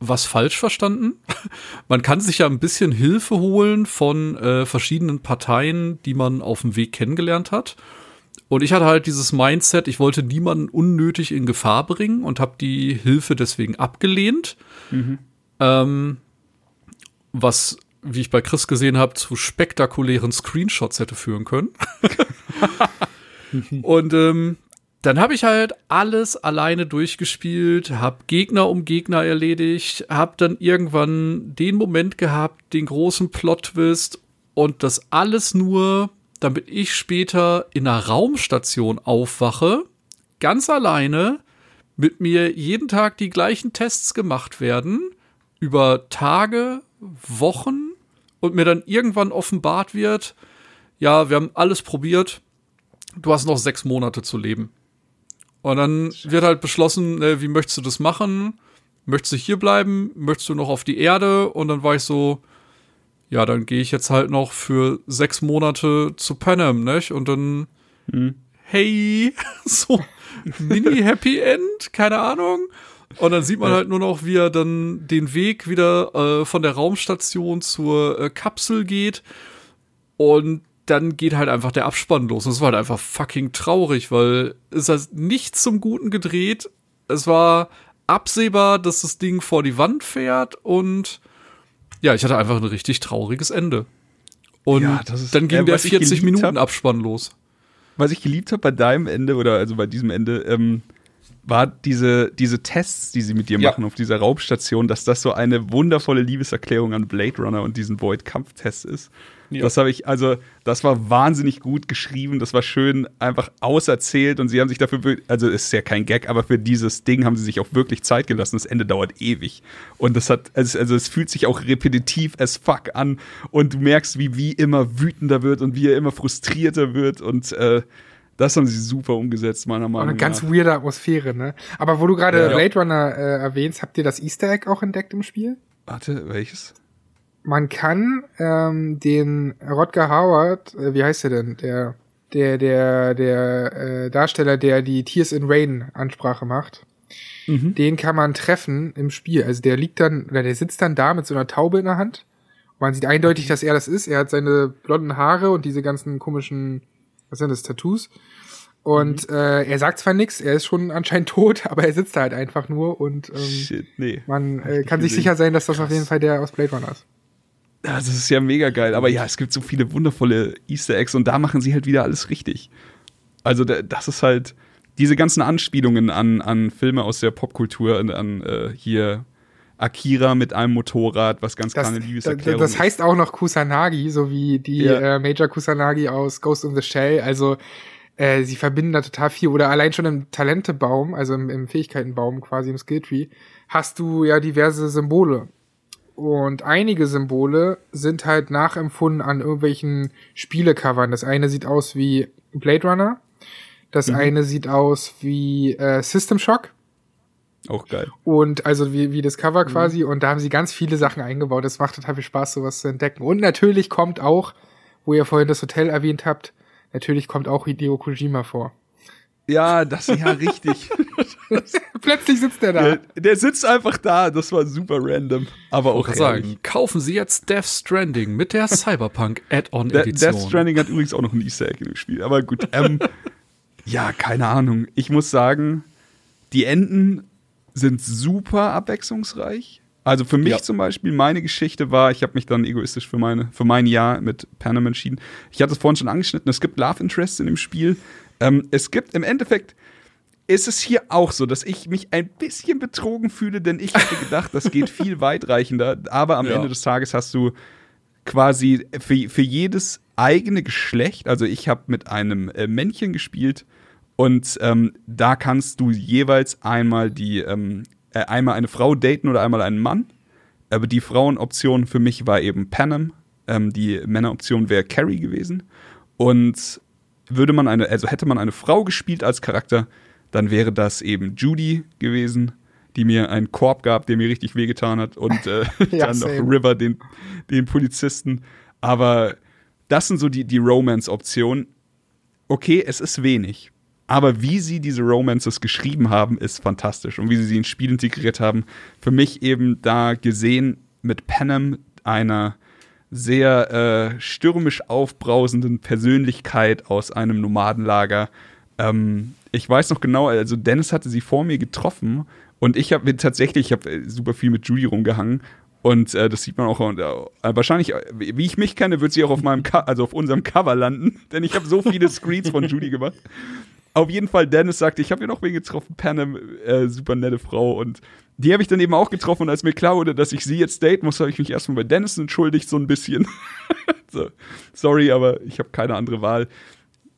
was falsch verstanden. Man kann sich ja ein bisschen Hilfe holen von äh, verschiedenen Parteien, die man auf dem Weg kennengelernt hat. Und ich hatte halt dieses Mindset, ich wollte niemanden unnötig in Gefahr bringen und habe die Hilfe deswegen abgelehnt. Ähm, was, wie ich bei Chris gesehen habe, zu spektakulären Screenshots hätte führen können. Und ähm, dann habe ich halt alles alleine durchgespielt, habe Gegner um Gegner erledigt, habe dann irgendwann den Moment gehabt, den großen Plot-Twist und das alles nur, damit ich später in einer Raumstation aufwache, ganz alleine, mit mir jeden Tag die gleichen Tests gemacht werden, über Tage, Wochen und mir dann irgendwann offenbart wird, ja, wir haben alles probiert, du hast noch sechs Monate zu leben. Und dann wird halt beschlossen, äh, wie möchtest du das machen? Möchtest du hier bleiben? Möchtest du noch auf die Erde? Und dann war ich so, ja, dann gehe ich jetzt halt noch für sechs Monate zu Panem, nicht? Und dann, Hm. hey, so Mini-Happy End, keine Ahnung. Und dann sieht man halt nur noch, wie er dann den Weg wieder äh, von der Raumstation zur äh, Kapsel geht. Und dann geht halt einfach der Abspann los. Und es war halt einfach fucking traurig, weil es hat nicht zum Guten gedreht. Es war absehbar, dass das Ding vor die Wand fährt und ja, ich hatte einfach ein richtig trauriges Ende. Und Ja, ist- dann ging äh, der was ich 40 geliebt Minuten hab- Abspann los. was ich geliebt habe bei deinem Ende oder also bei diesem Ende, ähm, war diese, diese Tests, die sie mit dir Ja. machen auf dieser Raubstation, dass das so eine wundervolle Liebeserklärung an Blade Runner und diesen Void-Kampftest ist. Ja. Das habe ich, also, das war wahnsinnig gut geschrieben, das war schön einfach auserzählt und sie haben sich dafür, also es ist ja kein Gag, aber für dieses Ding haben sie sich auch wirklich Zeit gelassen. Das Ende dauert ewig. Und das hat, also, also es fühlt sich auch repetitiv as fuck an und du merkst, wie wie immer wütender wird und wie er immer frustrierter wird und äh, das haben sie super umgesetzt, meiner Meinung eine ganz nach. weirde Atmosphäre, ne? Aber wo du gerade Ja. Blade Runner äh, erwähnst, habt ihr das Easter Egg auch entdeckt im Spiel? Warte, welches? Man kann ähm, den Rodger Howard, äh, wie heißt er denn? Der, der, der, der äh, Darsteller, der die Tears in Rain Ansprache macht. Den kann man treffen im Spiel. Also der liegt dann, oder der sitzt dann da mit so einer Taube in der Hand. Man sieht eindeutig, dass er das ist. Er hat seine blonden Haare und diese ganzen komischen, was sind das, Tattoos. Und äh, er sagt zwar nichts, er ist schon anscheinend tot, aber er sitzt da halt einfach nur und ähm, Shit, nee. man äh, kann sich sicher sein, dass das auf jeden Fall der aus Blade Runner ist. Das ist ja mega geil. Aber ja, es gibt so viele wundervolle Easter Eggs und da machen sie halt wieder alles richtig. Also da- das ist halt diese ganzen Anspielungen an, an Filme aus der Popkultur, an, an äh, hier Akira mit einem Motorrad, was ganz Das, kleine Liebeserklärung das heißt auch noch Kusanagi, so wie die Ja. äh, Major Kusanagi aus Ghost in the Shell. Also äh, sie verbinden da total viel. Oder allein schon im Talentebaum, also im, im Fähigkeitenbaum quasi im Skilltree, hast du ja diverse Symbole. Und einige Symbole sind halt nachempfunden an irgendwelchen Spielecovern. Das eine sieht aus wie Blade Runner. Das Mhm. eine sieht aus wie äh, System Shock. Auch geil. Und also wie, wie das Cover quasi. Und da haben sie ganz viele Sachen eingebaut. Das macht total viel Spaß, sowas zu entdecken. Und natürlich kommt auch, wo ihr vorhin das Hotel erwähnt habt, natürlich kommt auch Hideo Kojima vor. Ja, das ja richtig. Plötzlich sitzt er da. der, der sitzt einfach da. Das war super random. Aber auch sagen, kaufen Sie jetzt Death Stranding mit der Cyberpunk De Add-on-Edition. Death Stranding hat übrigens auch noch ein Easter Egg dem Spiel. Aber gut. Ähm, ja, keine Ahnung. Ich muss sagen, die Enden sind super abwechslungsreich. Also für mich Ja. zum Beispiel, meine Geschichte war, ich habe mich dann egoistisch für, meine, für mein Jahr mit Panem entschieden. Ich hatte es vorhin schon angeschnitten, es gibt Love Interests in dem Spiel. Ähm, es gibt im Endeffekt, ist es hier auch so, dass ich mich ein bisschen betrogen fühle, denn ich hätte gedacht, das geht viel weitreichender. Aber am Ja. Ende des Tages hast du quasi für, für jedes eigene Geschlecht, also ich habe mit einem äh, Männchen gespielt und ähm, da kannst du jeweils einmal die ähm, äh, einmal eine Frau daten oder einmal einen Mann. Aber die Frauenoption für mich war eben Panem. Ähm, die Männeroption wäre Carrie gewesen. Und würde man eine, also hätte man eine Frau gespielt als Charakter, dann wäre das eben Judy gewesen, die mir einen Korb gab, der mir richtig wehgetan hat. Und äh, Ja, dann noch same. River, den, den Polizisten. Aber das sind so die, die Romance-Optionen. Okay, es ist wenig. Aber wie sie diese Romances geschrieben haben, ist fantastisch. Und wie sie sie ins Spiel integriert haben, für mich eben da gesehen mit Panem, einer sehr äh, stürmisch aufbrausenden Persönlichkeit aus einem Nomadenlager. Ähm, ich weiß noch genau, also Dennis hatte sie vor mir getroffen und ich habe tatsächlich, ich habe äh, super viel mit Judy rumgehangen und äh, das sieht man auch äh, wahrscheinlich, äh, wie ich mich kenne, wird sie auch auf meinem, Co also auf unserem Cover landen, denn ich habe so viele Screens von Judy gemacht. Auf jeden Fall, Dennis sagte, ich habe hier noch wen getroffen, Panem, äh, super nette Frau. Und die habe ich dann eben auch getroffen. Als mir klar wurde, dass ich sie jetzt daten muss, habe ich mich erstmal bei Dennis entschuldigt, so ein bisschen. so, sorry, aber ich habe keine andere Wahl.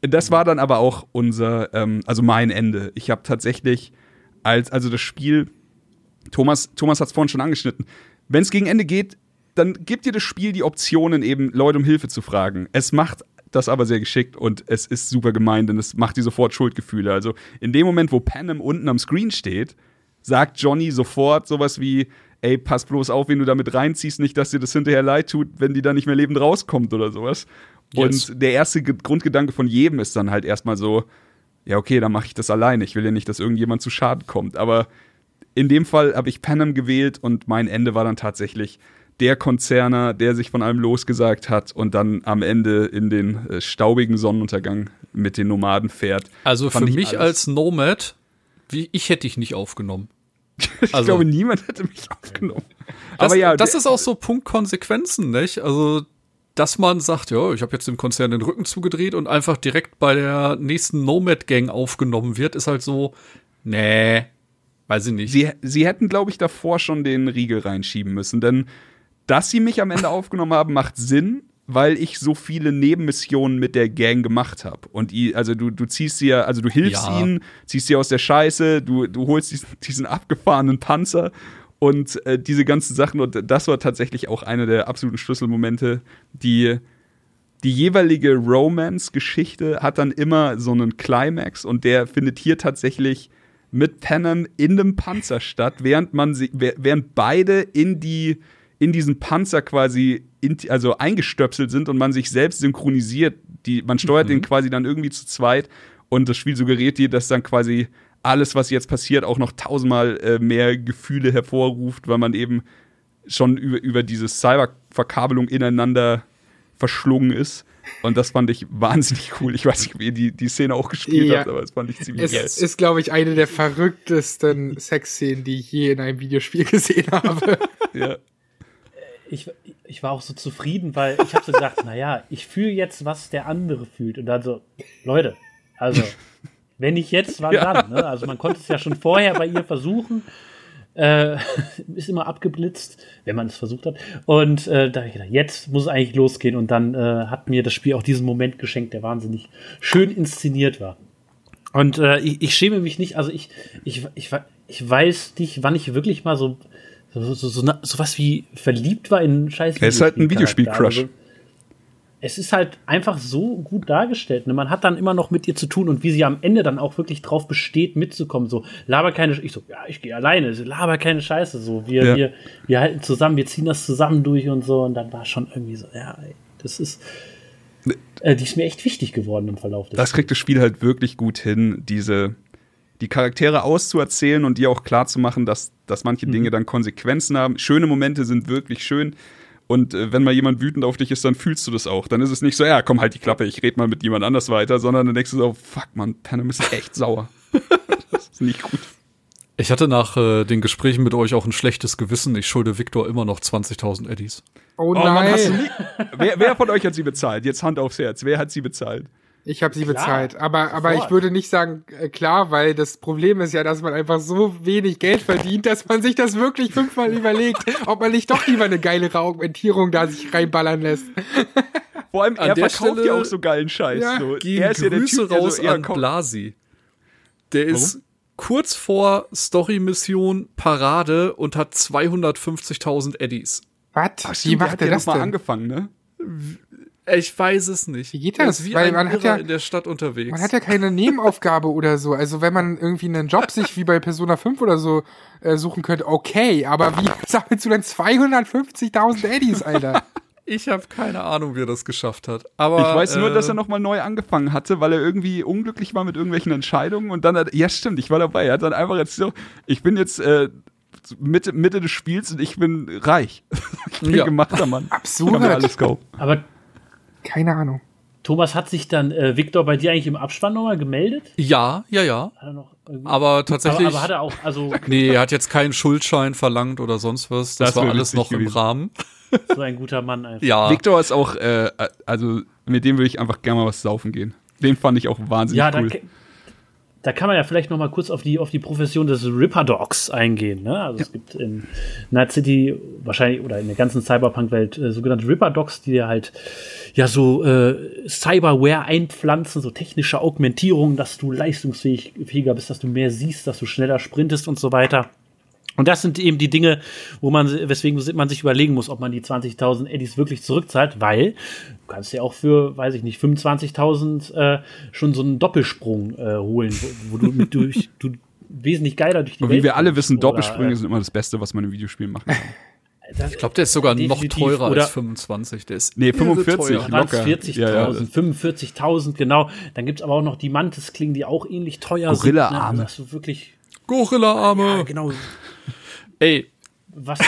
Das war dann aber auch unser, ähm, also mein Ende. Ich habe tatsächlich, als, also das Spiel, Thomas, Thomas hat es vorhin schon angeschnitten, wenn es gegen Ende geht, dann gibt dir das Spiel die Optionen, eben Leute um Hilfe zu fragen. Es macht das aber sehr geschickt und es ist super gemein, denn es macht dir sofort Schuldgefühle. Also in dem Moment, wo Panem unten am Screen steht, sagt Johnny sofort sowas wie, ey, pass bloß auf, wenn du damit reinziehst, nicht, dass dir das hinterher leid tut, wenn die da nicht mehr lebend rauskommt oder sowas. Yes. Und der erste Ge- Grundgedanke von jedem ist dann halt erstmal so, ja, okay, dann mache ich das alleine. Ich will ja nicht, dass irgendjemand zu Schaden kommt. Aber in dem Fall habe ich Panem gewählt und mein Ende war dann tatsächlich der Konzerner, der sich von allem losgesagt hat und dann am Ende in den äh, staubigen Sonnenuntergang mit den Nomaden fährt. Also Fand für ich mich als Nomad, wie, ich hätte dich nicht aufgenommen. Ich also- glaube, niemand hätte mich aufgenommen. Das, Aber ja, das ist auch so Punkt Konsequenzen, nicht? Also, dass man sagt, ja, ich habe jetzt dem Konzern den Rücken zugedreht und einfach direkt bei der nächsten Nomad-Gang aufgenommen wird, ist halt so, nee, weiß ich nicht. Sie, sie hätten, glaube ich, davor schon den Riegel reinschieben müssen, denn dass sie mich am Ende aufgenommen haben, macht Sinn, weil ich so viele Nebenmissionen mit der Gang gemacht habe. Und i- also du, du ziehst sie ja, also du hilfst Ja. ihnen, ziehst sie aus der Scheiße, du, du holst diesen, diesen abgefahrenen Panzer und äh, diese ganzen Sachen. Und das war tatsächlich auch einer der absoluten Schlüsselmomente, die die jeweilige Romance-Geschichte hat dann immer so einen Climax und der findet hier tatsächlich mit Panem in einem Panzer statt, während man sie, wäh- während beide in die in diesen Panzer quasi in, also eingestöpselt sind und man sich selbst synchronisiert. Die, man steuert den quasi dann irgendwie zu zweit und das Spiel suggeriert dir, dass dann quasi alles, was jetzt passiert, auch noch tausendmal äh, mehr Gefühle hervorruft, weil man eben schon über, über diese Cyber-Verkabelung ineinander verschlungen ist. Und das fand ich wahnsinnig cool. Ich weiß nicht, ob ihr die, die Szene auch gespielt Ja. habt, aber das fand ich ziemlich Es geil. ist, glaube ich, eine der verrücktesten Sexszenen, die ich je in einem Videospiel gesehen habe. Ja. Ich, ich war auch so zufrieden, weil ich habe so gedacht, naja, ich fühle jetzt, was der andere fühlt. Und dann so, Leute, also, wenn nicht jetzt, wann Ja. dann? Ne? Also man konnte es ja schon vorher bei ihr versuchen. Äh, ist immer abgeblitzt, wenn man es versucht hat. Und äh, da ich gedacht, jetzt muss es eigentlich losgehen. Und dann äh, hat mir das Spiel auch diesen Moment geschenkt, der wahnsinnig schön inszeniert war. Und äh, ich, ich schäme mich nicht, also ich, ich, ich, ich weiß nicht, wann ich wirklich mal so, so, so, so, so was wie verliebt war in scheiß Es ist halt ein. Videospiel-Crush. Also, es ist halt einfach so gut dargestellt. Ne? Man hat dann immer noch mit ihr zu tun und wie sie am Ende dann auch wirklich drauf besteht, mitzukommen. So, laber keine, Sch- ich so, ja, ich gehe alleine, so, laber keine Scheiße. So, wir, Ja. wir, wir halten zusammen, wir ziehen das zusammen durch und so. Und dann war schon irgendwie so, ja, ey, das ist, äh, die ist mir echt wichtig geworden im Verlauf des Das kriegt das Spiel halt wirklich gut hin, diese die Charaktere auszuerzählen und dir auch klar zu machen, dass, dass manche Dinge dann Konsequenzen haben. Schöne Momente sind wirklich schön. Und äh, wenn mal jemand wütend auf dich ist, dann fühlst du das auch. Dann ist es nicht so, ja, komm halt die Klappe, ich rede mal mit jemand anders weiter, sondern dann denkst du so, fuck man, Panem ist echt sauer. das ist nicht gut. Ich hatte nach äh, den Gesprächen mit euch auch ein schlechtes Gewissen. Ich schulde Victor immer noch 20.000 Eddies. Oh Oh Mann, hast du nein, nie, wer, wer von euch hat sie bezahlt? Jetzt Hand aufs Herz. Wer hat sie bezahlt? Ich habe sie Klar, bezahlt. Aber, aber ich würde nicht sagen, äh, klar, weil das Problem ist ja, dass man einfach so wenig Geld verdient, dass man sich das wirklich fünfmal überlegt, ob man nicht doch lieber eine geilere Augmentierung da sich reinballern lässt. Vor allem, An er der verkauft Stelle ja auch so geilen Scheiß. Ja, so. Gehen er ist ja der Grüße Typ, der raus so, ja, an Blasi. Der ist kurz vor Story-Mission Parade und hat 250.000 Eddies. Was? Wie der macht hat er ja das noch mal denn? angefangen, ne? Ich weiß es nicht. Wie geht das? Ist wie Weil ein man hat ja- in der Stadt unterwegs. Man hat ja keine Nebenaufgabe oder so. Also wenn man irgendwie einen Job sich wie bei Persona 5 oder so äh, suchen könnte, okay. Aber wie sammelst du denn 250.000 Eddies, Alter? ich habe keine Ahnung, wie er das geschafft hat. Aber Ich weiß nur, äh, dass er noch mal neu angefangen hatte, weil er irgendwie unglücklich war mit irgendwelchen Entscheidungen und dann hat, ja stimmt, ich war dabei. Er hat dann einfach jetzt so, ich bin jetzt äh, Mitte, Mitte des Spiels und ich bin reich. ich bin Ja. gemachter Mann. Absurd. Kann mir alles kaufen. Aber Keine Ahnung. Thomas hat sich dann äh, Victor bei dir eigentlich im Abspann nochmal gemeldet? Ja, ja, ja. Hat er noch irgendwie- Aber tatsächlich. aber, aber hat er auch, also Nee, er hat jetzt keinen Schuldschein verlangt oder sonst was. Das, Das war alles noch im gewesen. Rahmen. so ein guter Mann einfach. Ja. Victor ist auch, äh, also mit dem würde ich einfach gerne mal was saufen gehen. Den fand ich auch wahnsinnig Ja, cool. ka- da kann man ja vielleicht noch mal kurz auf die, auf die Profession des Ripper Dogs eingehen. Ne? Also es gibt in Night City wahrscheinlich oder in der ganzen Cyberpunk-Welt äh, sogenannte Ripper Dogs, die ja halt ja so äh, Cyberware einpflanzen, so technische Augmentierung, dass du leistungsfähiger bist, dass du mehr siehst, dass du schneller sprintest und so weiter. Und das sind eben die Dinge, wo man, weswegen man sich überlegen muss, ob man die 20.000 Eddies wirklich zurückzahlt, weil du kannst ja auch für, weiß ich nicht, 25.000 äh, schon so einen Doppelsprung äh, holen, wo, wo du mit durch, du wesentlich geiler durch die Und Welt wie wir alle wissen, Oder, Doppelsprünge äh, sind immer das Beste, was man im Videospiel machen kann. das- Ich glaube, der ist sogar noch teurer Oder- als 25. Der ist Nee, irre 45. teuer. waren es locker. 40.000, Ja, ja, das- 45.000, genau. Dann gibt's aber auch noch die Mantis-Klingen, die auch ähnlich teuer Gorilla-Arme. sind. Ne? Also das ist wirklich, Gorilla-Arme. ja, genau, Ey, was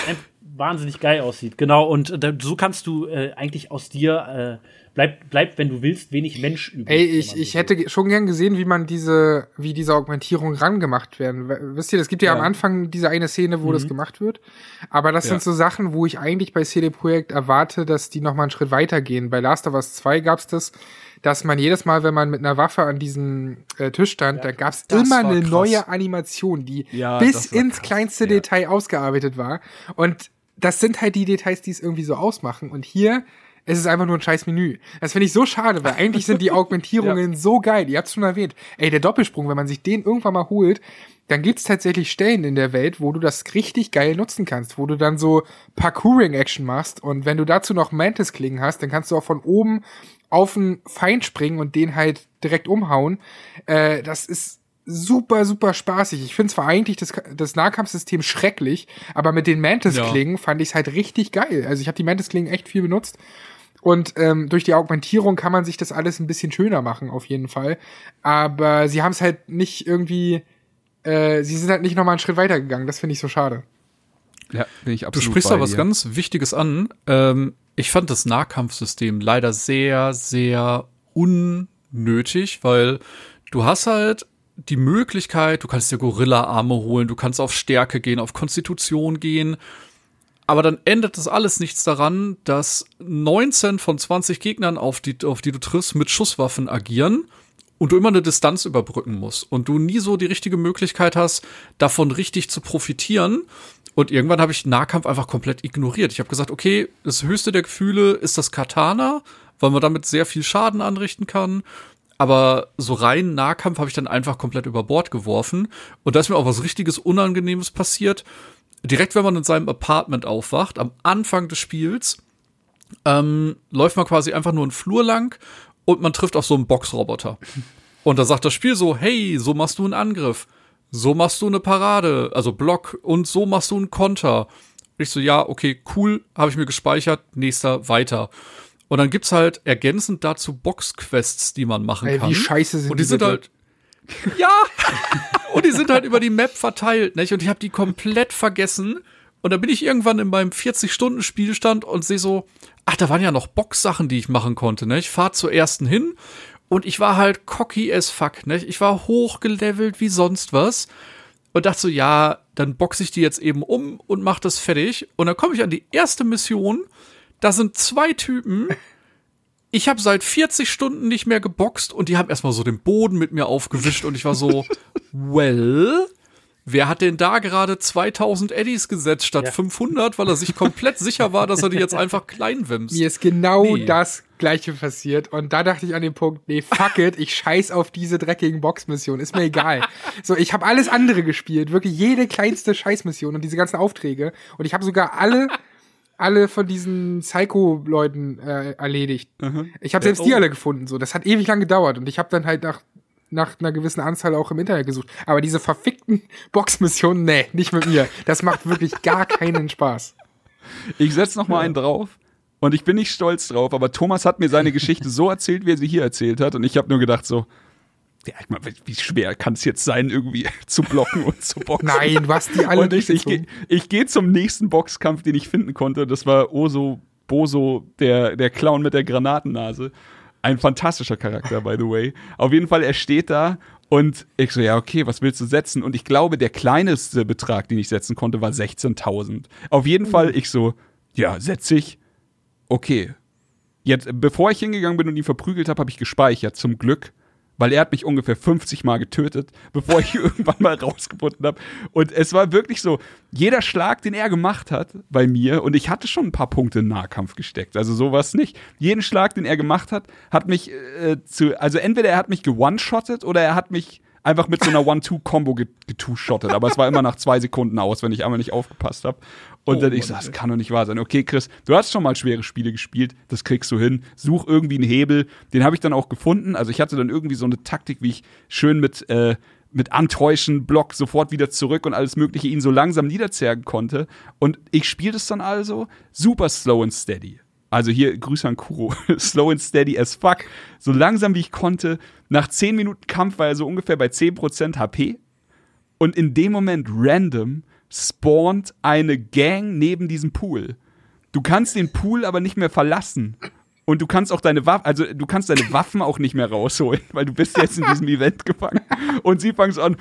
wahnsinnig geil aussieht. Genau, und äh, so kannst du äh, eigentlich aus dir, äh, bleib, bleib, wenn du willst, wenig Mensch übrig. Ey, ich, ich so hätte ge- schon gern gesehen, wie man diese, wie diese Augmentierung rangemacht werden. Wisst ihr, es gibt ja, am Anfang diese eine Szene, wo das gemacht wird. Aber das sind so Sachen, wo ich eigentlich bei CD Projekt erwarte, dass die noch mal einen Schritt weiter gehen. Bei Last of Us 2 gab's das, dass man jedes Mal, wenn man mit einer Waffe an diesem äh, Tisch stand, da gab's immer eine krass. neue Animation, die Ja, bis ins kleinste ja. Detail ausgearbeitet war. Und das sind halt die Details, die es irgendwie so ausmachen. Und hier ist es einfach nur ein scheiß Menü. Das finde ich so schade, weil eigentlich sind die Augmentierungen so geil. Ihr habt es schon erwähnt. Ey, der Doppelsprung, wenn man sich den irgendwann mal holt, dann gibt's tatsächlich Stellen in der Welt, wo du das richtig geil nutzen kannst, wo du dann so Parkouring-Action machst und wenn du dazu noch Mantis-Klingen hast, dann kannst du auch von oben auf einen Feind springen und den halt direkt umhauen. Äh, das ist super, super spaßig. Ich finde zwar eigentlich das, das Nahkampfsystem schrecklich, aber mit den Mantis-Klingen fand ich es halt richtig geil. Also ich habe die Mantis-Klingen echt viel benutzt. Und ähm, durch die Augmentierung kann man sich das alles ein bisschen schöner machen, auf jeden Fall. Aber sie haben es halt nicht irgendwie, äh, sie sind halt nicht nochmal einen Schritt weiter gegangen. Das finde ich so schade. Ja, bin ich Du absolut sprichst bei da was dir. ganz Wichtiges an. Ähm, ich fand das Nahkampfsystem leider sehr, sehr unnötig, weil du hast halt die Möglichkeit, du kannst dir Gorilla-Arme holen, du kannst auf Stärke gehen, auf Konstitution gehen. Aber dann ändert das alles nichts daran, dass 19 von 20 Gegnern, auf die, auf die du triffst, mit Schusswaffen agieren und du immer eine Distanz überbrücken musst und du nie so die richtige Möglichkeit hast, davon richtig zu profitieren. Und irgendwann habe ich Nahkampf einfach komplett ignoriert. Ich habe gesagt, okay, das höchste der Gefühle ist das Katana, weil man damit sehr viel Schaden anrichten kann. Aber so rein Nahkampf habe ich dann einfach komplett über Bord geworfen. Und da ist mir auch was richtiges Unangenehmes passiert. Direkt, wenn man in seinem Apartment aufwacht, am Anfang des Spiels, ähm, läuft man quasi einfach nur einen Flur lang und man trifft auf so einen Boxroboter. Und da sagt das Spiel so, hey, so machst du einen Angriff. So machst du eine Parade, also Block und so machst du einen Konter. Ich so, ja, okay, cool, habe ich mir gespeichert, nächster, weiter. Und dann gibt's halt ergänzend dazu Boxquests, die man machen Ey, kann. wie scheiße sind Und die sind halt ja, und die sind halt über die Map verteilt, nicht? Und ich habe die komplett vergessen. Und dann bin ich irgendwann in meinem 40-Stunden-Spielstand und sehe so, ach, da waren ja noch Boxsachen, die ich machen konnte, ne? Ich fahr zur ersten hin und ich war halt cocky as fuck, ne? Ich war hochgelevelt wie sonst was und dachte so, ja, dann boxe ich die jetzt eben um und mach das fertig. Und dann komme ich an die erste Mission. Da sind zwei Typen. Ich habe seit 40 Stunden nicht mehr geboxt und die haben erstmal so den Boden mit mir aufgewischt und ich war so, well, wer hat denn da gerade 2000 Eddies gesetzt statt 500, weil er sich komplett sicher war, dass er die jetzt einfach klein wimst? Mir ist genau Nee. das gleiche passiert. Und da dachte ich an den Punkt, nee, fuck it, ich scheiß auf diese dreckigen Boxmissionen. Ist mir egal. so, ich habe alles andere gespielt. Wirklich jede kleinste Scheißmission und diese ganzen Aufträge. Und ich habe sogar alle, alle von diesen Psycho-Leuten äh, erledigt. Ich habe selbst die alle gefunden. So, das hat ewig lang gedauert. Und ich habe dann halt nach nach einer gewissen Anzahl auch im Internet gesucht. Aber diese verfickten Boxmissionen, nee, nicht mit mir. Das macht wirklich gar keinen Spaß. Ich setz noch mal einen drauf. Und ich bin nicht stolz drauf, aber Thomas hat mir seine Geschichte so erzählt, wie er sie hier erzählt hat. Und ich habe nur gedacht so, ja, ich mein, wie schwer kann es jetzt sein, irgendwie zu blocken und zu boxen? Nein, hast die alle und ich, ich, geh- ich gehe zum nächsten Boxkampf, den ich finden konnte. Das war Oso Boso, der, der Clown mit der Granatennase. Ein fantastischer Charakter, by the way. Auf jeden Fall, er steht da und ich so, ja, okay, was willst du setzen? Und ich glaube, der kleinste Betrag, den ich setzen konnte, war 16.000. Auf jeden Fall, ich so, ja, setze ich. Okay. Jetzt, bevor ich hingegangen bin und ihn verprügelt habe, habe ich gespeichert, zum Glück. Weil er hat mich ungefähr 50 Mal getötet, bevor ich irgendwann mal rausgefunden habe. Und es war wirklich so, jeder Schlag, den er gemacht hat bei mir, und ich hatte schon ein paar Punkte in Nahkampf gesteckt, also sowas nicht. Jeden Schlag, den er gemacht hat, hat mich äh, zu, also entweder er hat mich gewone-shottet oder er hat mich einfach mit so einer One-Two-Combo getu-shottet. Aber es war immer nach zwei Sekunden aus, wenn ich einmal nicht aufgepasst habe. Und Oh dann ich so, das kann doch nicht wahr sein. Okay, Chris, du hast schon mal schwere Spiele gespielt, das kriegst du hin. Such irgendwie einen Hebel. Den habe ich dann auch gefunden. Also ich hatte dann irgendwie so eine Taktik, wie ich schön mit, äh, mit Antäuschen, Block sofort wieder zurück und alles Mögliche ihn so langsam niederzergen konnte. Und ich spiele das dann also super slow and steady. Also hier Grüße an Kuro. slow and steady as fuck. So langsam wie ich konnte. Nach 10 Minuten Kampf war er so ungefähr bei 10% HP. Und in dem Moment random spawnt eine Gang neben diesem Pool. Du kannst den Pool aber nicht mehr verlassen. Und du kannst auch deine Waffen, also du kannst deine Waffen auch nicht mehr rausholen, weil du bist jetzt in diesem Event gefangen. Und sie fangen so an,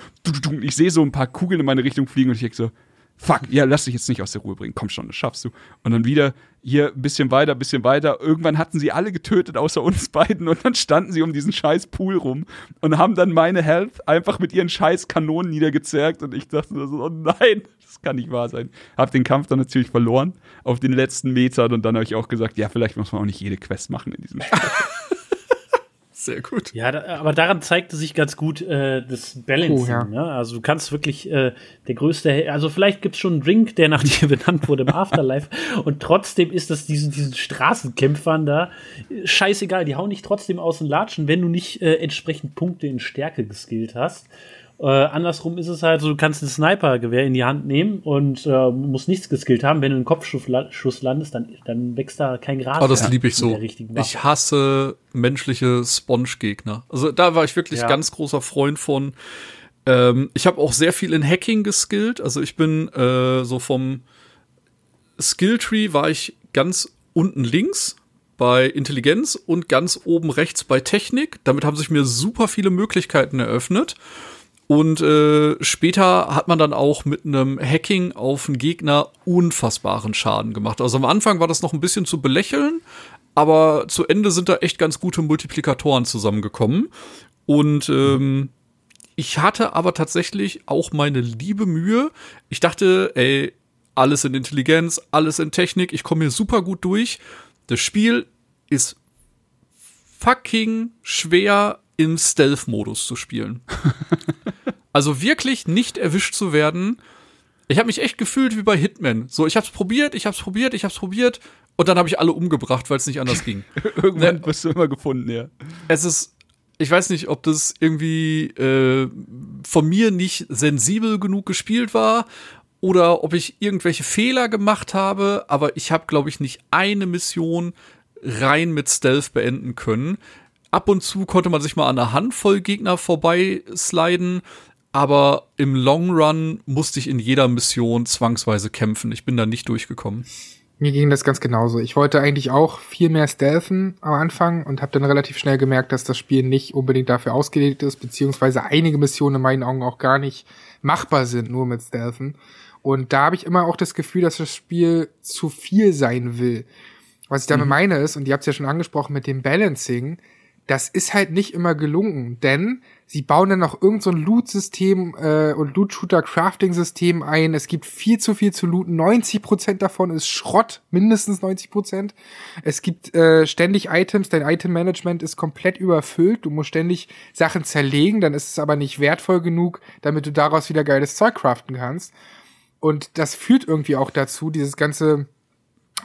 ich sehe so ein paar Kugeln in meine Richtung fliegen und ich denke so, fuck, ja, lass dich jetzt nicht aus der Ruhe bringen, komm schon, das schaffst du. Und dann wieder hier ein bisschen weiter, ein bisschen weiter. Irgendwann hatten sie alle getötet, außer uns beiden. Und dann standen sie um diesen scheiß Pool rum und haben dann meine Health einfach mit ihren scheiß Kanonen niedergezerrt. Und ich dachte so, oh nein, das kann nicht wahr sein. Hab den Kampf dann natürlich verloren auf den letzten Metern. Und dann habe ich auch gesagt, ja, vielleicht muss man auch nicht jede Quest machen in diesem Spiel. Sehr gut. Ja, da, aber daran zeigte sich ganz gut äh, das Balancing. Oh, ja. ne? Also du kannst wirklich äh, der größte, also vielleicht gibt's schon einen Drink, der nach dir benannt wurde im Afterlife und trotzdem ist das diesen, diesen Straßenkämpfern da äh, scheißegal, die hauen dich trotzdem aus den Latschen, wenn du nicht äh, entsprechend Punkte in Stärke geskillt hast. Äh, andersrum ist es halt so, du kannst ein Snipergewehr in die Hand nehmen und äh, musst nichts geskillt haben. Wenn du einen Kopfschuss la- Schuss landest, dann, dann wächst da kein Gras. Aber das liebe ich so. Ich hasse menschliche Sponge-Gegner. Also da war ich wirklich Ja. ganz großer Freund von. Ähm, ich habe auch sehr viel in Hacking geskillt. Also ich bin äh, so vom Skilltree war ich ganz unten links bei Intelligenz und ganz oben rechts bei Technik. Damit haben sich mir super viele Möglichkeiten eröffnet. Und äh, später hat man dann auch mit einem Hacking auf einen Gegner unfassbaren Schaden gemacht. Also am Anfang war das noch ein bisschen zu belächeln, aber zu Ende sind da echt ganz gute Multiplikatoren zusammengekommen. Und ähm, ich hatte aber tatsächlich auch meine liebe Mühe. Ich dachte, ey, alles in Intelligenz, alles in Technik, ich komme hier super gut durch. Das Spiel ist fucking schwer im Stealth-Modus zu spielen. also wirklich nicht erwischt zu werden. Ich habe mich echt gefühlt wie bei Hitman. So, ich hab's probiert, ich hab's probiert, ich hab's probiert und dann habe ich alle umgebracht, weil es nicht anders ging. Irgendwann wirst du immer gefunden, ja. Es ist, ich weiß nicht, ob das irgendwie äh, von mir nicht sensibel genug gespielt war oder ob ich irgendwelche Fehler gemacht habe, aber ich habe, glaube ich, nicht eine Mission rein mit Stealth beenden können. Ab und zu konnte man sich mal an einer Handvoll Gegner vorbei sliden, aber im Long Run musste ich in jeder Mission zwangsweise kämpfen. Ich bin da nicht durchgekommen. Mir ging das ganz genauso. Ich wollte eigentlich auch viel mehr stealthen am Anfang und habe dann relativ schnell gemerkt, dass das Spiel nicht unbedingt dafür ausgelegt ist, beziehungsweise einige Missionen in meinen Augen auch gar nicht machbar sind, nur mit Stealthen. Und da habe ich immer auch das Gefühl, dass das Spiel zu viel sein will. Was ich damit meine ist, und ihr habt es ja schon angesprochen mit dem Balancing, das ist halt nicht immer gelungen, denn sie bauen dann noch irgend so Loot-System äh, und Loot-Shooter-Crafting-System ein. Es gibt viel zu viel zu looten. 90% davon ist Schrott, mindestens 90%. Es gibt äh, ständig Items, dein Item-Management ist komplett überfüllt. Du musst ständig Sachen zerlegen, dann ist es aber nicht wertvoll genug, damit du daraus wieder geiles Zeug craften kannst. Und das führt irgendwie auch dazu, dieses ganze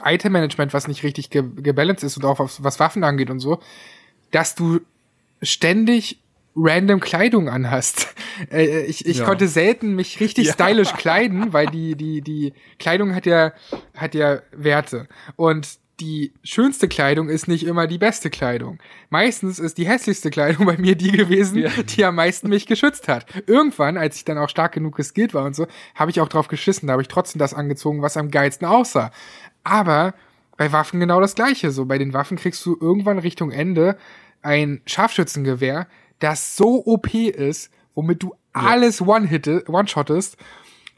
Item-Management, was nicht richtig ge gebalanced ist und auch was, was Waffen angeht und so, dass du ständig random Kleidung anhast. Äh, ich ich Ja. konnte selten mich richtig stylisch kleiden, weil die, die, die Kleidung hat ja, hat ja Werte. Und die schönste Kleidung ist nicht immer die beste Kleidung. Meistens ist die hässlichste Kleidung bei mir die gewesen, die am meisten mich geschützt hat. Irgendwann, als ich dann auch stark genug geskillt war und so, habe ich auch drauf geschissen. Da habe ich trotzdem das angezogen, was am geilsten aussah. Aber bei Waffen genau das gleiche. So, bei den Waffen kriegst du irgendwann Richtung Ende ein Scharfschützengewehr, das so OP ist, womit du alles one-hitte, one-shottest.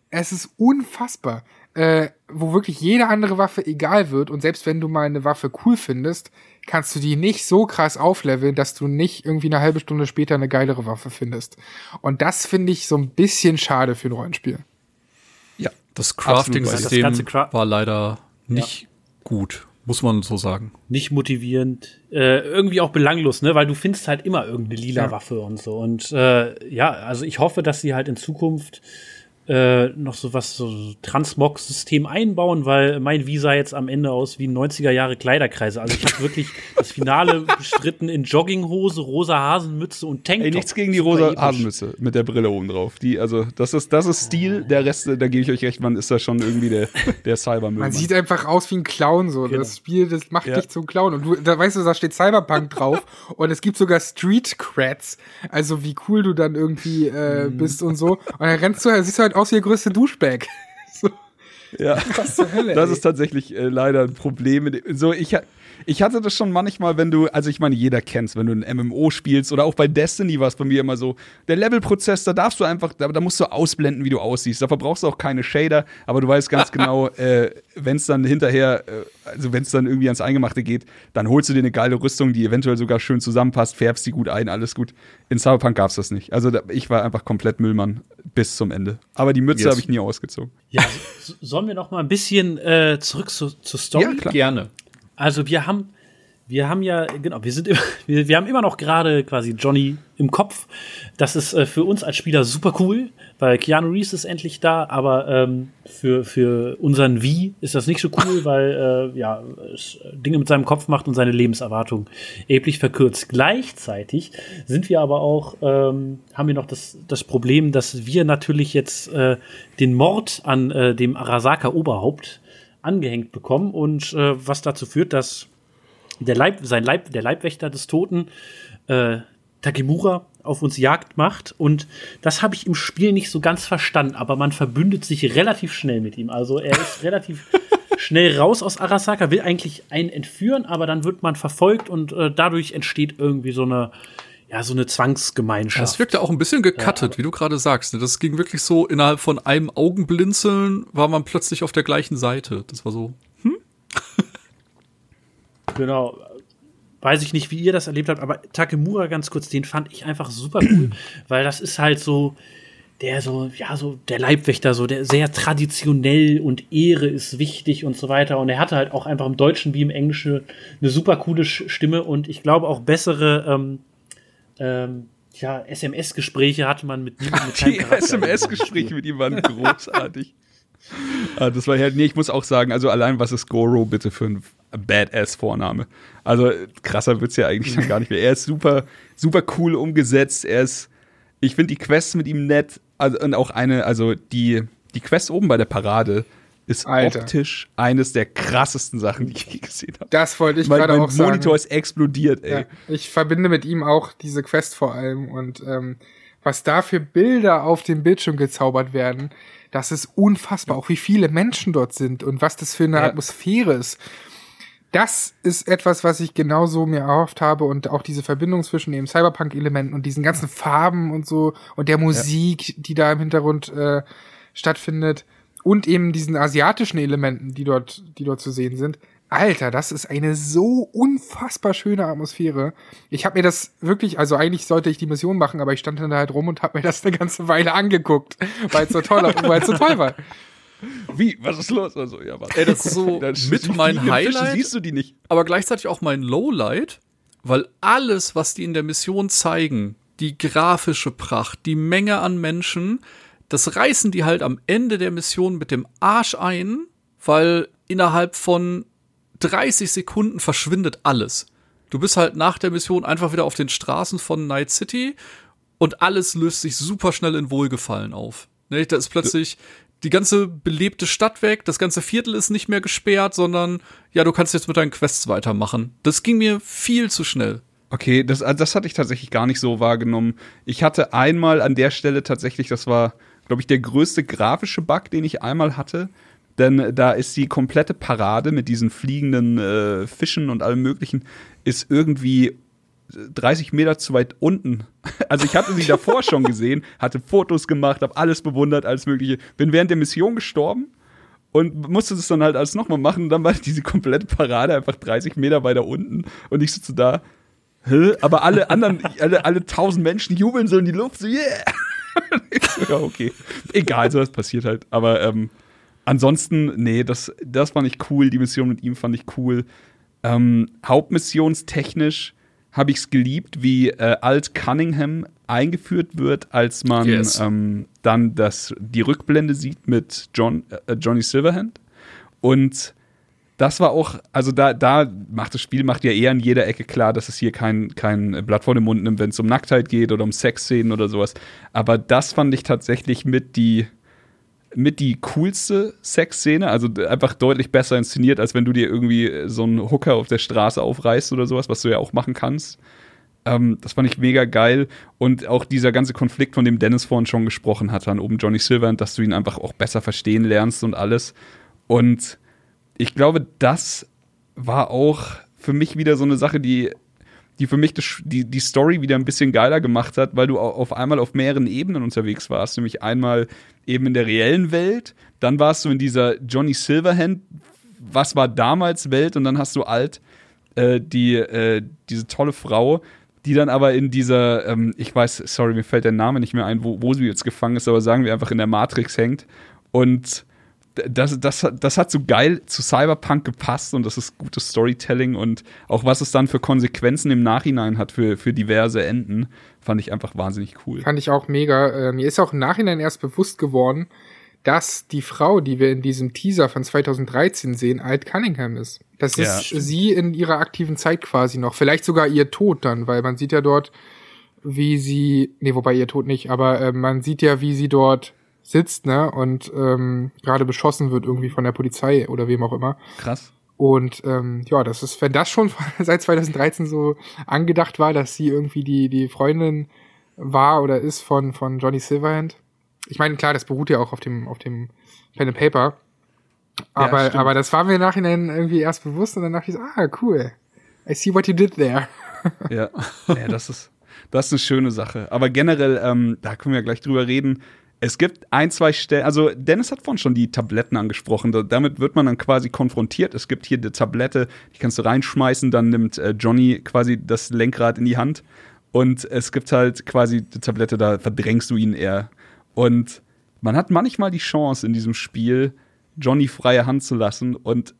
Es ist unfassbar. Äh, wo wirklich jede andere Waffe egal wird und selbst wenn du mal eine Waffe cool findest, kannst du die nicht so krass aufleveln, dass du nicht irgendwie eine halbe Stunde später eine geilere Waffe findest. Und das finde ich so ein bisschen schade für ein Rollenspiel. Ja. Das Crafting-System war leider nicht gut. Muss man so sagen. Nicht motivierend, äh, irgendwie auch belanglos, ne? Weil du findest halt immer irgendeine lila Ja. Waffe und so. Und äh, ja, also ich hoffe, dass sie halt in Zukunft äh, noch so was so Transmog-System einbauen, weil mein Visa jetzt am Ende aus wie 90er Jahre Kleiderkreise. Also ich habe wirklich das Finale bestritten in Jogginghose, rosa Hasenmütze und Tanktop. Ey, nichts gegen die rosa episch. Hasenmütze mit der Brille oben drauf. Die, also, das ist, das ist Stil. Der Rest, da gebe ich euch recht, man ist da schon irgendwie der, der Cybermüll. Man sieht einfach aus wie ein Clown so. Genau. Das Spiel, das macht Ja. dich zum Clown. Und du, da weißt du, da steht Cyberpunk drauf und es gibt sogar Street Crats. Also wie cool du dann irgendwie äh, Mhm. bist und so. Und dann rennst du, siehst du halt aus wie der größte Duschbag. so, ja. Das ist tatsächlich äh, leider ein Problem. So, ich, ich hatte das schon manchmal, wenn du, also ich meine, jeder kennt's, wenn du ein MMO spielst oder auch bei Destiny war es bei mir immer so, der Levelprozess, da darfst du einfach, da, da musst du ausblenden, wie du aussiehst. Da verbrauchst du auch keine Shader, aber du weißt ganz genau, äh, wenn es dann hinterher, äh, also wenn es dann irgendwie ans Eingemachte geht, dann holst du dir eine geile Rüstung, die eventuell sogar schön zusammenpasst, färbst die gut ein, alles gut. In Cyberpunk gab's das nicht. Also da, ich war einfach komplett Müllmann bis zum Ende. Aber die Mütze Yes. habe ich nie ausgezogen. Ja, so, sollen wir noch mal ein bisschen äh, zurück zu, zur Story? klar. Gerne. Also wir haben, wir haben ja, genau, wir sind immer, wir, wir haben immer noch gerade quasi Johnny im Kopf. Das ist äh, für uns als Spieler super cool, weil Keanu Reeves ist endlich da, aber ähm, für, für unseren Wie ist das nicht so cool, weil äh, ja, es Dinge mit seinem Kopf macht und seine Lebenserwartung erheblich verkürzt. Gleichzeitig sind wir aber auch, ähm, haben wir noch das, das Problem, dass wir natürlich jetzt äh, den Mord an äh, dem Arasaka Oberhaupt angehängt bekommen und äh, was dazu führt, dass der Leib, sein Leib, der Leibwächter des Toten, äh, Takemura, auf uns Jagd macht. Und das habe ich im Spiel nicht so ganz verstanden, aber man verbündet sich relativ schnell mit ihm. Also er ist relativ schnell raus aus Arasaka, will eigentlich einen entführen, aber dann wird man verfolgt und äh, dadurch entsteht irgendwie so eine, ja, so eine Zwangsgemeinschaft. Das wirkte auch ein bisschen gecuttet, wie du gerade sagst. Das ging wirklich so, innerhalb von einem Augenblinzeln war man plötzlich auf der gleichen Seite. Das war so. Genau. Weiß ich nicht, wie ihr das erlebt habt, aber Takemura ganz kurz, den fand ich einfach super cool, weil das ist halt so, der so, ja, so der Leibwächter, so der sehr traditionell und Ehre ist wichtig und so weiter. Und er hatte halt auch einfach im Deutschen wie im Englischen eine super coole Stimme und ich glaube auch bessere ähm, ähm, ja, SMS-Gespräche hatte man mit, mit seinem Die. SMS-Gespräche mit ihm waren großartig. ah, das war halt, nee, ich muss auch sagen, also allein was ist Goro bitte für ein Badass-Vorname? Also krasser wird's ja eigentlich dann gar nicht mehr. Er ist super, super cool umgesetzt. Er ist, ich finde die Quests mit ihm nett. Also, und auch eine, also die, die Quest oben bei der Parade ist Alter. optisch eines der krassesten Sachen, die ich je gesehen habe. Das wollte ich Mein, gerade mein auch sagen. Monitor ist explodiert, ey. Ja, ich verbinde mit ihm auch diese Quest vor allem und ähm, was da für Bilder auf dem Bildschirm gezaubert werden, das ist unfassbar. Auch wie viele Menschen dort sind und was das für eine Ja. Atmosphäre ist. Das ist etwas, was ich genauso mir erhofft habe und auch diese Verbindung zwischen dem Cyberpunk-Elementen und diesen ganzen Farben und so und der Musik, die da im Hintergrund äh, stattfindet und eben diesen asiatischen Elementen, die dort, die dort zu sehen sind. Alter, das ist eine so unfassbar schöne Atmosphäre. Ich habe mir das wirklich, also eigentlich sollte ich die Mission machen, aber ich stand dann da halt rum und habe mir das eine ganze Weile angeguckt, weil es so toll, weil es so toll war. Wie? Was ist los? Also, ja, warte. Ey, das ist so mit mein Highlight. Siehst du die nicht? aber gleichzeitig auch mein Lowlight, weil alles, was die in der Mission zeigen, die grafische Pracht, die Menge an Menschen, das reißen die halt am Ende der Mission mit dem Arsch ein, weil innerhalb von 30 Sekunden verschwindet alles. Du bist halt nach der Mission einfach wieder auf den Straßen von Night City und alles löst sich super schnell in Wohlgefallen auf. Ne, da ist plötzlich die ganze belebte Stadt weg, das ganze Viertel ist nicht mehr gesperrt, sondern ja, du kannst jetzt mit deinen Quests weitermachen. Das ging mir viel zu schnell. Okay, das, das hatte ich tatsächlich gar nicht so wahrgenommen. Ich hatte einmal an der Stelle tatsächlich, das war, glaube ich, der größte grafische Bug, den ich einmal hatte. Denn da ist die komplette Parade mit diesen fliegenden äh, Fischen und allem Möglichen, ist irgendwie 30 Meter zu weit unten. Also ich hatte sie davor schon gesehen, hatte Fotos gemacht, habe alles bewundert, alles Mögliche. Bin während der Mission gestorben und musste das dann halt alles nochmal machen. Und dann war diese komplette Parade einfach 30 Meter weiter unten. Und ich sitze da, Hä? Aber alle anderen, alle, alle tausend Menschen jubeln so in die Luft, so, yeah! Ja, okay. Egal, sowas passiert halt. Aber ähm, ansonsten, nee, das, das fand ich cool. Die Mission mit ihm fand ich cool. Ähm, hauptmissionstechnisch habe ich es geliebt, wie äh, Alt Cunningham eingeführt wird, als man Yes. ähm, dann das, die Rückblende sieht mit John, äh, Johnny Silverhand. Und das war auch, also da, da macht das Spiel macht ja eher in jeder Ecke klar, dass es hier kein, kein Blatt vor den Mund nimmt, wenn es um Nacktheit geht oder um Sexszenen oder sowas. Aber das fand ich tatsächlich mit die, mit die coolste Sexszene, also einfach deutlich besser inszeniert, als wenn du dir irgendwie äh, so einen Hooker auf der Straße aufreißt oder sowas, was du ja auch machen kannst. Ähm, das fand ich mega geil. Und auch dieser ganze Konflikt, von dem Dennis vorhin schon gesprochen hat, dann oben Johnny Silverhand, dass du ihn einfach auch besser verstehen lernst und alles. Und ich glaube, das war auch für mich wieder so eine Sache, die, die für mich die, die Story wieder ein bisschen geiler gemacht hat, weil du au- auf einmal auf mehreren Ebenen unterwegs warst. Nämlich einmal eben in der reellen Welt, dann warst du in dieser Johnny Silverhand, was war damals Welt, und dann hast du alt äh, die, äh, diese tolle Frau, die dann aber in dieser, ähm, ich weiß, sorry, mir fällt der Name nicht mehr ein, wo, wo sie jetzt gefangen ist, aber sagen wir einfach in der Matrix hängt. Und das, das, das hat so geil zu Cyberpunk gepasst und das ist gutes Storytelling und auch was es dann für Konsequenzen im Nachhinein hat für, für diverse Enden, fand ich einfach wahnsinnig cool. Fand ich auch mega. Äh, mir ist auch im Nachhinein erst bewusst geworden, dass die Frau, die wir in diesem Teaser von 2013 sehen, Alt Cunningham ist. Das Ja, ist sie in ihrer aktiven Zeit quasi noch. Vielleicht sogar ihr Tod dann, weil man sieht ja dort, wie sie, nee, wobei ihr Tod nicht, aber äh, man sieht ja, wie sie dort sitzt, ne, und ähm, gerade beschossen wird irgendwie von der Polizei oder wem auch immer. Krass. Und ähm, ja, das ist, wenn das schon seit 2013 so angedacht war, dass sie irgendwie die, die Freundin war oder ist von, von Johnny Silverhand. Ich meine, klar, das beruht ja auch auf dem, auf dem Pen and Paper. Aber, stimmt. aber das war mir im Nachhinein irgendwie erst bewusst und dann dachte ich so, ah, cool. I see what you did there. Ja, ja das, ist, das ist eine schöne Sache. Aber generell, ähm, da können wir ja gleich drüber reden. Es gibt ein, zwei Stellen, also Dennis hat vorhin schon die Tabletten angesprochen. Da, damit wird man dann quasi konfrontiert. Es gibt hier die Tablette, die kannst du reinschmeißen, dann nimmt äh, Johnny quasi das Lenkrad in die Hand. Und es gibt halt quasi die Tablette, da verdrängst du ihn eher. Und man hat manchmal die Chance in diesem Spiel, Johnny freie Hand zu lassen. Und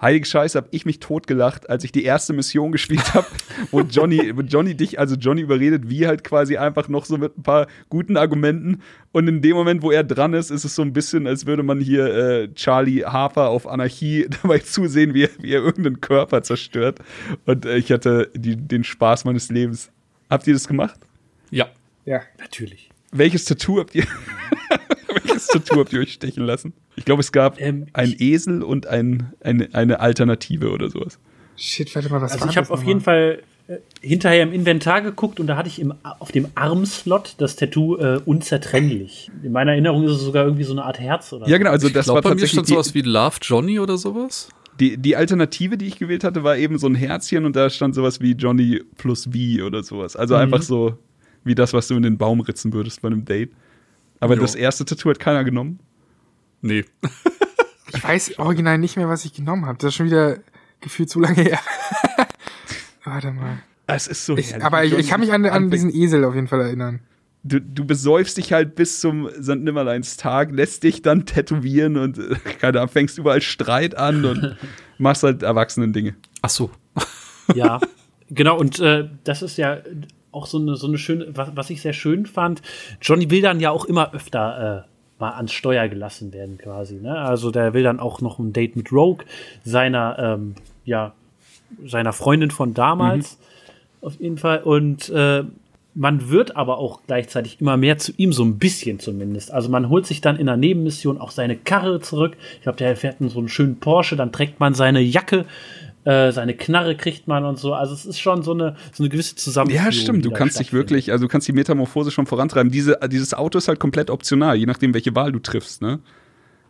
heilige Scheiße, habe ich mich totgelacht, als ich die erste Mission gespielt habe, wo Johnny, wo Johnny dich, also Johnny überredet, wie halt quasi einfach noch so mit ein paar guten Argumenten. Und in dem Moment, wo er dran ist, ist es so ein bisschen, als würde man hier äh, Charlie Harper auf Anarchie dabei zusehen, wie er, wie er irgendeinen Körper zerstört. Und äh, ich hatte die, den Spaß meines Lebens. Habt ihr das gemacht? Ja. Ja. Natürlich. Welches Tattoo habt ihr? Welches Tattoo habt ihr euch stechen lassen? Ich glaube, es gab Ähm, ein Esel und ein, eine, eine Alternative oder sowas. Shit, warte mal, was Also war ich habe auf jeden Fall äh, hinterher im Inventar geguckt und da hatte ich im, auf dem Armslot das Tattoo äh, unzertrennlich. In meiner Erinnerung ist es sogar irgendwie so eine Art Herz oder Ja, genau, also das glaube, war bei mir tatsächlich stand sowas wie Love Johnny oder sowas. die, die Alternative, die ich gewählt hatte, war eben so ein Herzchen und da stand sowas wie Johnny plus V oder sowas. Also einfach so wie das, was du in den Baum ritzen würdest bei einem Date. Aber Jo. das erste Tattoo hat keiner genommen. Nee. Ich weiß original nicht mehr, was ich genommen habe. Das ist schon wieder gefühlt zu lange her. warte mal. Es ist so Ich, aber ich, ich kann mich an, an diesen Esel auf jeden Fall erinnern. du, du besäufst dich halt bis zum St. Nimmerleins Tag, lässt dich dann tätowieren und äh, keine Ahnung, fängst überall Streit an und machst halt erwachsenen Dinge. Ach so. Ja, genau. Und äh, das ist ja auch so eine, so eine schöne, was, was ich sehr schön fand. Johnny will dann ja auch immer öfter äh, mal ans Steuer gelassen werden, quasi. Ne? Also der will dann auch noch ein Date mit Rogue, seiner, ähm, ja, seiner Freundin von damals. Auf jeden Fall. Und äh, man wird aber auch gleichzeitig immer mehr zu ihm, so ein bisschen zumindest. Also man holt sich dann in einer Nebenmission auch seine Karre zurück. Ich glaube, der fährt in so einen schönen Porsche, dann trägt man seine Jacke, äh, seine Knarre kriegt man und so. Also es ist schon so eine, so eine gewisse Zusammenführung. Ja, stimmt. Du kannst dich wirklich, also du kannst die Metamorphose schon vorantreiben. Diese, dieses Auto ist halt komplett optional, je nachdem, welche Wahl du triffst, ne?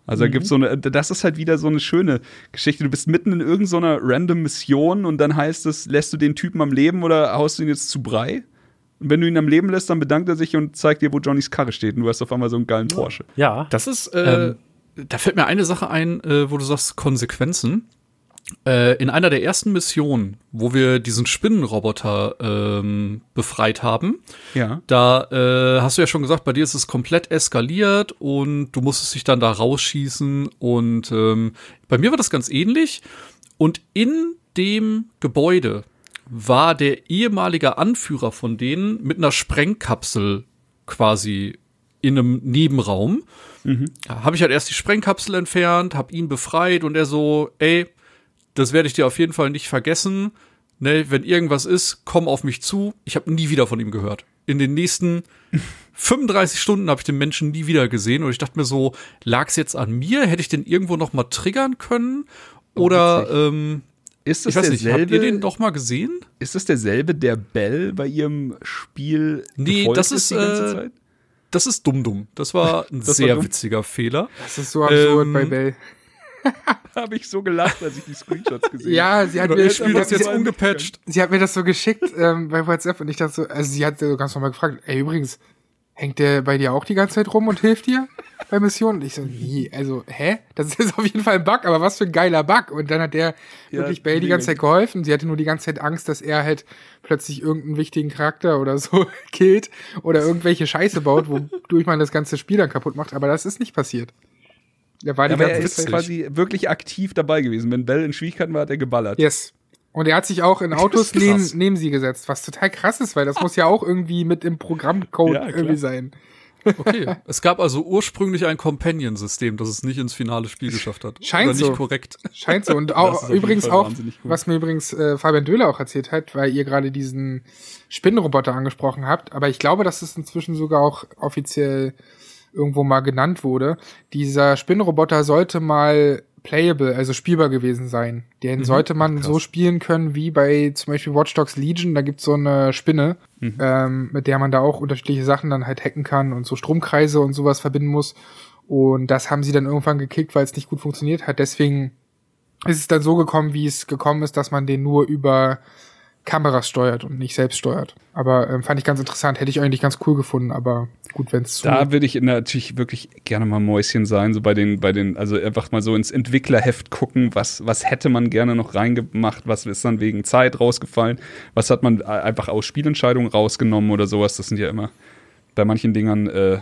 Also da gibt's so eine, das ist halt wieder so eine schöne Geschichte. Du bist mitten in irgendeiner random Mission und dann heißt es, lässt du den Typen am Leben oder haust du ihn jetzt zu Brei? Und wenn du ihn am Leben lässt, dann bedankt er sich und zeigt dir, wo Johnnys Karre steht. Und du hast auf einmal so einen geilen Porsche. Ja, Das ist, äh, Ähm. da fällt mir eine Sache ein, äh, wo du sagst Konsequenzen. Äh, in einer der ersten Missionen, wo wir diesen Spinnenroboter ähm, befreit haben, Ja. da äh, hast du ja schon gesagt, bei dir ist es komplett eskaliert und du musstest dich dann da rausschießen. Und ähm, bei mir war das ganz ähnlich. Und in dem Gebäude war der ehemalige Anführer von denen mit einer Sprengkapsel quasi in einem Nebenraum. Da habe ich halt erst die Sprengkapsel entfernt, habe ihn befreit und er so, ey, das werde ich dir auf jeden Fall nicht vergessen. Ne, wenn irgendwas ist, komm auf mich zu. Ich habe nie wieder von ihm gehört. In den nächsten 35 Stunden habe ich den Menschen nie wieder gesehen und ich dachte mir so, lag's jetzt an mir? Hätte ich den irgendwo noch mal triggern können? Oder ähm, Ist ich das weiß nicht, habt ihr derselbe? den doch mal gesehen? ist das derselbe, der Bell bei ihrem Spiel Nee, gefolgt das ist, die ganze äh, Zeit? Das ist dumm dumm. Das war ein Das war sehr dumm. witziger Fehler. Das ist so absurd Ähm, bei Bell. Habe ich so gelacht, als ich die Screenshots gesehen habe. Ja, sie hat Oder mir das sie, jetzt ungepatcht. sie hat mir das so geschickt ähm, bei WhatsApp und ich dachte so, also sie hat so ganz normal gefragt, ey übrigens, hängt der bei dir auch die ganze Zeit rum und hilft dir bei Missionen? Und ich so, nee, also, hä? Das ist auf jeden Fall ein Bug, aber was für ein geiler Bug. Und dann hat der Ja, wirklich Bell die ganze Zeit geholfen. Sie hatte nur die ganze Zeit Angst, dass er halt plötzlich irgendeinen wichtigen Charakter oder so killt oder irgendwelche Scheiße baut, wodurch man das ganze Spiel dann kaputt macht. Aber das ist nicht passiert. Er war die Aber er ganze ist Zeit. quasi wirklich aktiv dabei gewesen. Wenn Bell in Schwierigkeiten war, hat er geballert. Yes. Und er hat sich auch in Autos Das ist neben, neben sie gesetzt, was total krass ist, weil das muss ja auch irgendwie mit im Programmcode Ja, irgendwie sein. Okay. es gab also ursprünglich ein Companion-System, das es nicht ins finale Spiel geschafft hat. Scheint Oder nicht so. korrekt. Scheint so. Und Das ist auch übrigens auch, was mir übrigens äh, Fabian Döhler auch erzählt hat, weil ihr gerade diesen Spinnenroboter angesprochen habt, aber ich glaube, dass es inzwischen sogar auch offiziell irgendwo mal genannt wurde. Dieser Spinnenroboter sollte mal playable, also spielbar gewesen sein. Den Mhm. sollte man so spielen können wie bei zum Beispiel Watch Dogs Legion. Da gibt's so eine Spinne, Mhm. ähm, mit der man da auch unterschiedliche Sachen dann halt hacken kann und so Stromkreise und sowas verbinden muss. Und das haben sie dann irgendwann gekickt, weil es nicht gut funktioniert hat. Deswegen ist es dann so gekommen, wie es gekommen ist, dass man den nur über Kameras steuert und nicht selbst steuert. Aber ähm, fand ich ganz interessant, hätte ich eigentlich ganz cool gefunden, aber gut, wenn es zu. Da würde ich natürlich wirklich gerne mal Mäuschen sein, so bei den, bei den, also einfach mal so ins Entwicklerheft gucken, was, was hätte man gerne noch reingemacht, was ist dann wegen Zeit rausgefallen, was hat man einfach aus Spielentscheidungen rausgenommen oder sowas. Das sind ja immer bei manchen Dingern, äh,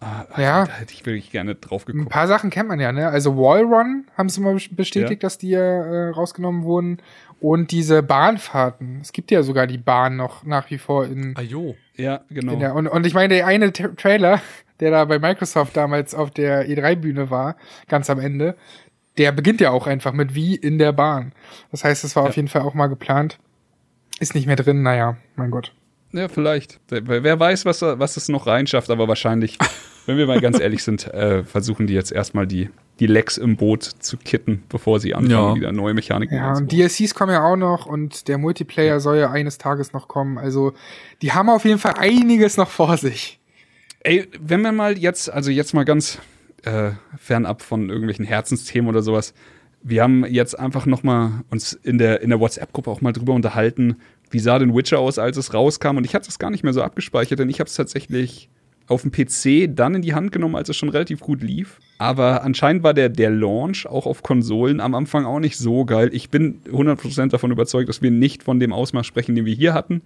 ah, Ja. da hätte ich wirklich gerne drauf ein geguckt. paar Sachen kennt man ja, ne? Also Wallrun haben sie mal bestätigt, Ja. dass die ja äh, rausgenommen wurden. Und diese Bahnfahrten. Es gibt ja sogar die Bahn noch nach wie vor in, Ajo. Ja, genau. der, und, und ich meine, der eine Tra Trailer, der da bei Microsoft damals auf der E3-Bühne war, ganz am Ende, der beginnt ja auch einfach mit wie in der Bahn. Das heißt, es war auf jeden Fall auch mal geplant. Ist nicht mehr drin, naja, mein Gott. Ja, vielleicht. Wer wer weiß, was, was es noch reinschafft, aber wahrscheinlich, wenn wir mal ganz ehrlich sind, äh, versuchen die jetzt erstmal die, die Lecks im Boot zu kitten, bevor sie anfangen, Ja. wieder neue Mechaniken Ja, und. DLCs kommen ja auch noch und der Multiplayer soll ja eines Tages noch kommen. Also, die haben auf jeden Fall einiges noch vor sich. Ey, wenn wir mal jetzt, also jetzt mal ganz äh, fernab von irgendwelchen Herzensthemen oder sowas, wir haben jetzt einfach noch mal uns in der, in der WhatsApp-Gruppe auch mal drüber unterhalten, wie sah denn Witcher aus, als es rauskam. Und ich hatte es gar nicht mehr so abgespeichert, denn ich habe es tatsächlich auf dem PC dann in die Hand genommen, als es schon relativ gut lief. Aber anscheinend war der, der Launch auch auf Konsolen am Anfang auch nicht so geil. Ich bin 100% davon überzeugt, dass wir nicht von dem Ausmaß sprechen, den wir hier hatten.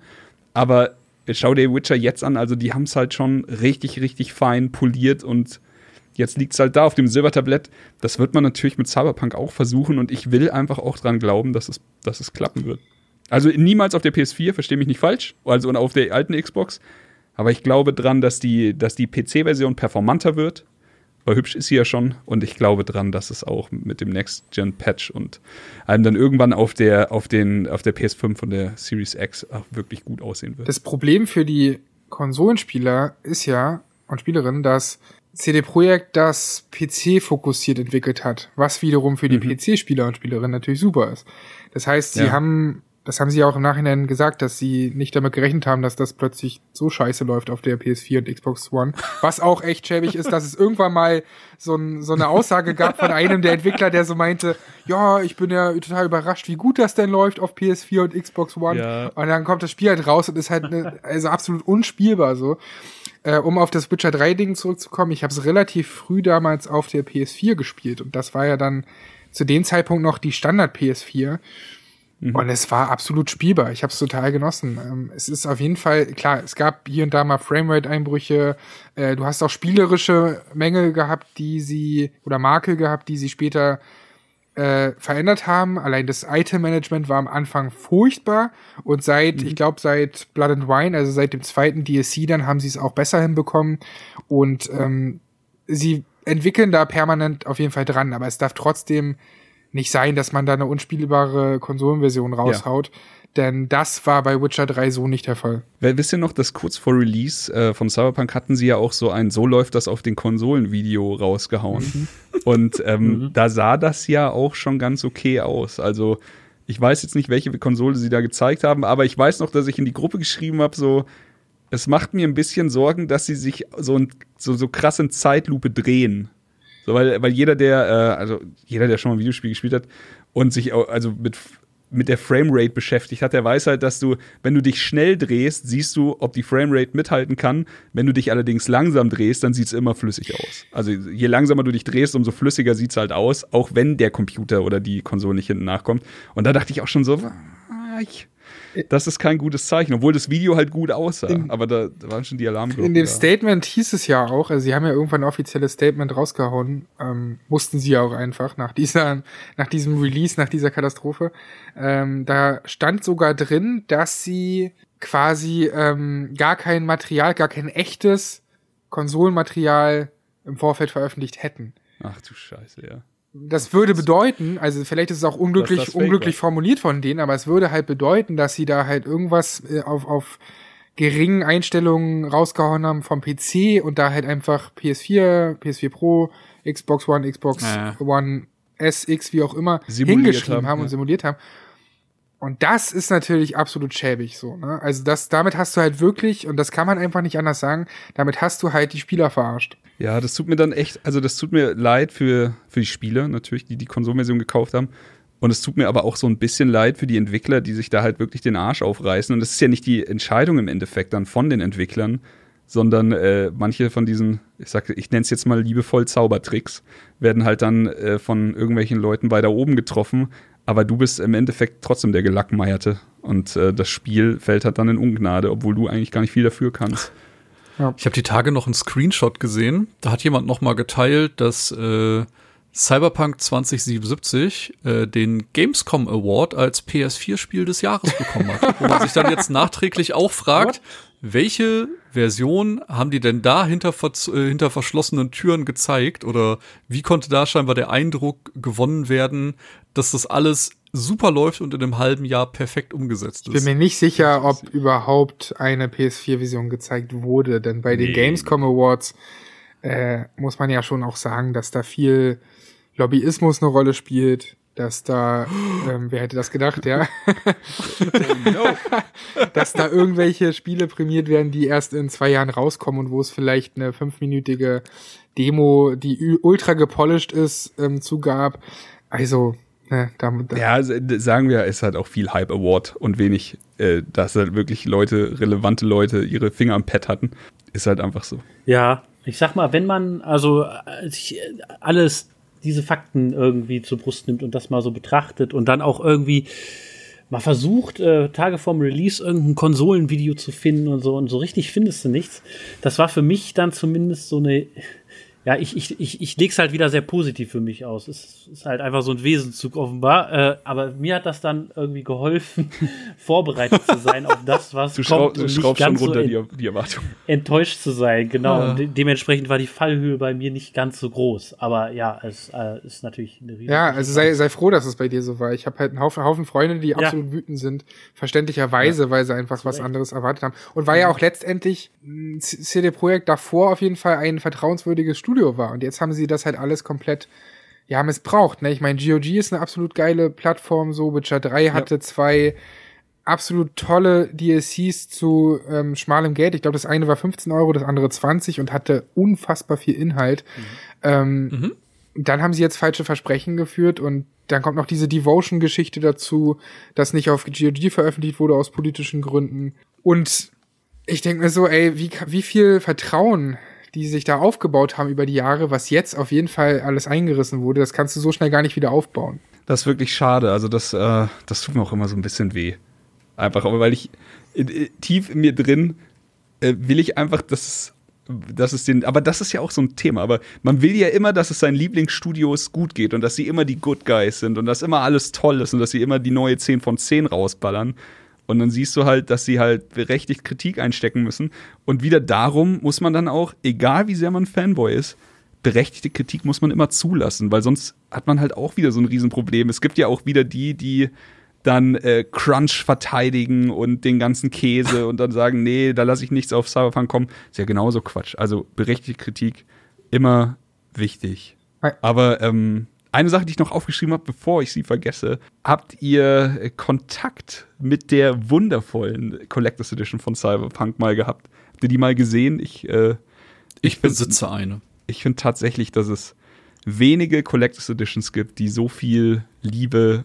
Aber schau dir Witcher jetzt an, also die haben es halt schon richtig, richtig fein poliert und jetzt liegt es halt da auf dem Silbertablett. Das wird man natürlich mit Cyberpunk auch versuchen und ich will einfach auch dran glauben, dass es, dass es klappen wird. Also niemals auf der PS4, verstehe mich nicht falsch, also und auf der alten Xbox. Aber ich glaube dran, dass die, dass die PC-Version performanter wird. Weil hübsch ist sie ja schon. Und ich glaube dran, dass es auch mit dem Next-Gen-Patch und einem dann irgendwann auf der, auf den, auf der PS5 und der Series X auch wirklich gut aussehen wird. Das Problem für die Konsolenspieler ist ja, und Spielerinnen, dass CD Projekt das PC fokussiert entwickelt hat, was wiederum für die PC-Spieler und Spielerinnen natürlich super ist. Das heißt, sie Ja. haben, das haben sie auch im Nachhinein gesagt, dass sie nicht damit gerechnet haben, dass das plötzlich so scheiße läuft auf der PS4 und Xbox One. Was auch echt schäbig ist, dass es irgendwann mal so, ein, so eine Aussage gab von einem der Entwickler, der so meinte, ja, ich bin ja total überrascht, wie gut das denn läuft auf PS4 und Xbox One. Ja. Und dann kommt das Spiel halt raus und ist halt ne, also absolut unspielbar so. Äh, um auf das Witcher 3 Ding zurückzukommen, ich habe es relativ früh damals auf der PS4 gespielt und das war ja dann zu dem Zeitpunkt noch die Standard PS4. Mhm. Und es war absolut spielbar. Ich habe es total genossen. Ähm, es ist auf jeden Fall, klar, es gab hier und da mal Framerate-Einbrüche. Äh, du hast auch spielerische Mängel gehabt, die sie, oder Makel gehabt, die sie später äh, verändert haben. Allein das Item-Management war am Anfang furchtbar und seit, mhm. ich glaube, seit Blood and Wine, also seit dem zweiten DLC, dann haben sie es auch besser hinbekommen und ähm, sie entwickeln da permanent auf jeden Fall dran, aber es darf trotzdem nicht sein, dass man da eine unspielbare Konsolenversion raushaut. Ja. Denn das war bei Witcher 3 so nicht der Fall. Wisst ihr noch, dass kurz vor Release äh, von Cyberpunk hatten sie ja auch so ein So läuft das auf den Konsolen-Video rausgehauen. Mhm. Und ähm, mhm. da sah das ja auch schon ganz okay aus. Also ich weiß jetzt nicht, welche Konsole sie da gezeigt haben, aber ich weiß noch, dass ich in die Gruppe geschrieben habe, so, es macht mir ein bisschen Sorgen, dass sie sich so, so, so krass in Zeitlupe drehen. So, weil, weil jeder, der, äh, also jeder, der schon mal ein Videospiel gespielt hat und sich auch, also mit, mit der Framerate beschäftigt hat, der weiß halt, dass du, wenn du dich schnell drehst, siehst du, ob die Framerate mithalten kann. Wenn du dich allerdings langsam drehst, dann sieht es immer flüssig aus. Also je langsamer du dich drehst, umso flüssiger sieht es halt aus, auch wenn der Computer oder die Konsole nicht hinten nachkommt. Und da dachte ich auch schon so, ich, das ist kein gutes Zeichen, obwohl das Video halt gut aussah. In, aber da, da, waren schon die Alarmglocken. In dem da. Statement hieß es ja auch, also sie haben ja irgendwann ein offizielles Statement rausgehauen, ähm, mussten sie ja auch einfach nach dieser, nach diesem Release, nach dieser Katastrophe. Ähm, da stand sogar drin, dass sie quasi ähm, gar kein Material, gar kein echtes Konsolenmaterial im Vorfeld veröffentlicht hätten. Ach du Scheiße, ja das würde bedeuten, also vielleicht ist es auch unglücklich, unglücklich formuliert von denen, aber es würde halt bedeuten, dass sie da halt irgendwas äh, auf, auf geringen Einstellungen rausgehauen haben vom PC und da halt einfach PS4, PS4 Pro, Xbox One, Xbox ja. One SX, wie auch immer, simuliert hingeschrieben haben, haben und simuliert haben. Und das ist natürlich absolut schäbig so. Ne? Also das, damit hast du halt wirklich, und das kann man einfach nicht anders sagen, damit hast du halt die Spieler verarscht. Ja, das tut mir dann echt, also das tut mir leid für, für die Spieler natürlich, die die Konsolversion gekauft haben. Und es tut mir aber auch so ein bisschen leid für die Entwickler, die sich da halt wirklich den Arsch aufreißen. Und das ist ja nicht die Entscheidung im Endeffekt dann von den Entwicklern, sondern äh, manche von diesen, ich sag, ich nenne es jetzt mal liebevoll Zaubertricks, werden halt dann äh, von irgendwelchen Leuten weiter oben getroffen. Aber du bist im Endeffekt trotzdem der Gelackmeierte. Und äh, das Spiel fällt halt dann in Ungnade, obwohl du eigentlich gar nicht viel dafür kannst. Ja. Ich habe die Tage noch einen Screenshot gesehen. Da hat jemand noch mal geteilt, dass äh, Cyberpunk 2077 äh, den Gamescom Award als PS4-Spiel des Jahres bekommen hat. wo man sich dann jetzt nachträglich auch fragt, welche Version haben die denn da hinter, äh, hinter verschlossenen Türen gezeigt? Oder wie konnte da scheinbar der Eindruck gewonnen werden, dass das alles super läuft und in einem halben Jahr perfekt umgesetzt ist. Ich bin mir nicht sicher, ob überhaupt eine PS4-Vision gezeigt wurde, denn bei nee. den Gamescom Awards äh, muss man ja schon auch sagen, dass da viel Lobbyismus eine Rolle spielt, dass da, ähm, wer hätte das gedacht, ja? dass da irgendwelche Spiele prämiert werden, die erst in zwei Jahren rauskommen und wo es vielleicht eine fünfminütige Demo, die ultra gepolished ist, ähm, zugab. Also, Ne, da, da. Ja, sagen wir, ist halt auch viel Hype Award und wenig, äh, dass halt wirklich Leute, relevante Leute ihre Finger am Pad hatten. Ist halt einfach so. Ja, ich sag mal, wenn man also sich alles, diese Fakten irgendwie zur Brust nimmt und das mal so betrachtet und dann auch irgendwie mal versucht, äh, Tage vorm Release irgendein Konsolenvideo zu finden und so und so richtig findest du nichts. Das war für mich dann zumindest so eine ja, ich, ich, ich, ich leg's halt wieder sehr positiv für mich aus. Es ist halt einfach so ein Wesenszug offenbar. Äh, aber mir hat das dann irgendwie geholfen, vorbereitet zu sein auf das, was du kommt. Du schraubst schon runter so die, die Erwartung. Enttäuscht zu sein, genau. Ja. Und de dementsprechend war die Fallhöhe bei mir nicht ganz so groß. Aber ja, es äh, ist natürlich eine riesige Ja, also sei, sei froh, dass es bei dir so war. Ich habe halt einen Haufen, Haufen Freunde, die absolut ja. wütend sind. Verständlicherweise, ja. weil sie einfach was anderes erwartet haben. Und war ja auch letztendlich CD Projekt davor auf jeden Fall ein vertrauenswürdiges Studio Studio war. Und jetzt haben sie das halt alles komplett ja, missbraucht. Ne? Ich meine, GOG ist eine absolut geile Plattform, so Witcher 3 hatte ja. zwei absolut tolle DLCs zu ähm, schmalem Geld. Ich glaube, das eine war 15 Euro, das andere 20 und hatte unfassbar viel Inhalt. Mhm. Ähm, mhm. Dann haben sie jetzt falsche Versprechen geführt und dann kommt noch diese Devotion-Geschichte dazu, das nicht auf GOG veröffentlicht wurde aus politischen Gründen. Und ich denke mir so, ey, wie, wie viel Vertrauen die sich da aufgebaut haben über die Jahre, was jetzt auf jeden Fall alles eingerissen wurde, das kannst du so schnell gar nicht wieder aufbauen. Das ist wirklich schade. Also das, äh, das tut mir auch immer so ein bisschen weh. Einfach, weil ich tief in mir drin äh, will ich einfach, dass es, dass es den, aber das ist ja auch so ein Thema. Aber man will ja immer, dass es seinen Lieblingsstudios gut geht und dass sie immer die Good Guys sind und dass immer alles toll ist und dass sie immer die neue 10 von 10 rausballern. Und dann siehst du halt, dass sie halt berechtigt Kritik einstecken müssen. Und wieder darum muss man dann auch, egal wie sehr man Fanboy ist, berechtigte Kritik muss man immer zulassen, weil sonst hat man halt auch wieder so ein Riesenproblem. Es gibt ja auch wieder die, die dann äh, Crunch verteidigen und den ganzen Käse und dann sagen, nee, da lasse ich nichts auf Cyberpunk kommen. Ist ja genauso Quatsch. Also berechtigte Kritik immer wichtig. Aber ähm, eine Sache, die ich noch aufgeschrieben habe, bevor ich sie vergesse, habt ihr Kontakt mit der wundervollen Collectors Edition von Cyberpunk mal gehabt? Habt ihr die mal gesehen? Ich, äh, ich besitze eine. Ich finde tatsächlich, dass es wenige Collectors Editions gibt, die so viel Liebe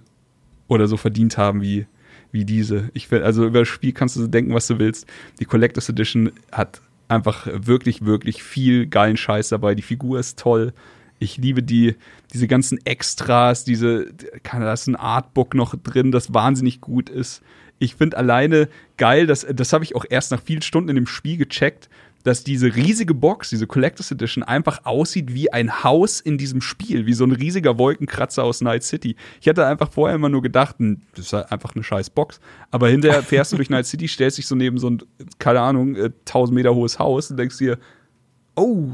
oder so verdient haben wie, wie diese. Ich will, also über das Spiel kannst du denken, was du willst. Die Collectors Edition hat einfach wirklich, wirklich viel geilen Scheiß dabei. Die Figur ist toll. Ich liebe die, diese ganzen Extras, diese, da ist ein Artbook noch drin, das wahnsinnig gut ist. Ich finde alleine geil, dass, das habe ich auch erst nach vielen Stunden in dem Spiel gecheckt, dass diese riesige Box, diese Collectors Edition, einfach aussieht wie ein Haus in diesem Spiel, wie so ein riesiger Wolkenkratzer aus Night City. Ich hatte einfach vorher immer nur gedacht, hm, das ist halt einfach eine scheiß Box. Aber hinterher fährst du durch Night City, stellst dich so neben so ein, keine Ahnung, 1000 äh, Meter hohes Haus und denkst dir, oh,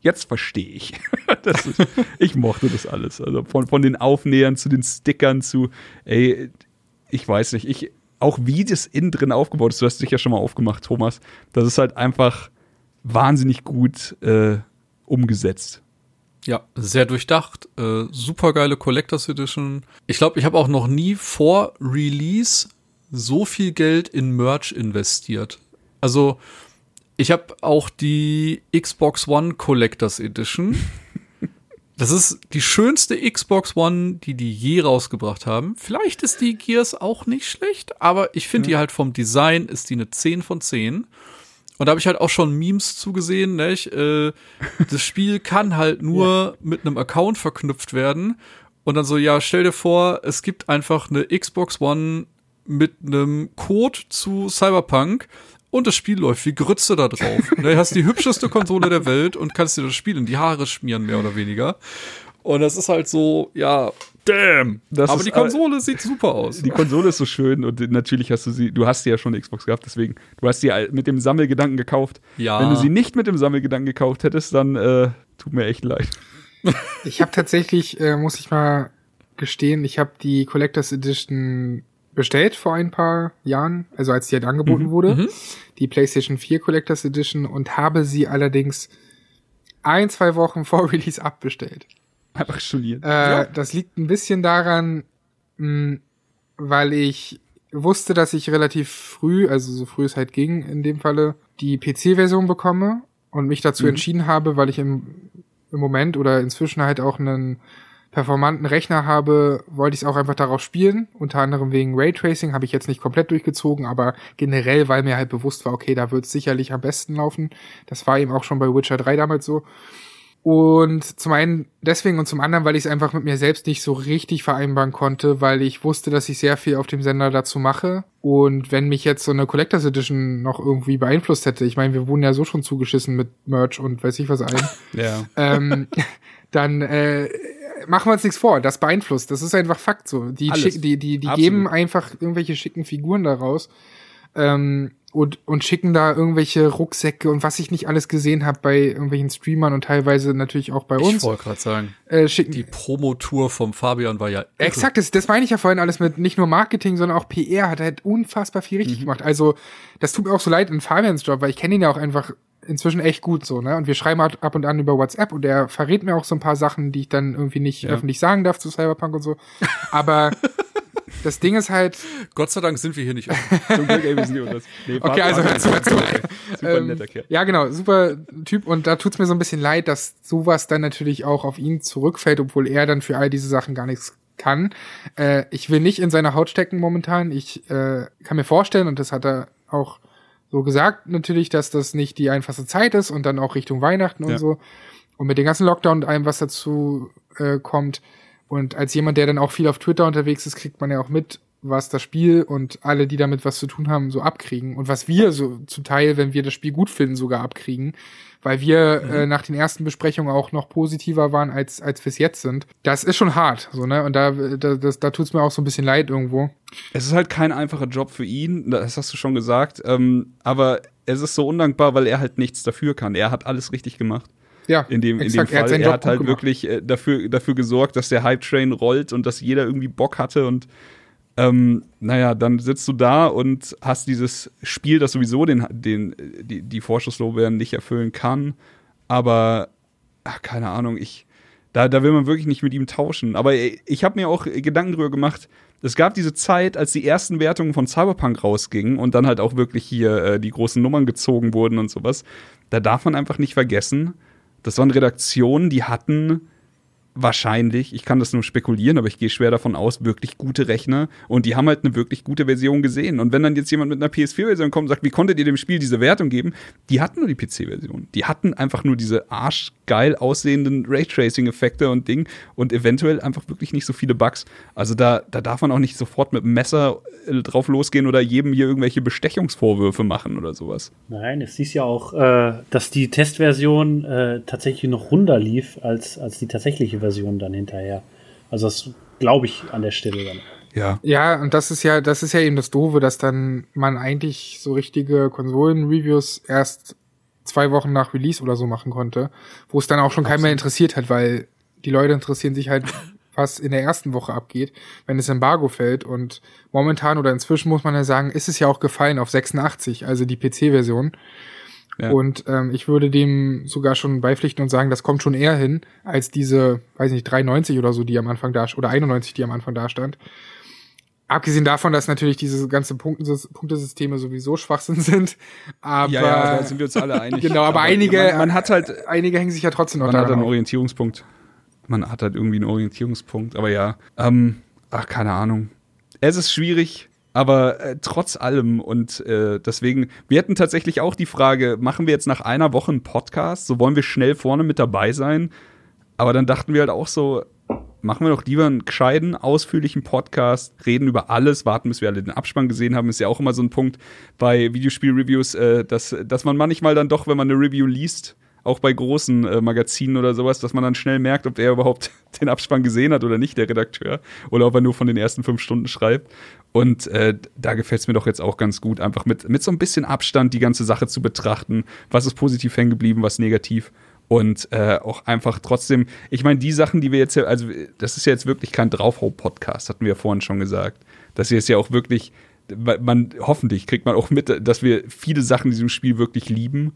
jetzt verstehe ich. ist, ich mochte das alles. Also von, von den Aufnähern zu den Stickern zu, ey, ich weiß nicht, ich, auch wie das innen drin aufgebaut ist, du hast dich ja schon mal aufgemacht, Thomas, das ist halt einfach wahnsinnig gut äh, umgesetzt. Ja, sehr durchdacht, äh, super geile Collectors Edition. Ich glaube, ich habe auch noch nie vor Release so viel Geld in Merch investiert. Also, ich habe auch die Xbox One Collectors Edition. Das ist die schönste Xbox One, die die je rausgebracht haben. Vielleicht ist die Gears auch nicht schlecht, aber ich finde ja. die halt vom Design ist die eine 10 von 10. Und da habe ich halt auch schon Memes zugesehen, nicht? Äh, das Spiel kann halt nur ja. mit einem Account verknüpft werden. Und dann so, ja, stell dir vor, es gibt einfach eine Xbox One mit einem Code zu Cyberpunk und das Spiel läuft wie Grütze da drauf. du hast die hübscheste Konsole der Welt und kannst dir das Spiel in die Haare schmieren, mehr oder weniger. Und das ist halt so, ja, damn. Das aber die Konsole äh, sieht super aus. Die Konsole ist so schön und natürlich hast du sie, du hast sie ja schon eine Xbox gehabt, deswegen, du hast sie mit dem Sammelgedanken gekauft. Ja. Wenn du sie nicht mit dem Sammelgedanken gekauft hättest, dann äh, tut mir echt leid. Ich habe tatsächlich, äh, muss ich mal gestehen, ich habe die Collectors Edition bestellt vor ein paar Jahren, also als die halt angeboten mhm. wurde, mhm. die PlayStation 4 Collectors Edition und habe sie allerdings ein, zwei Wochen vor Release abbestellt. Einfach studiert. Äh, ja. Das liegt ein bisschen daran, mh, weil ich wusste, dass ich relativ früh, also so früh es halt ging, in dem Falle, die PC-Version bekomme und mich dazu mhm. entschieden habe, weil ich im, im Moment oder inzwischen halt auch einen performanten Rechner habe, wollte ich es auch einfach darauf spielen. Unter anderem wegen Raytracing habe ich jetzt nicht komplett durchgezogen, aber generell, weil mir halt bewusst war, okay, da wird es sicherlich am besten laufen. Das war eben auch schon bei Witcher 3 damals so. Und zum einen deswegen und zum anderen, weil ich es einfach mit mir selbst nicht so richtig vereinbaren konnte, weil ich wusste, dass ich sehr viel auf dem Sender dazu mache. Und wenn mich jetzt so eine Collectors Edition noch irgendwie beeinflusst hätte, ich meine, wir wurden ja so schon zugeschissen mit Merch und weiß ich was ein, ja. ähm, dann äh, machen wir uns nichts vor, das beeinflusst. Das ist einfach Fakt so. Die, schick, die, die, die geben einfach irgendwelche schicken Figuren daraus. Ähm, und, und schicken da irgendwelche Rucksäcke und was ich nicht alles gesehen habe bei irgendwelchen Streamern und teilweise natürlich auch bei uns. Ich wollte gerade sagen, äh, schicken. die Promotour vom Fabian war ja. Irre. Exakt, das, das meine ich ja vorhin alles mit nicht nur Marketing, sondern auch PR hat halt unfassbar viel richtig mhm. gemacht. Also das tut mir auch so leid in Fabians Job, weil ich kenne ihn ja auch einfach inzwischen echt gut so, ne? Und wir schreiben halt ab und an über WhatsApp und er verrät mir auch so ein paar Sachen, die ich dann irgendwie nicht ja. öffentlich sagen darf zu Cyberpunk und so. Aber das Ding ist halt. Gott sei Dank sind wir hier nicht. Zum Glück, ey, wir sind hier nee, Okay, also hör zu, hör zu. Super ähm, netter Kerl. Ja, genau, super Typ. Und da tut's mir so ein bisschen leid, dass sowas dann natürlich auch auf ihn zurückfällt, obwohl er dann für all diese Sachen gar nichts kann. Äh, ich will nicht in seiner Haut stecken momentan. Ich äh, kann mir vorstellen, und das hat er auch so gesagt natürlich, dass das nicht die einfachste Zeit ist und dann auch Richtung Weihnachten und Ja. so. Und mit den ganzen Lockdown und allem, was dazu äh, kommt. Und als jemand, der dann auch viel auf Twitter unterwegs ist, kriegt man ja auch mit, was das Spiel und alle, die damit was zu tun haben, so abkriegen. Und was wir so zum Teil, wenn wir das Spiel gut finden, sogar abkriegen. Weil wir äh, nach den ersten Besprechungen auch noch positiver waren, als, als wir es jetzt sind. Das ist schon hart, so, ne? Und da, da, das, da tut's mir auch so ein bisschen leid irgendwo. Es ist halt kein einfacher Job für ihn, das hast du schon gesagt. Ähm, aber es ist so undankbar, weil er halt nichts dafür kann. Er hat alles richtig gemacht. Ja, In dem, in dem exakt. Fall. Er hat gut halt gemacht. wirklich äh, dafür, dafür gesorgt, dass der Hype-Train rollt und dass jeder irgendwie Bock hatte. Und ähm, naja, dann sitzt du da und hast dieses Spiel, das sowieso den, den, die, die Vorschusslorbeeren nicht erfüllen kann. Aber, ach, keine Ahnung, ich. Da, da will man wirklich nicht mit ihm tauschen. Aber ich habe mir auch Gedanken drüber gemacht. Es gab diese Zeit, als die ersten Wertungen von Cyberpunk rausgingen und dann halt auch wirklich hier äh, die großen Nummern gezogen wurden und sowas. Da darf man einfach nicht vergessen, das waren Redaktionen, die hatten wahrscheinlich, ich kann das nur spekulieren, aber ich gehe schwer davon aus, wirklich gute Rechner und die haben halt eine wirklich gute Version gesehen. Und wenn dann jetzt jemand mit einer PS4-Version kommt und sagt, wie konntet ihr dem Spiel diese Wertung geben? Die hatten nur die PC-Version. Die hatten einfach nur diese arschgeil aussehenden Raytracing-Effekte und Ding und eventuell einfach wirklich nicht so viele Bugs. Also da, da darf man auch nicht sofort mit dem Messer äh, drauf losgehen oder jedem hier irgendwelche Bestechungsvorwürfe machen oder sowas. Nein, es hieß ja auch, äh, dass die Testversion äh, tatsächlich noch runder lief als, als die tatsächliche Version dann hinterher. Also das glaube ich an der Stelle dann. Ja. Ja, und das ist ja, das ist ja eben das Doofe, dass dann man eigentlich so richtige Konsolen-Reviews erst zwei Wochen nach Release oder so machen konnte, wo es dann auch schon keinen mehr interessiert hat, weil die Leute interessieren sich halt, was in der ersten Woche abgeht, wenn das Embargo fällt. Und momentan oder inzwischen muss man ja sagen, ist es ja auch gefallen auf 86, also die PC-Version. Ja. Und ähm, ich würde dem sogar schon beipflichten und sagen, das kommt schon eher hin, als diese, weiß nicht, 93 oder so, die am Anfang da, oder 91, die am Anfang da stand. Abgesehen davon, dass natürlich diese ganze Punktes Punktesysteme sowieso Schwachsinn sind. Aber, ja, ja, da sind wir uns alle einig. Genau, aber einige- Man, man hat halt einige hängen sich ja trotzdem noch Man hat daran einen auf. Orientierungspunkt. Man hat halt irgendwie einen Orientierungspunkt. Aber ja, ähm, ach, keine Ahnung. Es ist schwierig, aber äh, trotz allem und äh, deswegen, wir hatten tatsächlich auch die Frage, machen wir jetzt nach einer Woche einen Podcast? So wollen wir schnell vorne mit dabei sein? Aber dann dachten wir halt auch so, machen wir doch lieber einen gescheiten, ausführlichen Podcast, reden über alles, warten, bis wir alle den Abspann gesehen haben. Ist ja auch immer so ein Punkt bei Videospiel-Reviews, äh, dass, dass man manchmal dann doch, wenn man eine Review liest, auch bei großen äh, Magazinen oder sowas, dass man dann schnell merkt, ob er überhaupt den Abspann gesehen hat oder nicht, der Redakteur, oder ob er nur von den ersten fünf Stunden schreibt. Und äh, da gefällt es mir doch jetzt auch ganz gut, einfach mit, mit so ein bisschen Abstand die ganze Sache zu betrachten. Was ist positiv hängen geblieben, was negativ. Und äh, auch einfach trotzdem, ich meine, die Sachen, die wir jetzt, also das ist ja jetzt wirklich kein Draufhau-Podcast, hatten wir ja vorhin schon gesagt. Das hier ist ja auch wirklich, man, hoffentlich kriegt man auch mit, dass wir viele Sachen in diesem Spiel wirklich lieben.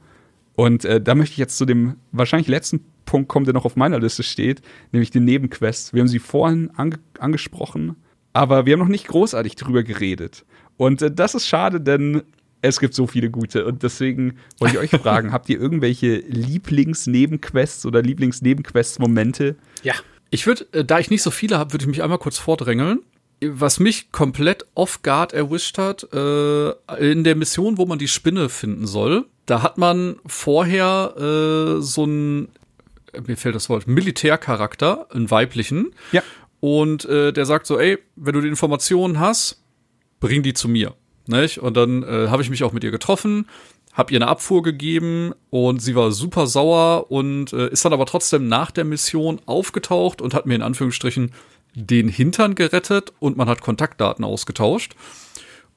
Und äh, da möchte ich jetzt zu dem wahrscheinlich letzten Punkt kommen, der noch auf meiner Liste steht, nämlich den Nebenquests. Wir haben sie vorhin ange angesprochen, aber wir haben noch nicht großartig drüber geredet. Und äh, das ist schade, denn es gibt so viele gute. Und deswegen wollte ich euch fragen, habt ihr irgendwelche Lieblings-Nebenquests oder Lieblings-Nebenquests-Momente? Ja. Ich würde, äh, da ich nicht so viele habe, würde ich mich einmal kurz vordrängeln. Was mich komplett off guard erwischt hat, äh, in der Mission, wo man die Spinne finden soll, da hat man vorher äh, so ein, mir fällt das Wort, Militärcharakter, einen weiblichen. Ja. Und äh, der sagt so, ey, wenn du die Informationen hast, bring die zu mir. Nicht? Und dann äh, habe ich mich auch mit ihr getroffen, habe ihr eine Abfuhr gegeben und sie war super sauer und äh, ist dann aber trotzdem nach der Mission aufgetaucht und hat mir in Anführungsstrichen den Hintern gerettet und man hat Kontaktdaten ausgetauscht.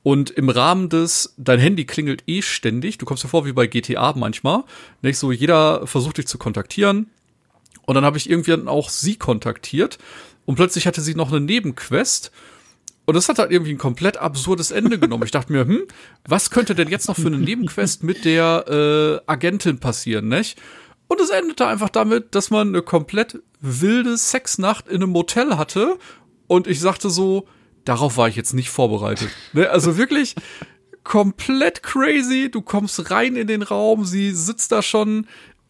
Und im Rahmen des, dein Handy klingelt eh ständig, du kommst dir vor wie bei GTA manchmal, nicht so, jeder versucht dich zu kontaktieren. Und dann habe ich irgendwie dann auch sie kontaktiert und plötzlich hatte sie noch eine Nebenquest. Und das hat halt irgendwie ein komplett absurdes Ende genommen. Ich dachte mir, hm, was könnte denn jetzt noch für eine Nebenquest mit der äh, Agentin passieren, nicht? Und es endete einfach damit, dass man eine komplett wilde Sexnacht in einem Motel hatte. Und ich sagte so, darauf war ich jetzt nicht vorbereitet. Ne? Also wirklich komplett crazy. Du kommst rein in den Raum, sie sitzt da schon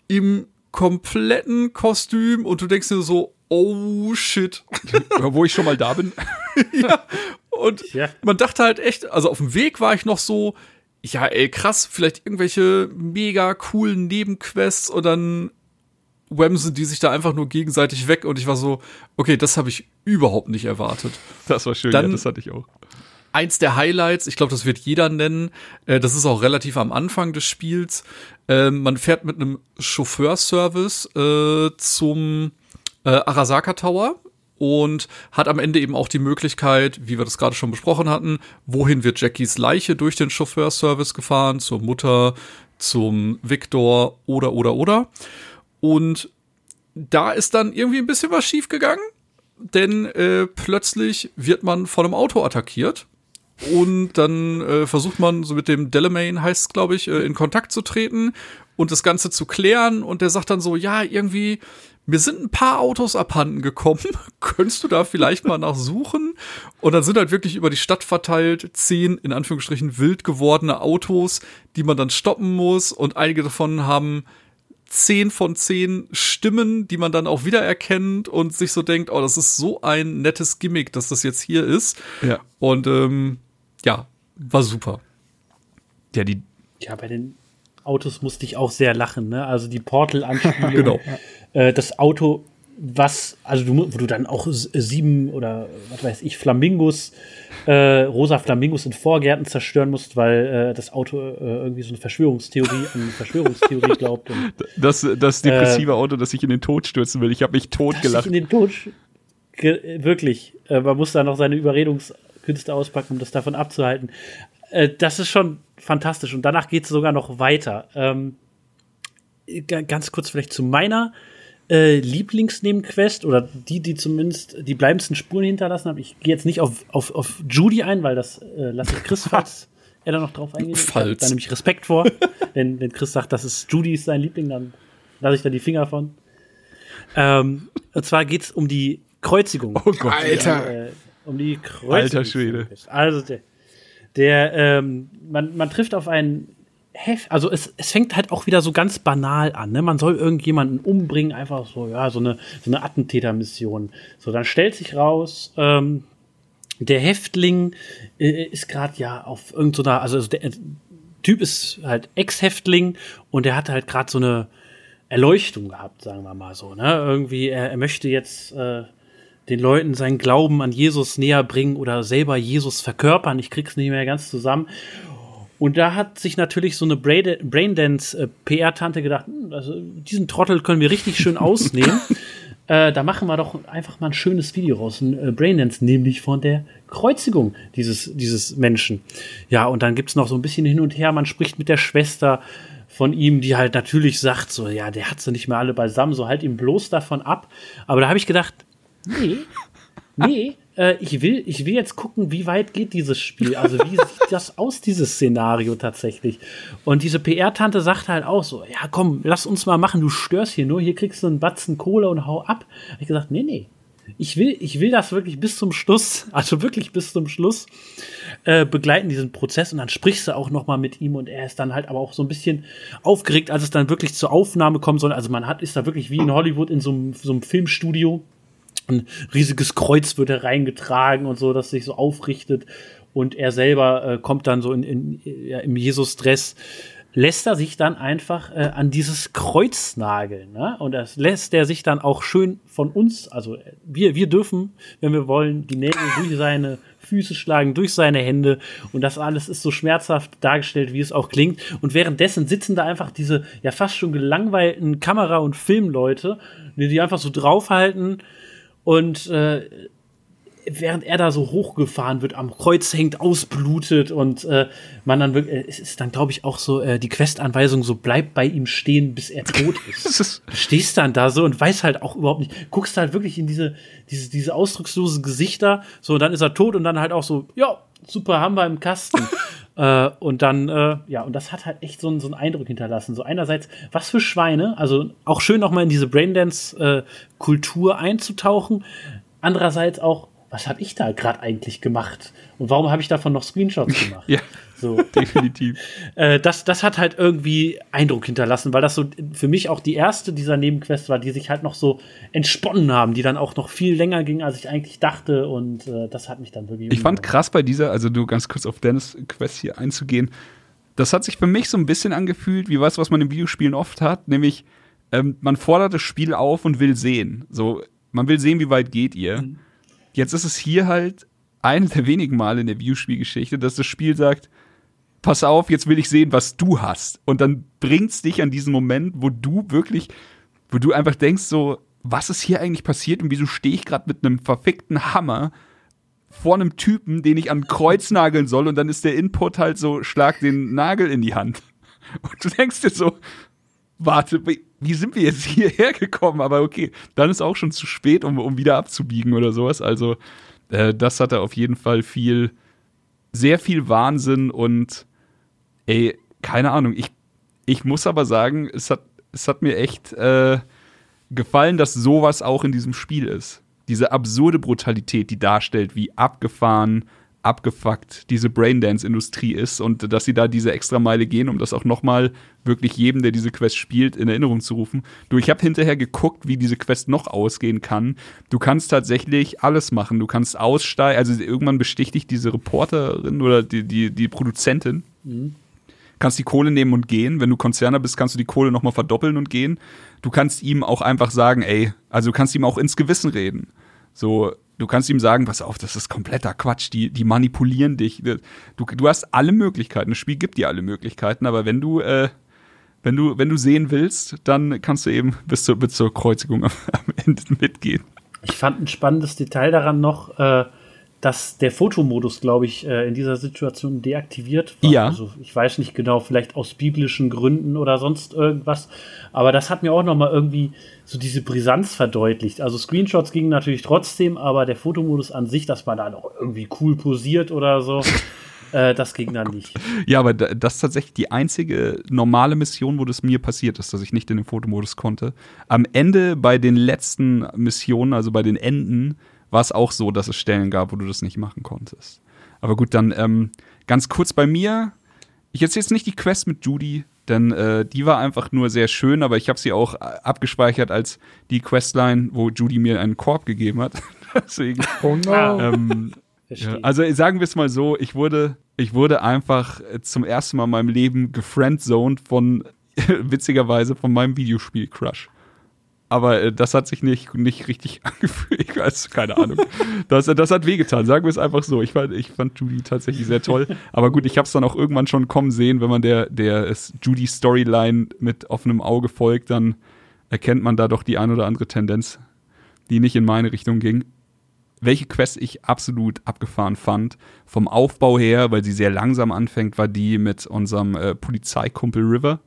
im kompletten Kostüm und du denkst dir so, oh shit. Wo ich schon mal da bin. Und Ja. man dachte halt echt, also auf dem Weg war ich noch so, ja, ey, krass, vielleicht irgendwelche mega coolen Nebenquests und dann wemsen die sich da einfach nur gegenseitig weg und ich war so, okay, das habe ich überhaupt nicht erwartet. Das war schön, Dann- ja, das hatte ich auch. Eins der Highlights, ich glaube, das wird jeder nennen, äh, das ist auch relativ am Anfang des Spiels. Ähm, man fährt mit einem Chauffeurservice äh, zum äh, Arasaka Tower und hat am Ende eben auch die Möglichkeit, wie wir das gerade schon besprochen hatten, wohin wird Jackies Leiche durch den Chauffeurservice gefahren, zur Mutter, zum Victor oder oder oder. Und da ist dann irgendwie ein bisschen was schiefgegangen, denn äh, plötzlich wird man von einem Auto attackiert. Und dann äh, versucht man so mit dem Delamain, heißt es, glaube ich, äh, in Kontakt zu treten und das Ganze zu klären. Und der sagt dann so, ja, irgendwie, mir sind ein paar Autos abhanden gekommen. Könntest du da vielleicht mal nachsuchen? Und dann sind halt wirklich über die Stadt verteilt zehn, in Anführungsstrichen, wild gewordene Autos, die man dann stoppen muss. Und einige davon haben zehn von zehn Stimmen, die man dann auch wiedererkennt und sich so denkt, oh, das ist so ein nettes Gimmick, dass das jetzt hier ist. Ja. Und ähm, ja, war super. Ja, die, Ja, bei den Autos musste ich auch sehr lachen, ne? Also die Portal-Anspielung. Genau. Äh, das Auto, was, also du, wo du dann auch sieben oder was weiß ich, Flamingos, äh, rosa Flamingos in Vorgärten zerstören musst, weil äh, das Auto äh, irgendwie so eine Verschwörungstheorie an Verschwörungstheorie glaubt. Und das, das depressive Auto, das sich in den Tod stürzen will. Ich habe mich totgelacht. in den Tod wirklich. Äh, man muss da noch seine Überredungskünste auspacken, um das davon abzuhalten. Äh, das ist schon fantastisch. Und danach geht es sogar noch weiter. Ähm, ga- ganz kurz vielleicht zu meiner äh, Lieblingsnebenquest oder die, die zumindest die bleibendsten Spuren hinterlassen haben. Ich gehe jetzt nicht auf, auf, auf Judy ein, weil das äh, lasse ich Chris, falls er da noch drauf eingeht. Ich Falls. Da nämlich Respekt vor. wenn, wenn Chris sagt, das ist Judy ist sein Liebling, dann lasse ich da die Finger von. Ähm, und zwar geht es um die Kreuzigung. Oh Gott. Alter. Äh, um die Kreuzigung. Alter Schwede. Also der, der ähm, man, man trifft auf einen Heft, also es, es fängt halt auch wieder so ganz banal an. Ne? Man soll irgendjemanden umbringen, einfach so, ja, so eine, so eine Attentätermission. So, dann stellt sich raus, ähm, der Häftling äh, ist gerade ja auf irgendeiner, also der äh, Typ ist halt Ex-Häftling und der hat halt gerade so eine Erleuchtung gehabt, sagen wir mal so. Ne? Irgendwie, er, er möchte jetzt äh, den Leuten seinen Glauben an Jesus näher bringen oder selber Jesus verkörpern. Ich krieg's nicht mehr ganz zusammen. Und da hat sich natürlich so eine Braindance-PR-Tante gedacht, hm, also diesen Trottel können wir richtig schön ausnehmen. äh, da machen wir doch einfach mal ein schönes Video raus, ein äh, Braindance, nämlich von der Kreuzigung dieses, dieses Menschen. Ja, und dann gibt's noch so ein bisschen hin und her, man spricht mit der Schwester von ihm, die halt natürlich sagt, so, ja, der hat sie nicht mehr alle beisammen, so halt ihm bloß davon ab. Aber da habe ich gedacht, nee, nee, äh, ich, will, ich will jetzt gucken, wie weit geht dieses Spiel. Also, wie sieht das aus, dieses Szenario tatsächlich? Und diese PR-Tante sagt halt auch so: Ja, komm, lass uns mal machen, du störst hier nur, hier kriegst du einen Batzen Kohle und hau ab. Hab ich gesagt: Nee, nee. Ich will, ich will das wirklich bis zum Schluss, also wirklich bis zum Schluss äh, begleiten, diesen Prozess. Und dann sprichst du auch noch mal mit ihm und er ist dann halt aber auch so ein bisschen aufgeregt, als es dann wirklich zur Aufnahme kommen soll. Also man hat, ist da wirklich wie in Hollywood in so einem, so einem Filmstudio ein riesiges Kreuz wird hereingetragen und so, das sich so aufrichtet. Und er selber äh, kommt dann so in, in, ja, im Jesus-Dress, lässt er sich dann einfach äh, an dieses Kreuz nageln. Ne? Und das lässt er sich dann auch schön von uns, also äh, wir, wir dürfen, wenn wir wollen, die Nägel durch seine Füße schlagen, durch seine Hände. Und das alles ist so schmerzhaft dargestellt, wie es auch klingt. Und währenddessen sitzen da einfach diese ja fast schon gelangweilten Kamera- und Filmleute, die die einfach so draufhalten und äh, während er da so hochgefahren wird, am Kreuz hängt, ausblutet und äh, man dann wirklich, äh, es ist dann glaube ich auch so äh, die Questanweisung so bleibt bei ihm stehen, bis er tot ist. Stehst dann da so und weißt halt auch überhaupt nicht, guckst halt wirklich in diese diese diese ausdruckslosen Gesichter, so und dann ist er tot und dann halt auch so, ja, super, haben wir im Kasten. äh, und dann, äh, ja, und das hat halt echt so, einen- so einen Eindruck hinterlassen. So einerseits, was für Schweine, also auch schön nochmal in diese Braindance-Kultur einzutauchen. Andererseits auch, was habe ich da gerade eigentlich gemacht? Und warum habe ich davon noch Screenshots gemacht? ja, So, definitiv. äh, das, das hat halt irgendwie Eindruck hinterlassen, weil das so für mich auch die erste dieser Nebenquests war, die sich halt noch so entsponnen haben, die dann auch noch viel länger ging, als ich eigentlich dachte. Und äh, das hat mich dann wirklich. Ich fand krass bei dieser, also nur ganz kurz auf Dennis Quest hier einzugehen. das hat sich für mich so ein bisschen angefühlt, wie was, was man in Videospielen oft hat, nämlich ähm, man fordert das Spiel auf und will sehen. So, man will sehen, wie weit geht ihr. Mhm. Jetzt ist es hier halt eine der wenigen Male in der Videospielgeschichte, dass das Spiel sagt, pass auf, jetzt will ich sehen, was du hast. Und dann bringt's dich an diesen Moment, wo du wirklich, wo du einfach denkst so, was ist hier eigentlich passiert und wieso stehe ich gerade mit einem verfickten Hammer vor einem Typen, den ich an Kreuz nageln soll und dann ist der Input halt so, schlag den Nagel in die Hand. Und du denkst dir so, warte, wie sind wir jetzt hierher gekommen? Aber okay, dann ist auch schon zu spät, um, um wieder abzubiegen oder sowas. Also, äh, das hatte auf jeden Fall viel, sehr viel Wahnsinn und ey, keine Ahnung. Ich, ich muss aber sagen, es hat, es hat mir echt äh, gefallen, dass sowas auch in diesem Spiel ist diese absurde Brutalität, die darstellt, wie abgefahren, abgefuckt diese Braindance-Industrie ist und dass sie da diese extra Meile gehen, um das auch nochmal wirklich jedem, der diese Quest spielt, in Erinnerung zu rufen. Du, ich habe hinterher geguckt, wie diese Quest noch ausgehen kann. Du kannst tatsächlich alles machen. Du kannst aussteigen, also irgendwann besticht dich diese Reporterin oder die, die, die Produzentin. Mhm kannst die Kohle nehmen und gehen. Wenn du Konzerner bist, kannst du die Kohle nochmal verdoppeln und gehen. Du kannst ihm auch einfach sagen, ey, also du kannst ihm auch ins Gewissen reden. So, du kannst ihm sagen, pass auf, das ist kompletter Quatsch, die, die manipulieren dich. Du, du hast alle Möglichkeiten, das Spiel gibt dir alle Möglichkeiten, aber wenn du, äh, wenn du, wenn du sehen willst, dann kannst du eben bis zur, bis zur Kreuzigung am, am Ende mitgehen. Ich fand ein spannendes Detail daran noch, äh, dass der Fotomodus, glaube ich, äh, in dieser Situation deaktiviert war. Ja. Also ich weiß nicht genau, vielleicht aus biblischen Gründen oder sonst irgendwas. Aber das hat mir auch nochmal irgendwie so diese Brisanz verdeutlicht. Also Screenshots gingen natürlich trotzdem, aber der Fotomodus an sich, dass man da noch irgendwie cool posiert oder so. Äh, das ging dann nicht. Ja, aber das ist tatsächlich die einzige normale Mission, wo das mir passiert ist, dass ich nicht in den Fotomodus konnte. Am Ende bei den letzten Missionen, also bei den Enden, war es auch so, dass es Stellen gab, wo du das nicht machen konntest. Aber gut, dann ähm, ganz kurz bei mir. Ich erzähle jetzt nicht die Quest mit Judy, denn äh, die war einfach nur sehr schön, aber ich habe sie auch äh, abgespeichert als die Questline, wo Judy mir einen Korb gegeben hat. Deswegen. Oh no. Ähm, ja, also sagen wir es mal so, ich wurde, ich wurde einfach äh, zum ersten Mal in meinem Leben gefriendzoned von, witzigerweise, von meinem Videospiel-Crush. Aber äh, das hat sich nicht, nicht richtig angefühlt. Ich weiß, keine Ahnung. Das, das hat wehgetan, sagen wir es einfach so. Ich fand, ich fand Judy tatsächlich sehr toll. Aber gut, ich habe es dann auch irgendwann schon kommen sehen, wenn man der, der Judy-Storyline mit offenem Auge folgt, dann erkennt man da doch die ein oder andere Tendenz, die nicht in meine Richtung ging. Welche Quest ich absolut abgefahren fand, vom Aufbau her, weil sie sehr langsam anfängt, war die mit unserem äh, Polizeikumpel River.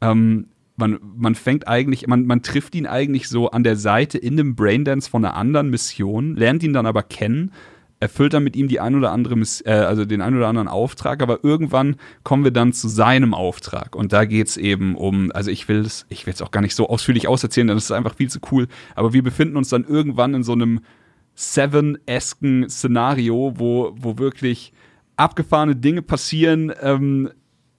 Ähm, man, man fängt eigentlich, man, man trifft ihn eigentlich so an der Seite in dem Braindance von einer anderen Mission, lernt ihn dann aber kennen, erfüllt dann mit ihm die ein oder andere, äh, also den ein oder anderen Auftrag, aber irgendwann kommen wir dann zu seinem Auftrag. Und da geht es eben um, also ich will es, ich will es auch gar nicht so ausführlich auserzählen, denn das ist einfach viel zu cool, aber wir befinden uns dann irgendwann in so einem Seven-esken Szenario, wo, wo wirklich abgefahrene Dinge passieren, ähm,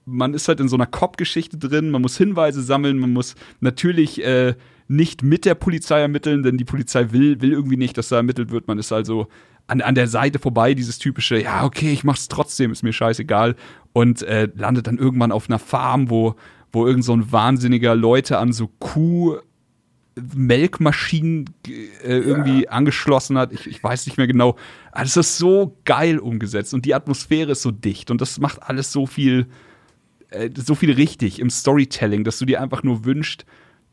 man ist halt in so einer Cop-Geschichte drin, man muss Hinweise sammeln, man muss natürlich äh, nicht mit der Polizei ermitteln, denn die Polizei will, will irgendwie nicht, dass da ermittelt wird. Man ist also an, an der Seite vorbei, dieses typische, ja, okay, ich mach's trotzdem, ist mir scheißegal. Und äh, landet dann irgendwann auf einer Farm, wo, wo irgend so ein wahnsinniger Leute an so Kuh Melkmaschinen äh, irgendwie ja. angeschlossen hat. Ich, ich, weiß nicht mehr genau. Aber das ist so geil umgesetzt und die Atmosphäre ist so dicht und das macht alles so viel, äh, so viel richtig im Storytelling, dass du dir einfach nur wünschst,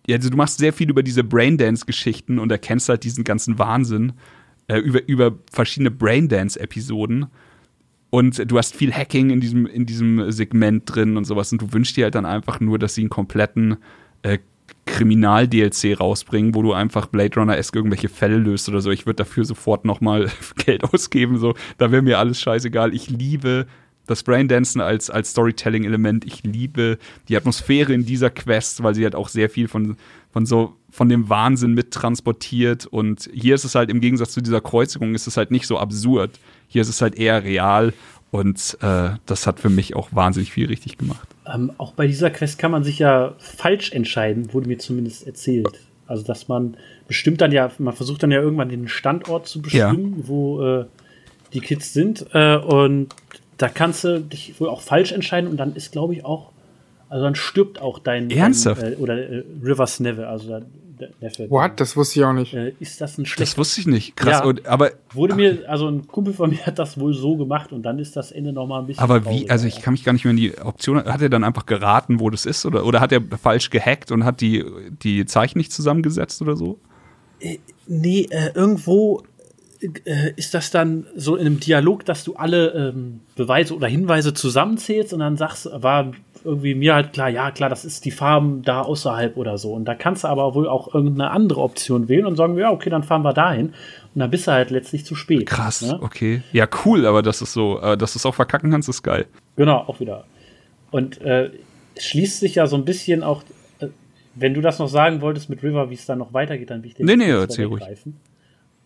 ja, also du machst sehr viel über diese Braindance-Geschichten und erkennst halt diesen ganzen Wahnsinn äh, über, über verschiedene Braindance-Episoden. Und du hast viel Hacking in diesem, in diesem Segment drin und sowas. Und du wünschst dir halt dann einfach nur, dass sie einen kompletten äh, Kriminal-DLC rausbringen, wo du einfach Blade Runner-esque irgendwelche Fälle löst oder so. Ich würde dafür sofort nochmal Geld ausgeben. So, da wäre mir alles scheißegal. Ich liebe das Braindancen als, als Storytelling-Element. Ich liebe die Atmosphäre in dieser Quest, weil sie halt auch sehr viel von, von so von dem Wahnsinn mittransportiert. Und hier ist es halt im Gegensatz zu dieser Kreuzigung, ist es halt nicht so absurd. Hier ist es halt eher real. Und äh, das hat für mich auch wahnsinnig viel richtig gemacht. Ähm, auch bei dieser Quest kann man sich ja falsch entscheiden, wurde mir zumindest erzählt. Also, dass man bestimmt dann ja, man versucht dann ja irgendwann den Standort zu bestimmen, ja. wo äh, die Kids sind. Äh, und da kannst du dich wohl auch falsch entscheiden und dann ist, glaube ich, auch, also dann stirbt auch dein, Ernsthaft? dein äh, oder äh, Rivers Neve, also der, der Neffe. What? Das wusste ich auch nicht. Äh, ist das ein Das schlechter wusste ich nicht. Krass. Ja. Und, aber Wurde mir, also ein Kumpel von mir hat das wohl so gemacht und dann ist das Ende noch mal ein bisschen. Aber wie, also ich kann mich gar nicht mehr in die Option, hat er dann einfach geraten, wo das ist? Oder, oder hat er falsch gehackt und hat die, die Zeichen nicht zusammengesetzt oder so? Nee, äh, irgendwo äh, ist das dann so in einem Dialog, dass du alle ähm, Beweise oder Hinweise zusammenzählst und dann sagst, war irgendwie mir halt klar, ja klar, das ist die Farben da außerhalb oder so. Und da kannst du aber wohl auch irgendeine andere Option wählen und sagen, ja, okay, dann fahren wir dahin. Und dann bist du halt letztlich zu spät. Krass, Ne? okay. Ja, cool, aber das ist so, äh, dass du es auch verkacken kannst, ist geil. Genau, auch wieder. Und äh, es schließt sich ja so ein bisschen auch, äh, wenn du das noch sagen wolltest mit River, wie es dann noch weitergeht, dann will ich den Nee, nee, erzähl ruhig.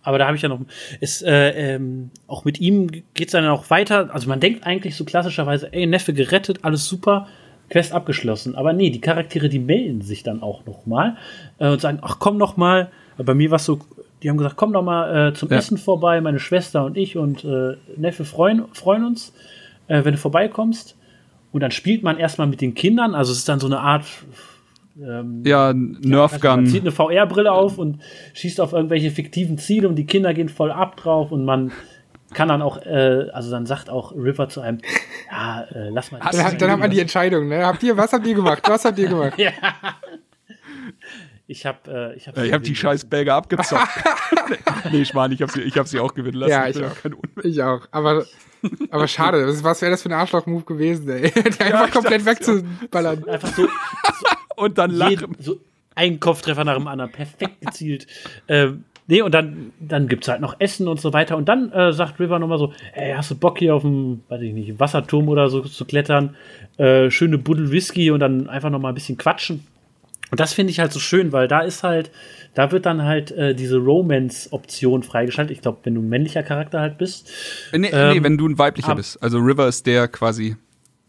Aber da habe ich ja noch, ist, äh, ähm, auch mit ihm geht es dann auch weiter. Also man denkt eigentlich so klassischerweise, ey, Neffe gerettet, alles super, Quest abgeschlossen. Aber nee, die Charaktere, die melden sich dann auch noch mal äh, und sagen, ach komm noch mal. Bei mir war so, die haben gesagt, komm noch mal äh, zum Ja. Essen vorbei, meine Schwester und ich und äh, Neffe freuen, freuen uns, äh, wenn du vorbeikommst. Und dann spielt man erstmal mit den Kindern, also es ist dann so eine Art ähm, Ja, Nerf also man zieht eine VR-Brille auf und schießt auf irgendwelche fiktiven Ziele und die Kinder gehen voll ab drauf und man kann dann auch, äh, also dann sagt auch River zu einem, ja, äh, lass mal. Dann, hat- dann hat man die Entscheidung, ne? Habt ihr, was habt ihr gemacht? Was habt ihr gemacht? ja. Ich hab, äh, ich hab, Ja, ich habe die scheiß Belger abgezockt. nee, ich meine, ich habe sie, ich hab sie auch gewinnen lassen. Ja, ich bin auch. Ich auch. Aber, aber schade. Was, was wäre das für ein Arschloch-Move gewesen, ey? Die einfach ich komplett wegzuballern. einfach so, Und dann lachen. so ein Kopftreffer nach dem anderen, perfekt gezielt. ähm, nee, und dann, dann gibt's halt noch Essen und so weiter. Und dann äh, sagt River nochmal so, ey, hast du Bock hier auf dem, weiß ich nicht, Wasserturm oder so zu klettern? Äh, schöne Buddel Whisky und dann einfach nochmal ein bisschen quatschen. Und das finde ich halt so schön, weil da ist halt, da wird dann halt äh, diese Romance-Option freigeschaltet. Ich glaube, wenn du ein männlicher Charakter halt bist. Nee, nee, Ähm, wenn du ein weiblicher ab- bist. Also River ist der quasi.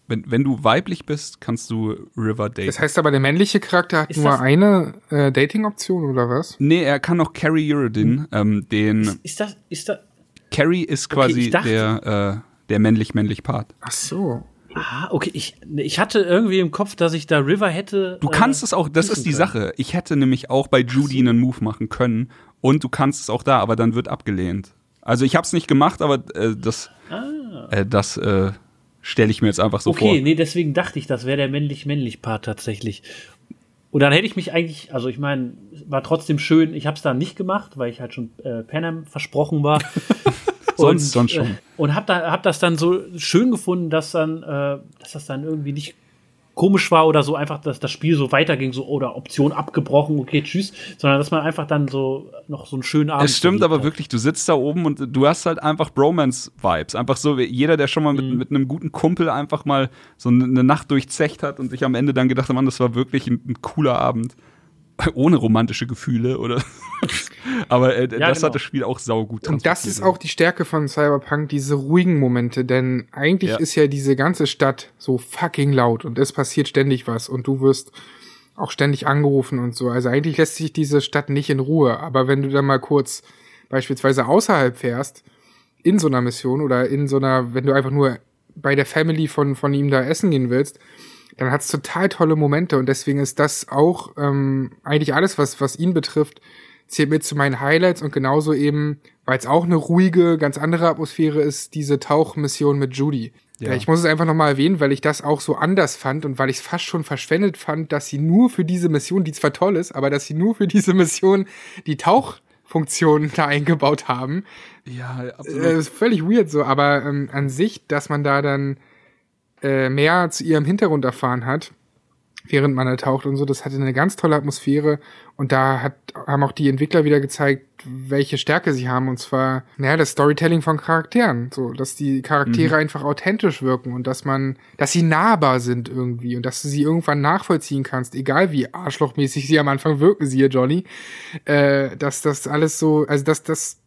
Wenn, wenn du weiblich bist, kannst du River daten. Das heißt aber, der männliche Charakter hat Ist nur eine äh, Dating-Option oder was? nee, er kann noch Carrie Uridin, ähm, den. Ist das, ist das, Carrie ist quasi dachte- der, äh, der männlich-männlich Part. Ach so. ah, okay, ich, ich hatte irgendwie im Kopf, dass ich da River hätte. Du äh, kannst es auch, das ist die können. Sache. Ich hätte nämlich auch bei Judy einen Move machen können und du kannst es auch da, aber dann wird abgelehnt. Also ich habe es nicht gemacht, aber äh, das, äh, das äh, stelle ich mir jetzt einfach so. Okay, vor. nee, deswegen dachte ich, das wäre der männlich-männlich Part tatsächlich. Und dann hätte ich mich eigentlich, also ich meine, war trotzdem schön, ich habe es dann nicht gemacht, weil ich halt schon äh, Panem versprochen war. Sonst- sonst schon. Äh, und hab, da, hab das dann so schön gefunden, dass dann, äh, dass das dann irgendwie nicht komisch war oder so einfach, dass das Spiel so weiterging, so oder Option abgebrochen, okay, tschüss, sondern dass man einfach dann so noch so einen schönen Abend. Es stimmt aber hat. wirklich, du sitzt da oben und du hast halt einfach Bromance-Vibes. Einfach so, wie jeder, der schon mal mit, Mhm. mit einem guten Kumpel einfach mal so eine Nacht durchzecht hat und sich am Ende dann gedacht hat, Mann, das war wirklich ein, ein cooler Abend. Ohne romantische Gefühle, oder? aber äh, das genau. hat das Spiel auch saugut Und das ist auch die Stärke von Cyberpunk, diese ruhigen Momente, denn eigentlich Ja. ist ja diese ganze Stadt so fucking laut und es passiert ständig was und du wirst auch ständig angerufen und so. Also eigentlich lässt sich diese Stadt nicht in Ruhe, aber wenn du dann mal kurz beispielsweise außerhalb fährst, in so einer Mission oder in so einer, wenn du einfach nur bei der Family von, von ihm da essen gehen willst, dann hat's total tolle Momente und deswegen ist das auch ähm, eigentlich alles, was, was ihn betrifft, zählt mit zu meinen Highlights und genauso eben, weil es auch eine ruhige, ganz andere Atmosphäre ist, diese Tauchmission mit Judy. Ja. Ich muss es einfach nochmal erwähnen, weil ich das auch so anders fand und weil ich es fast schon verschwendet fand, dass sie nur für diese Mission, die zwar toll ist, aber dass sie nur für diese Mission die Tauchfunktion da eingebaut haben. Ja, Äh, ist völlig weird so, aber ähm, an sich, dass man da dann äh, mehr zu ihrem Hintergrund erfahren hat, während man da taucht und so, das hatte eine ganz tolle Atmosphäre und da hat, haben auch die Entwickler wieder gezeigt, welche Stärke sie haben. Und zwar, naja, das Storytelling von Charakteren, so, dass die Charaktere einfach authentisch wirken und dass man, dass sie nahbar sind irgendwie und dass du sie irgendwann nachvollziehen kannst, egal wie arschlochmäßig sie am Anfang wirken, siehe Johnny, äh, dass das alles so, also dass das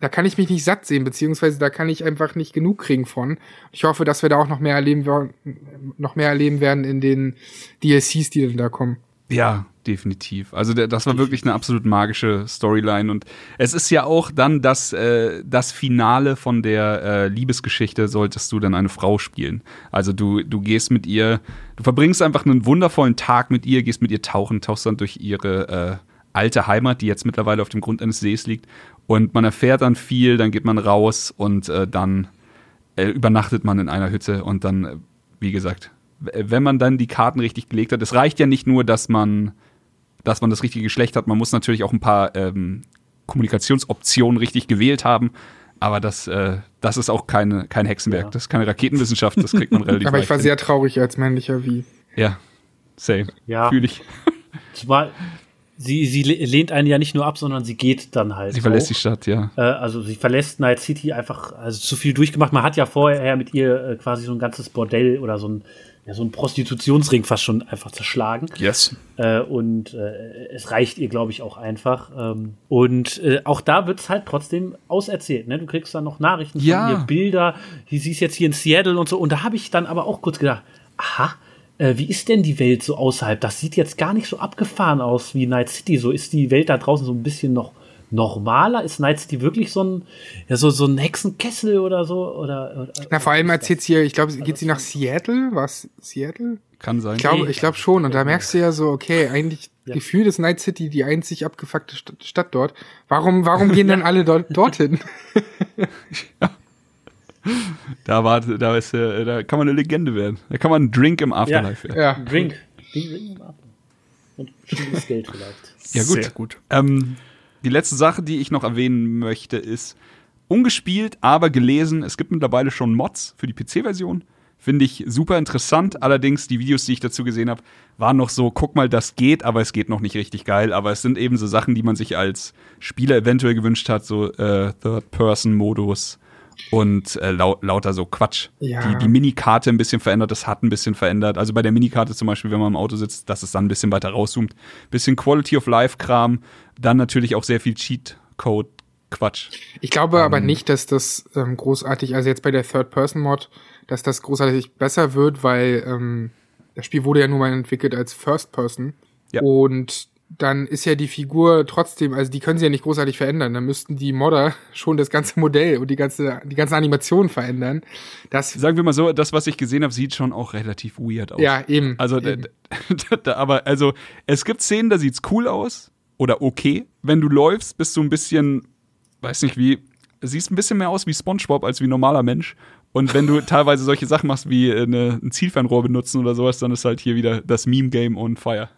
da kann ich mich nicht satt sehen, beziehungsweise da kann ich einfach nicht genug kriegen von. Ich hoffe, dass wir da auch noch mehr erleben, noch mehr erleben werden in den DLCs, die dann da kommen. Ja, definitiv. Also das war wirklich eine absolut magische Storyline und es ist ja auch dann das, äh, das Finale von der äh, Liebesgeschichte, solltest du dann eine Frau spielen. Also du, du gehst mit ihr, du verbringst einfach einen wundervollen Tag mit ihr, gehst mit ihr tauchen, tauchst dann durch ihre äh, alte Heimat, die jetzt mittlerweile auf dem Grund eines Sees liegt und man erfährt dann viel, dann geht man raus und äh, dann äh, übernachtet man in einer Hütte und dann, äh, wie gesagt, wenn man dann die Karten richtig gelegt hat, es reicht ja nicht nur, dass man, dass man das richtige Geschlecht hat, man muss natürlich auch ein paar ähm, Kommunikationsoptionen richtig gewählt haben. Aber das, äh, das ist auch keine, kein Hexenwerk, Ja. das ist keine Raketenwissenschaft, das kriegt man relativ Aber ich war leicht sehr traurig als männlicher Wie. hin. Ja, same. Ja. Fühl ich. Zumal sie, sie le- lehnt einen ja nicht nur ab, sondern sie geht dann halt. Sie verlässt auch. die Stadt, ja. Äh, also sie verlässt Night City einfach, also zu viel durchgemacht. Man hat ja vorher mit ihr äh, quasi so ein ganzes Bordell oder so ein, ja, so ein Prostitutionsring fast schon einfach zerschlagen. Yes. Äh, und äh, es reicht ihr, glaube ich, auch einfach. Ähm, und äh, auch da wird es halt trotzdem auserzählt. Ne? Du kriegst dann noch Nachrichten Ja. von ihr, Bilder. Sie ist jetzt hier in Seattle und so. Und da habe ich dann aber auch kurz gedacht, aha, äh, wie ist denn die Welt so außerhalb? Das sieht jetzt gar nicht so abgefahren aus wie Night City. So ist die Welt da draußen so ein bisschen noch normaler. Ist Night City wirklich so ein, ja, so, so ein Hexenkessel oder so? Oder, oder, Na, vor allem erzählt sie, ich glaube, geht sie nach Seattle? Was? Seattle? Kann sein. Ich glaube, Nee. ich glaube schon. Und da merkst du ja so, okay, eigentlich Ja. gefühlt ist Night City die einzig abgefuckte Stadt, Stadt dort. Warum, warum gehen dann alle dort, dorthin? Da, war, da, ist, äh, da kann man eine Legende werden. Da kann man einen Drink im Afterlife werden. Ja. Drink. Drink, drink ab. Und schönes Geld vielleicht. Ja, gut. Sehr gut. Ähm, die letzte Sache, die ich noch erwähnen möchte, ist ungespielt, aber gelesen. Es gibt mittlerweile schon Mods für die PC-Version. Finde ich super interessant. Allerdings, die Videos, die ich dazu gesehen habe, waren noch so, guck mal, das geht, aber es geht noch nicht richtig geil. Aber es sind eben so Sachen, die man sich als Spieler eventuell gewünscht hat, so äh, Third-Person-Modus und äh, lau lauter so Quatsch. Ja. Die, die Minikarte ein bisschen verändert, das hat ein bisschen verändert. Also bei der Minikarte zum Beispiel, wenn man im Auto sitzt, dass es dann ein bisschen weiter rauszoomt. Bisschen Quality of Life-Kram, dann natürlich auch sehr viel Cheat-Code-Quatsch. Ich glaube aber nicht, dass das ähm, großartig, also jetzt bei der Third-Person-Mod, dass das großartig besser wird, weil ähm, das Spiel wurde ja nur mal entwickelt als First-Person. Ja. Und dann ist ja die Figur trotzdem, also die können sie ja nicht großartig verändern. Dann müssten die Modder schon das ganze Modell und die ganze, die ganze Animation verändern. Das, Sagen wir mal so, das, was ich gesehen habe, sieht schon auch relativ weird aus. ja, eben. Also, eben. da, da, aber also, es gibt Szenen, da sieht's cool aus oder okay. Wenn du läufst, bist du ein bisschen, weiß nicht wie, siehst ein bisschen mehr aus wie SpongeBob als wie normaler Mensch. Und wenn du teilweise solche Sachen machst wie äh, eine, ein Zielfernrohr benutzen oder sowas, dann ist halt hier wieder das Meme-Game on fire.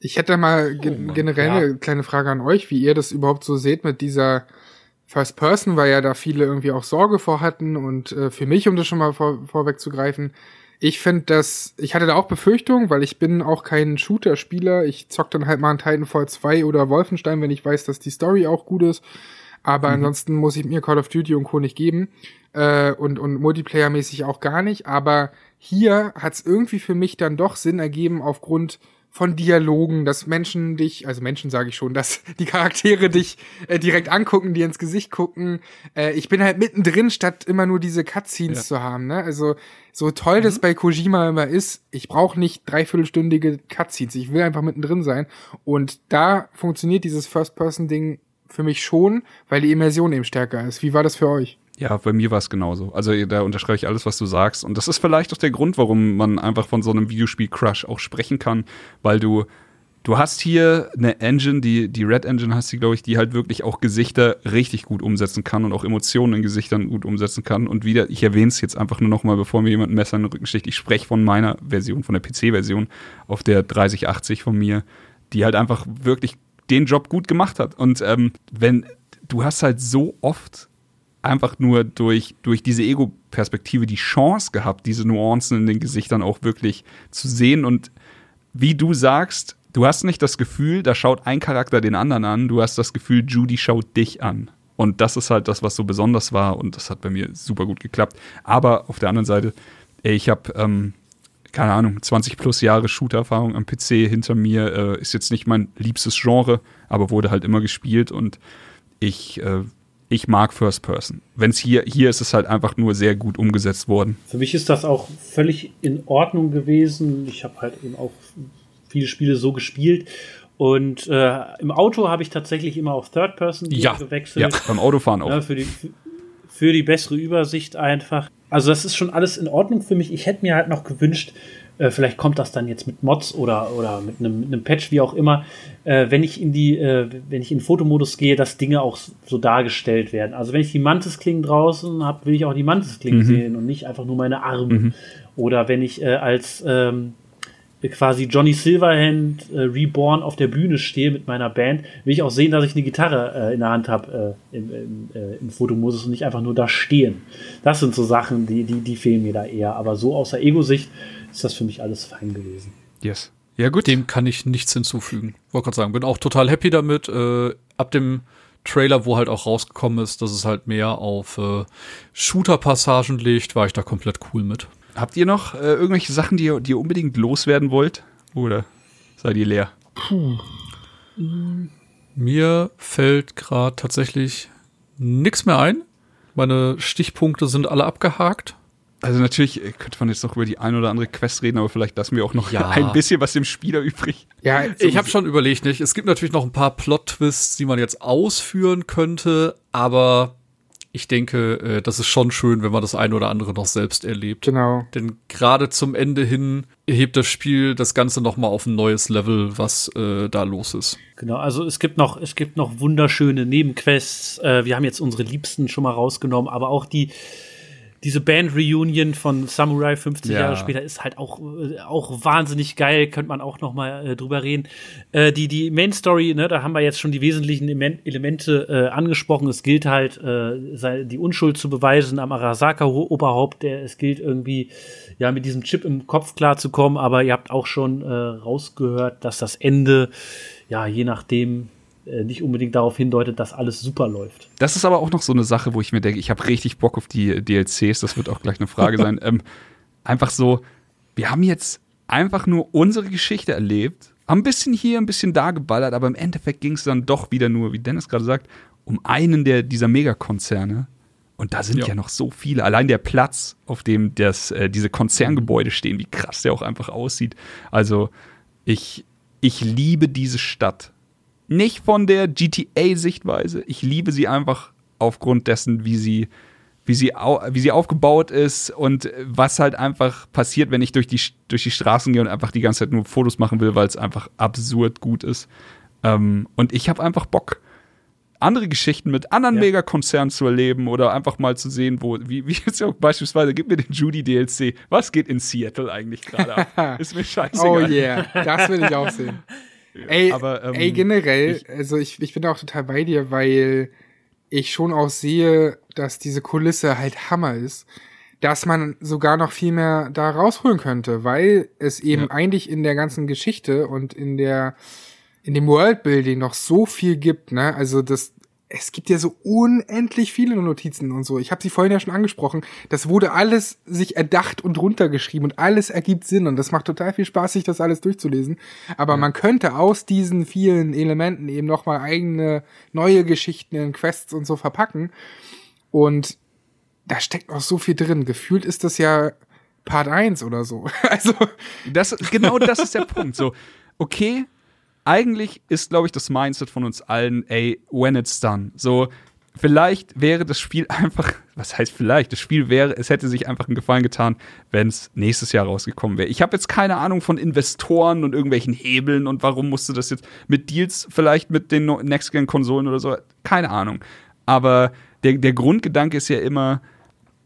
Ich hätte mal gen generell eine kleine Frage an euch, wie ihr das überhaupt so seht mit dieser First Person, weil ja da viele irgendwie auch Sorge vor hatten und äh, für mich, um das schon mal vor, vorwegzugreifen, ich finde das, ich hatte da auch Befürchtungen, weil ich bin auch kein Shooter-Spieler. Ich zock dann halt mal einen Titanfall 2 oder Wolfenstein, wenn ich weiß, dass die Story auch gut ist. Aber ansonsten muss ich mir Call of Duty und Co. nicht geben. Äh, und, und Multiplayer-mäßig auch gar nicht. Aber hier hat es irgendwie für mich dann doch Sinn ergeben aufgrund von Dialogen, dass Menschen dich, also Menschen sage ich schon, dass die Charaktere dich äh, direkt angucken, dir ins Gesicht gucken. Äh, ich bin halt mittendrin, statt immer nur diese Cutscenes Ja. zu haben. Ne? Also so toll das bei Kojima immer ist, ich brauche nicht dreiviertelstündige Cutscenes. Ich will einfach mittendrin sein. Und da funktioniert dieses First-Person-Ding für mich schon, weil die Immersion eben stärker ist. Wie war das für euch? Ja, bei mir war es genauso. Also da unterschreibe ich alles, was du sagst. Und das ist vielleicht auch der Grund, warum man einfach von so einem Videospiel-Crush auch sprechen kann, weil du du hast hier eine Engine, die die Red Engine hast die, glaube ich, die halt wirklich auch Gesichter richtig gut umsetzen kann und auch Emotionen in Gesichtern gut umsetzen kann. Und wieder, ich erwähne es jetzt einfach nur noch mal, bevor mir jemand ein Messer in den Rücken sticht. Ich spreche von meiner Version, von der PC-Version auf der 3080 von mir, die halt einfach wirklich den Job gut gemacht hat. Und ähm, wenn du hast halt so oft einfach nur durch, durch diese Ego-Perspektive die Chance gehabt, diese Nuancen in den Gesichtern auch wirklich zu sehen. Und wie du sagst, du hast nicht das Gefühl, da schaut ein Charakter den anderen an, du hast das Gefühl, Judy schaut dich an. Und das ist halt das, was so besonders war und das hat bei mir super gut geklappt. Aber auf der anderen Seite, ey, ich habe, ähm, keine Ahnung, 20 plus Jahre Shooter-Erfahrung am PC hinter mir, äh, ist jetzt nicht mein liebstes Genre, aber wurde halt immer gespielt und ich, äh, ich mag First Person. Wenn es hier, hier ist es halt einfach nur sehr gut umgesetzt worden. Für mich ist das auch völlig in Ordnung gewesen. Ich habe halt eben auch viele Spiele so gespielt. Und äh, im Auto habe ich tatsächlich immer auf Third Person Ja, gewechselt. Ja, beim Autofahren auch. Ja, für, die, für die bessere Übersicht einfach. Also das ist schon alles in Ordnung für mich. Ich hätte mir halt noch gewünscht, äh, vielleicht kommt das dann jetzt mit Mods oder, oder mit einem, mit einem Patch, wie auch immer, äh, wenn ich in die, äh, wenn ich in den Fotomodus gehe, dass Dinge auch so dargestellt werden. Also wenn ich die Mantis-Klingen draußen habe, will ich auch die Mantis-Klingen sehen und nicht einfach nur meine Arme. Oder wenn ich äh, als ähm, quasi Johnny Silverhand äh, Reborn auf der Bühne stehe mit meiner Band, will ich auch sehen, dass ich eine Gitarre äh, in der Hand habe im, im, im Fotomodus und nicht einfach nur da stehen. Das sind so Sachen, die, die, die fehlen mir da eher. Aber so aus der Ego-Sicht ist das für mich alles fein gewesen. Yes. Ja, gut. Dem kann ich nichts hinzufügen. Wollte gerade sagen, bin auch total happy damit. Äh, ab dem Trailer, wo halt auch rausgekommen ist, dass es halt mehr auf äh, Shooter-Passagen legt, war ich da komplett cool mit. Habt ihr noch äh, irgendwelche Sachen, die ihr, die ihr unbedingt loswerden wollt? Oder seid ihr leer? Mir fällt gerade tatsächlich nichts mehr ein. Meine Stichpunkte sind alle abgehakt. Also natürlich äh, könnte man jetzt noch über die ein oder andere Quest reden, aber vielleicht lassen wir auch noch Ja. ein bisschen was dem Spieler übrig. Ja, Ich habe schon überlegt, nicht? Es gibt natürlich noch ein paar Plot-Twists, die man jetzt ausführen könnte, aber ich denke, äh, das ist schon schön, wenn man das eine oder andere noch selbst erlebt. genau. Denn gerade zum Ende hin hebt das Spiel das Ganze noch mal auf ein neues Level, was äh, da los ist. Genau, also es gibt noch, es gibt noch wunderschöne Nebenquests. Äh, wir haben jetzt unsere Liebsten schon mal rausgenommen, aber auch die, diese Band-Reunion von Samurai 50 Ja. Jahre später ist halt auch, äh, auch wahnsinnig geil, könnte man auch noch mal äh, drüber reden. Äh, die, die Main-Story, ne, da haben wir jetzt schon die wesentlichen Emen- Elemente äh, angesprochen. Es gilt halt, äh, die Unschuld zu beweisen am Arasaka-Oberhaupt. Der- Es gilt irgendwie, ja, mit diesem Chip im Kopf klarzukommen, aber ihr habt auch schon äh, rausgehört, dass das Ende, ja, je nachdem, nicht unbedingt darauf hindeutet, dass alles super läuft. Das ist aber auch noch so eine Sache, wo ich mir denke, ich habe richtig Bock auf die DLCs, das wird auch gleich eine Frage sein. Ähm, einfach so, wir haben jetzt einfach nur unsere Geschichte erlebt, haben ein bisschen hier, ein bisschen da geballert, aber im Endeffekt ging es dann doch wieder nur, wie Dennis gerade sagt, um einen der dieser Megakonzerne. Und da sind ja. Ja. noch so viele. Allein der Platz, auf dem das, äh, diese Konzerngebäude stehen, wie krass der auch einfach aussieht. Also ich, ich liebe diese Stadt. Nicht von der GTA-Sichtweise. Ich liebe sie einfach aufgrund dessen, wie sie, wie sie, wie sie aufgebaut ist und was halt einfach passiert, wenn ich durch die, durch die Straßen gehe und einfach die ganze Zeit nur Fotos machen will, weil es einfach absurd gut ist. Ähm, und ich habe einfach Bock, andere Geschichten mit anderen Ja. Megakonzernen zu erleben oder einfach mal zu sehen, wo, wie, wie jetzt auch beispielsweise, gib mir den Judy DLC. Was geht in Seattle eigentlich gerade ab? Ist mir scheißegal. Oh yeah, das will ich auch sehen. Ey, Aber, ähm, ey generell, ich- also ich, ich bin da auch total bei dir, weil ich schon auch sehe, dass diese Kulisse halt Hammer ist, dass man sogar noch viel mehr da rausholen könnte, weil es eben Ja. eigentlich in der ganzen Geschichte und in der in dem Worldbuilding noch so viel gibt, ne? Also das es gibt ja so unendlich viele Notizen und so. Ich habe sie vorhin ja schon angesprochen. Das wurde alles sich erdacht und runtergeschrieben und alles ergibt Sinn und das macht total viel Spaß, sich das alles durchzulesen. Aber man könnte aus diesen vielen Elementen eben noch mal eigene neue Geschichten in Quests und so verpacken. Und da steckt noch so viel drin. Gefühlt ist das ja Part 1 oder so. Also Das, genau das ist der Punkt. So, okay, eigentlich ist, glaube ich, das Mindset von uns allen, ey, when it's done. So, vielleicht wäre das Spiel einfach, was heißt vielleicht? Das Spiel wäre, es hätte sich einfach einen Gefallen getan, wenn es nächstes Jahr rausgekommen wäre. Ich habe jetzt keine Ahnung von Investoren und irgendwelchen Hebeln und warum musste das jetzt mit Deals vielleicht mit den Next-Gen-Konsolen oder so, keine Ahnung. Aber der, der Grundgedanke ist ja immer,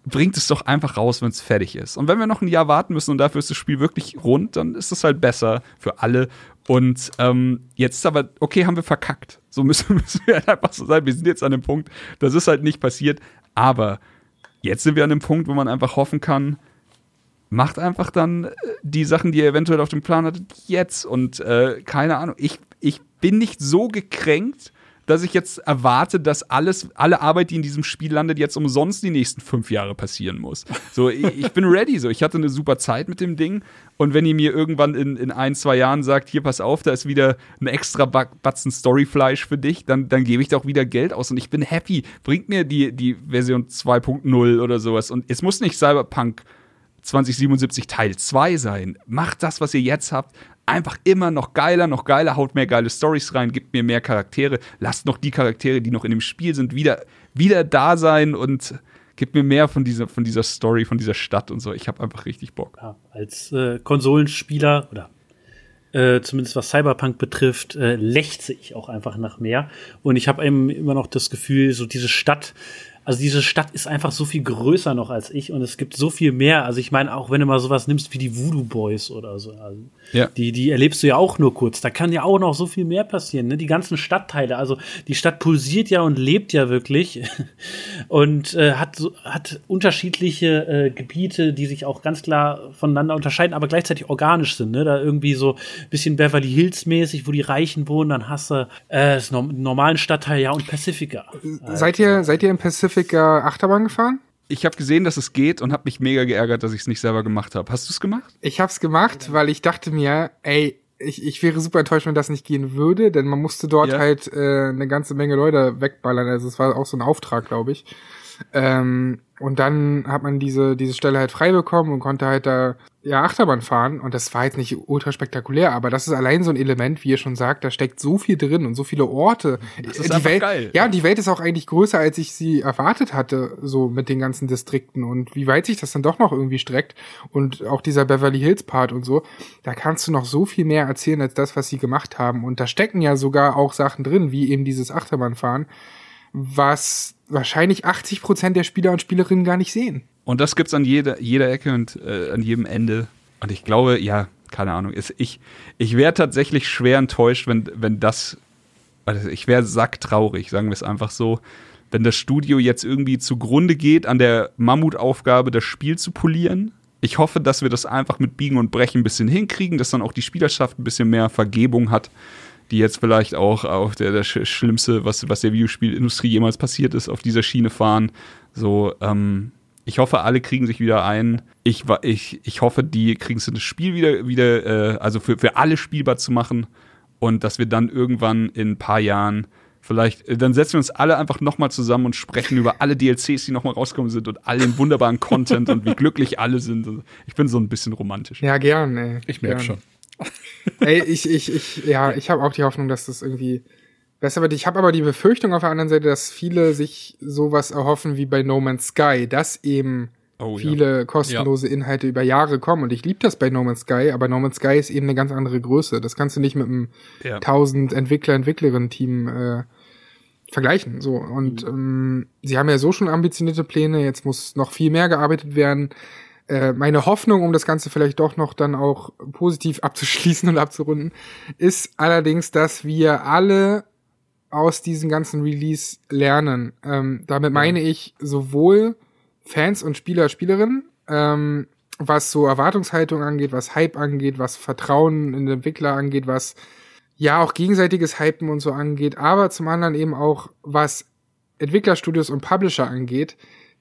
bringt es doch einfach raus, wenn es fertig ist. Und wenn wir noch ein Jahr warten müssen und dafür ist das Spiel wirklich rund, dann ist das halt besser für alle. Und ähm, jetzt ist aber, okay, haben wir verkackt. So müssen, müssen wir halt einfach so sein. Wir sind jetzt an dem Punkt, das ist halt nicht passiert. Aber jetzt sind wir an dem Punkt, wo man einfach hoffen kann, macht einfach dann äh, die Sachen, die ihr eventuell auf dem Plan hattet, jetzt. Und äh, keine Ahnung, ich, ich bin nicht so gekränkt, dass ich jetzt erwarte, dass alles, alle Arbeit, die in diesem Spiel landet, jetzt umsonst die nächsten fünf Jahre passieren muss. So, ich, ich bin ready. So, ich hatte eine super Zeit mit dem Ding. Und wenn ihr mir irgendwann in, in ein, zwei Jahren sagt, hier, pass auf, da ist wieder ein extra Ba- Batzen Storyfleisch für dich, dann, dann gebe ich da auch wieder Geld aus. Und ich bin happy. Bringt mir die, die Version 2.0 oder sowas. Und es muss nicht Cyberpunk 2077 Teil 2 sein. Macht das, was ihr jetzt habt, einfach immer noch geiler, noch geiler, haut mehr geile Stories rein, gibt mir mehr Charaktere, lasst noch die Charaktere, die noch in dem Spiel sind, wieder, wieder da sein und gibt mir mehr von dieser, von dieser Story, von dieser Stadt und so. Ich habe einfach richtig Bock. Ja, als äh, Konsolenspieler oder äh, zumindest was Cyberpunk betrifft, äh, lechze ich auch einfach nach mehr. Und ich habe immer noch das Gefühl, so diese Stadt, also diese Stadt ist einfach so viel größer noch als ich und es gibt so viel mehr. Also ich meine, auch wenn du mal sowas nimmst wie die Voodoo Boys oder so, also Ja. die, die erlebst du ja auch nur kurz. Da kann ja auch noch so viel mehr passieren. Ne? Die ganzen Stadtteile, also die Stadt pulsiert ja und lebt ja wirklich und äh, hat, so, hat unterschiedliche äh, Gebiete, die sich auch ganz klar voneinander unterscheiden, aber gleichzeitig organisch sind. Ne? Da irgendwie so ein bisschen Beverly Hills mäßig, wo die Reichen wohnen, dann hast du äh, das norm normalen Stadtteil, ja, und Pacifica. Seid ihr, seid ihr im Pacifica Achterbahn gefahren? Ich habe gesehen, dass es geht und habe mich mega geärgert, dass ich es nicht selber gemacht habe. Hast du es gemacht? Ich hab's gemacht, weil ich dachte mir, ey, ich, ich wäre super enttäuscht, wenn das nicht gehen würde, denn man musste dort Ja. halt äh, eine ganze Menge Leute wegballern. Also es war auch so ein Auftrag, glaube ich. Ähm, und dann hat man diese, diese Stelle halt frei bekommen und konnte halt da ja Achterbahn fahren. Und das war jetzt nicht ultra spektakulär, aber das ist allein so ein Element, wie ihr schon sagt, da steckt so viel drin und so viele Orte. Das ist die Welt, geil. Ja, die Welt ist auch eigentlich größer, als ich sie erwartet hatte, so mit den ganzen Distrikten und wie weit sich das dann doch noch irgendwie streckt. Und auch dieser Beverly Hills Part und so, da kannst du noch so viel mehr erzählen als das, was sie gemacht haben. Und da stecken ja sogar auch Sachen drin, wie eben dieses Achterbahnfahren, was wahrscheinlich 80 Prozent der Spieler und Spielerinnen gar nicht sehen. Und das gibt's an jeder, jeder Ecke und äh, an jedem Ende. Und ich glaube, ja, keine Ahnung, ist, ich, ich wäre tatsächlich schwer enttäuscht, wenn, wenn das, also ich wäre sacktraurig, sagen wir es einfach so, wenn das Studio jetzt irgendwie zugrunde geht an der Mammutaufgabe, das Spiel zu polieren. Ich hoffe, dass wir das einfach mit Biegen und Brechen ein bisschen hinkriegen, dass dann auch die Spielerschaft ein bisschen mehr Vergebung hat, die jetzt vielleicht auch auf der, der Sch- Schlimmste, was, was der Videospielindustrie jemals passiert ist, auf dieser Schiene fahren. So, ähm, ich hoffe, alle kriegen sich wieder ein. Ich, ich, ich hoffe, die kriegen es das Spiel wieder, wieder äh, also für, für alle spielbar zu machen. Und dass wir dann irgendwann in ein paar Jahren vielleicht, äh, dann setzen wir uns alle einfach nochmal zusammen und sprechen über alle DLCs, die nochmal rausgekommen sind und all den wunderbaren Content und wie glücklich alle sind. Ich bin so ein bisschen romantisch. Ja, gern, ey. Ich merke schon. Ey, ich, ich, ich, ja, ich habe auch die Hoffnung, dass das irgendwie besser wird. Ich habe aber die Befürchtung auf der anderen Seite, dass viele sich sowas erhoffen wie bei No Man's Sky, dass eben Oh, ja. viele kostenlose Inhalte über Jahre kommen. Und ich liebe das bei No Man's Sky, aber No Man's Sky ist eben eine ganz andere Größe. Das kannst du nicht mit einem Ja. 1000 Entwickler, Entwicklerinnen-Team äh, vergleichen. So und ähm, sie haben ja so schon ambitionierte Pläne. Jetzt muss noch viel mehr gearbeitet werden. Äh, meine Hoffnung, um das Ganze vielleicht doch noch dann auch positiv abzuschließen und abzurunden, ist allerdings, dass wir alle aus diesem ganzen Release lernen. Ähm, damit meine ich sowohl Fans und Spieler, Spielerinnen, ähm, was so Erwartungshaltung angeht, was Hype angeht, was Vertrauen in den Entwickler angeht, was ja auch gegenseitiges Hypen und so angeht, aber zum anderen eben auch was Entwicklerstudios und Publisher angeht,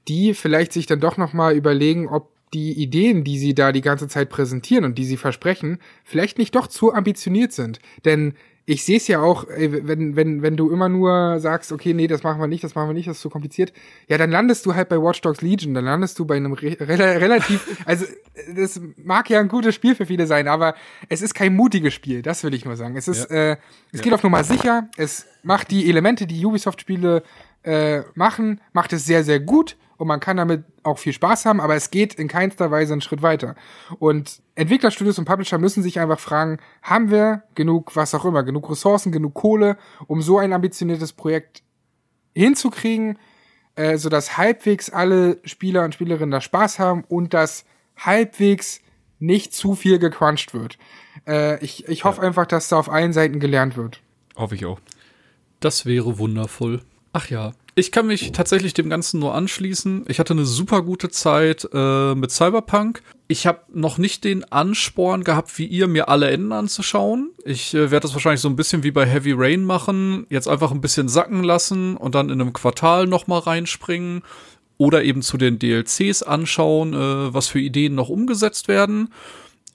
die vielleicht sich dann doch noch mal überlegen, ob die Ideen, die sie da die ganze Zeit präsentieren und die sie versprechen, vielleicht nicht doch zu ambitioniert sind. Denn ich sehe es ja auch, wenn, wenn, wenn du immer nur sagst, okay, nee, das machen wir nicht, das machen wir nicht, das ist zu kompliziert, ja, dann landest du halt bei Watch Dogs Legion, dann landest du bei einem re rela- relativ, also das mag ja ein gutes Spiel für viele sein, aber es ist kein mutiges Spiel, das will ich nur sagen. Es ist, äh, es geht auf Nummer sicher, es macht die Elemente, die Ubisoft-Spiele äh, machen, macht es sehr, sehr gut und man kann damit auch viel Spaß haben, aber es geht in keinster Weise einen Schritt weiter. Und Entwicklerstudios und Publisher müssen sich einfach fragen, haben wir genug, was auch immer, genug Ressourcen, genug Kohle, um so ein ambitioniertes Projekt hinzukriegen, äh, sodass halbwegs alle Spieler und Spielerinnen da Spaß haben und dass halbwegs nicht zu viel gecrunched wird. Äh, ich ich hoffe einfach, dass da auf allen Seiten gelernt wird. Hoffe ich auch. Das wäre wundervoll. Ach ja, ich kann mich tatsächlich dem Ganzen nur anschließen. Ich hatte eine super gute Zeit äh, mit Cyberpunk. Ich habe noch nicht den Ansporn gehabt, wie ihr, mir alle Enden anzuschauen. Ich äh, werde das wahrscheinlich so ein bisschen wie bei Heavy Rain machen. Jetzt einfach ein bisschen sacken lassen und dann in einem Quartal noch mal reinspringen. Oder eben zu den DLCs anschauen, äh, was für Ideen noch umgesetzt werden.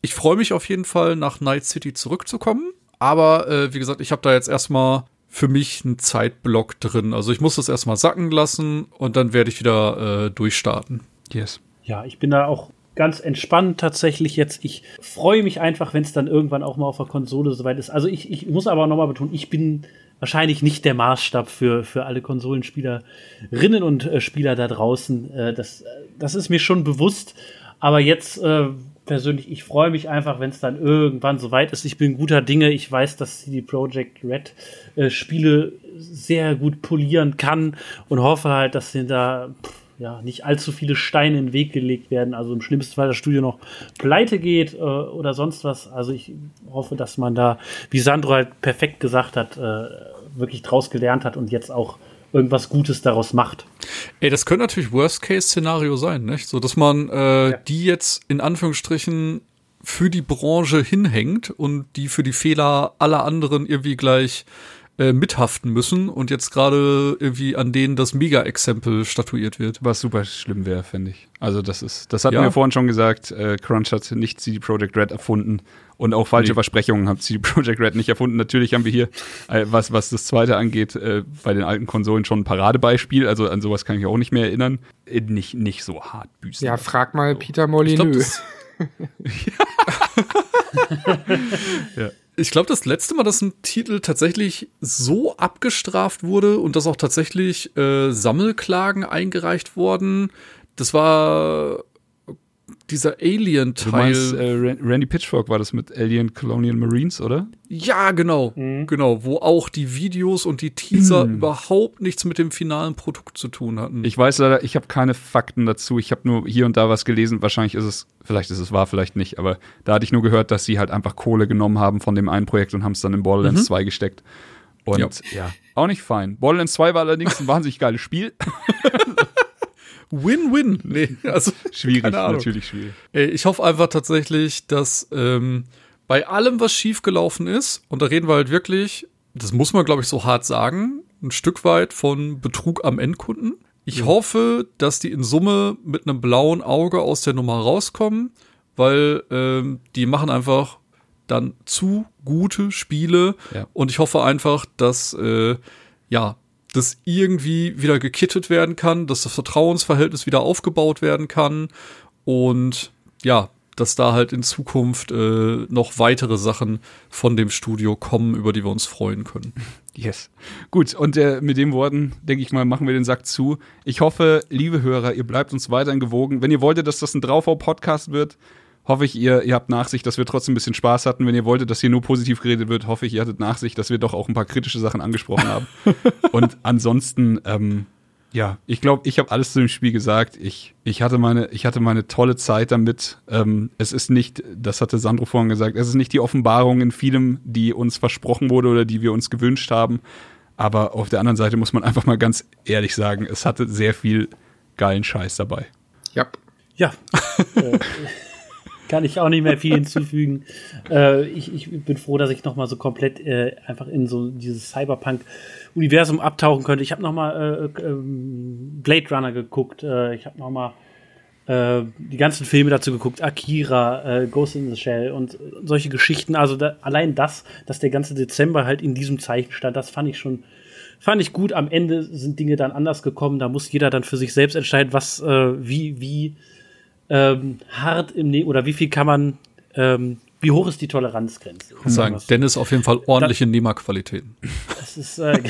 Ich freue mich auf jeden Fall, nach Night City zurückzukommen. Aber äh, wie gesagt, ich habe da jetzt erstmal für mich einen Zeitblock drin. Also ich muss das erstmal sacken lassen und dann werde ich wieder äh, durchstarten. Yes. Ja, ich bin da auch ganz entspannt tatsächlich jetzt. Ich freue mich einfach, wenn es dann irgendwann auch mal auf der Konsole soweit ist. Also ich, ich muss aber nochmal betonen, ich bin wahrscheinlich nicht der Maßstab für, für alle Konsolenspielerinnen und äh, Spieler da draußen. Äh, das, das ist mir schon bewusst. Aber jetzt äh, persönlich, ich freue mich einfach, wenn es dann irgendwann soweit ist. Ich bin guter Dinge. Ich weiß, dass CD Projekt Red äh, Spiele sehr gut polieren kann und hoffe halt, dass sie da pff, ja, nicht allzu viele Steine in den Weg gelegt werden. Also im schlimmsten Fall das Studio noch pleite geht äh, oder sonst was. Also ich hoffe, dass man da, wie Sandro halt perfekt gesagt hat, äh, wirklich draus gelernt hat und jetzt auch irgendwas Gutes daraus macht. Ey, das könnte natürlich Worst-Case-Szenario sein, nicht? So, dass man äh, ja. die jetzt in Anführungsstrichen für die Branche hinhängt und die für die Fehler aller anderen irgendwie gleich äh, mithaften müssen und jetzt gerade irgendwie an denen das Mega-Exempel statuiert wird. Was super schlimm wäre, finde ich. Also das ist, das hatten ja. wir vorhin schon gesagt, äh, Crunch hat nicht CD Projekt Red erfunden und auch falsche nee. Versprechungen hat CD Projekt Red nicht erfunden. Natürlich haben wir hier, äh, was, was das zweite angeht, äh, bei den alten Konsolen schon ein Paradebeispiel. Also an sowas kann ich mich auch nicht mehr erinnern. Äh, nicht, nicht so hart büßen. Ja, frag mal so. Peter Molyneux. ja ich glaube, das letzte Mal, dass ein Titel tatsächlich so abgestraft wurde und dass auch tatsächlich äh, Sammelklagen eingereicht wurden, das war dieser Alien-Teil. Äh, Randy Pitchfork war das mit Alien Colonial Marines, oder? Ja, genau. Mhm. Genau, wo auch die Videos und die Teaser mhm. überhaupt nichts mit dem finalen Produkt zu tun hatten. Ich weiß leider, ich habe keine Fakten dazu. Ich habe nur hier und da was gelesen. Wahrscheinlich ist es, vielleicht ist es wahr, vielleicht nicht. Aber da hatte ich nur gehört, dass sie halt einfach Kohle genommen haben von dem einen Projekt und haben es dann in Borderlands mhm. 2 gesteckt. Und ja. ja, auch nicht fein. Borderlands 2 war allerdings ein wahnsinnig geiles Spiel. Win-win. Nee, also schwierig, natürlich schwierig. Ey, ich hoffe einfach tatsächlich, dass ähm, bei allem, was schiefgelaufen ist, und da reden wir halt wirklich, das muss man, glaube ich, so hart sagen, ein Stück weit von Betrug am Endkunden. Ich hoffe, dass die in Summe mit einem blauen Auge aus der Nummer rauskommen, weil ähm, die machen einfach dann zu gute Spiele. Ja. Und ich hoffe einfach, dass äh, ja das irgendwie wieder gekittet werden kann, dass das Vertrauensverhältnis wieder aufgebaut werden kann und ja, dass da halt in Zukunft äh, noch weitere Sachen von dem Studio kommen, über die wir uns freuen können. Yes. Gut, und äh, mit den Worten, denke ich mal, machen wir den Sack zu. Ich hoffe, liebe Hörer, ihr bleibt uns weiterhin gewogen. Wenn ihr wolltet, dass das ein Draufbau-Podcast wird, hoffe ich, ihr, ihr habt Nachsicht, dass wir trotzdem ein bisschen Spaß hatten. Wenn ihr wolltet, dass hier nur positiv geredet wird, hoffe ich, ihr hattet Nachsicht, dass wir doch auch ein paar kritische Sachen angesprochen haben. Und ansonsten, ähm, ja, ich glaube, ich habe alles zu dem Spiel gesagt. Ich, ich, hatte meine, ich hatte meine tolle Zeit damit. Ähm, es ist nicht, das hatte Sandro vorhin gesagt, es ist nicht die Offenbarung in vielem, die uns versprochen wurde oder die wir uns gewünscht haben. Aber auf der anderen Seite muss man einfach mal ganz ehrlich sagen, es hatte sehr viel geilen Scheiß dabei. Ja. Ja. äh, kann ich auch nicht mehr viel hinzufügen. äh, ich, ich bin froh, dass ich noch mal so komplett äh, einfach in so dieses Cyberpunk-Universum abtauchen könnte. Ich habe noch mal äh, ähm, Blade Runner geguckt. Äh, ich habe noch mal äh, die ganzen Filme dazu geguckt. Akira, äh, Ghost in the Shell und solche Geschichten. Also da, allein das, dass der ganze Dezember halt in diesem Zeichen stand, das fand ich schon fand ich gut. Am Ende sind Dinge dann anders gekommen. Da muss jeder dann für sich selbst entscheiden, was, wie, wie ähm, hart im ne oder wie viel kann man, ähm, wie hoch ist die Toleranzgrenze? Ich sagen, Dennis auf jeden Fall ordentliche Nehmerqualitäten. Das ist, äh,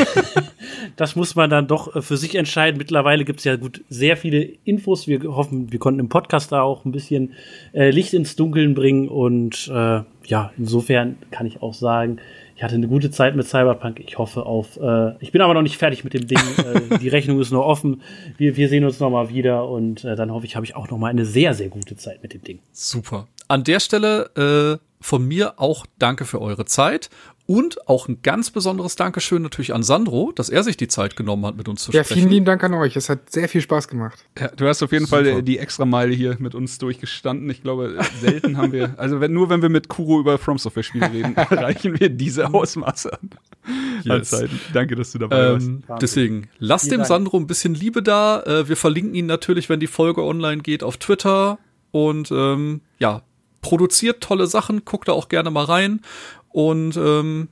das muss man dann doch äh, für sich entscheiden. Mittlerweile gibt es ja gut sehr viele Infos. Wir hoffen, wir konnten im Podcast da auch ein bisschen äh, Licht ins Dunkeln bringen und äh, ja, insofern kann ich auch sagen, ich hatte eine gute Zeit mit Cyberpunk. Ich hoffe auf. Äh, ich bin aber noch nicht fertig mit dem Ding. äh, die Rechnung ist noch offen. Wir, wir sehen uns noch mal wieder und äh, dann hoffe ich, habe ich auch noch mal eine sehr, sehr gute Zeit mit dem Ding. Super. An der Stelle äh, von mir auch danke für eure Zeit und auch ein ganz besonderes Dankeschön natürlich an Sandro, dass er sich die Zeit genommen hat, mit uns zu ja, sprechen. Ja, vielen lieben Dank an euch. Es hat sehr viel Spaß gemacht. Ja, du hast auf jeden Super. Fall die Extrameile hier mit uns durchgestanden. Ich glaube, selten haben wir, also wenn, nur wenn wir mit Kuro über From Software Spiele reden, erreichen wir diese Ausmaße an. Yes. Danke, dass du dabei ähm, warst. Deswegen, lasst dem Sandro ein bisschen Liebe da. Äh, wir verlinken ihn natürlich, wenn die Folge online geht, auf Twitter. Und ähm, ja, produziert tolle Sachen, guckt da auch gerne mal rein. Und ähm,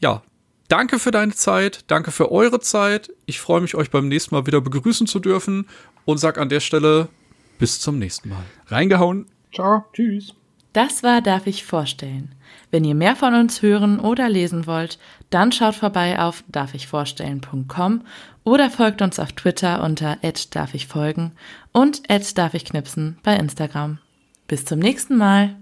ja, danke für deine Zeit, danke für eure Zeit. Ich freue mich, euch beim nächsten Mal wieder begrüßen zu dürfen und sag an der Stelle bis zum nächsten Mal. Reingehauen. Ciao. Tschüss. Das war Darf ich vorstellen. Wenn ihr mehr von uns hören oder lesen wollt, dann schaut vorbei auf darfichvorstellen.com oder folgt uns auf Twitter unter darf ich folgen und darf ich knipsen bei Instagram. Bis zum nächsten Mal.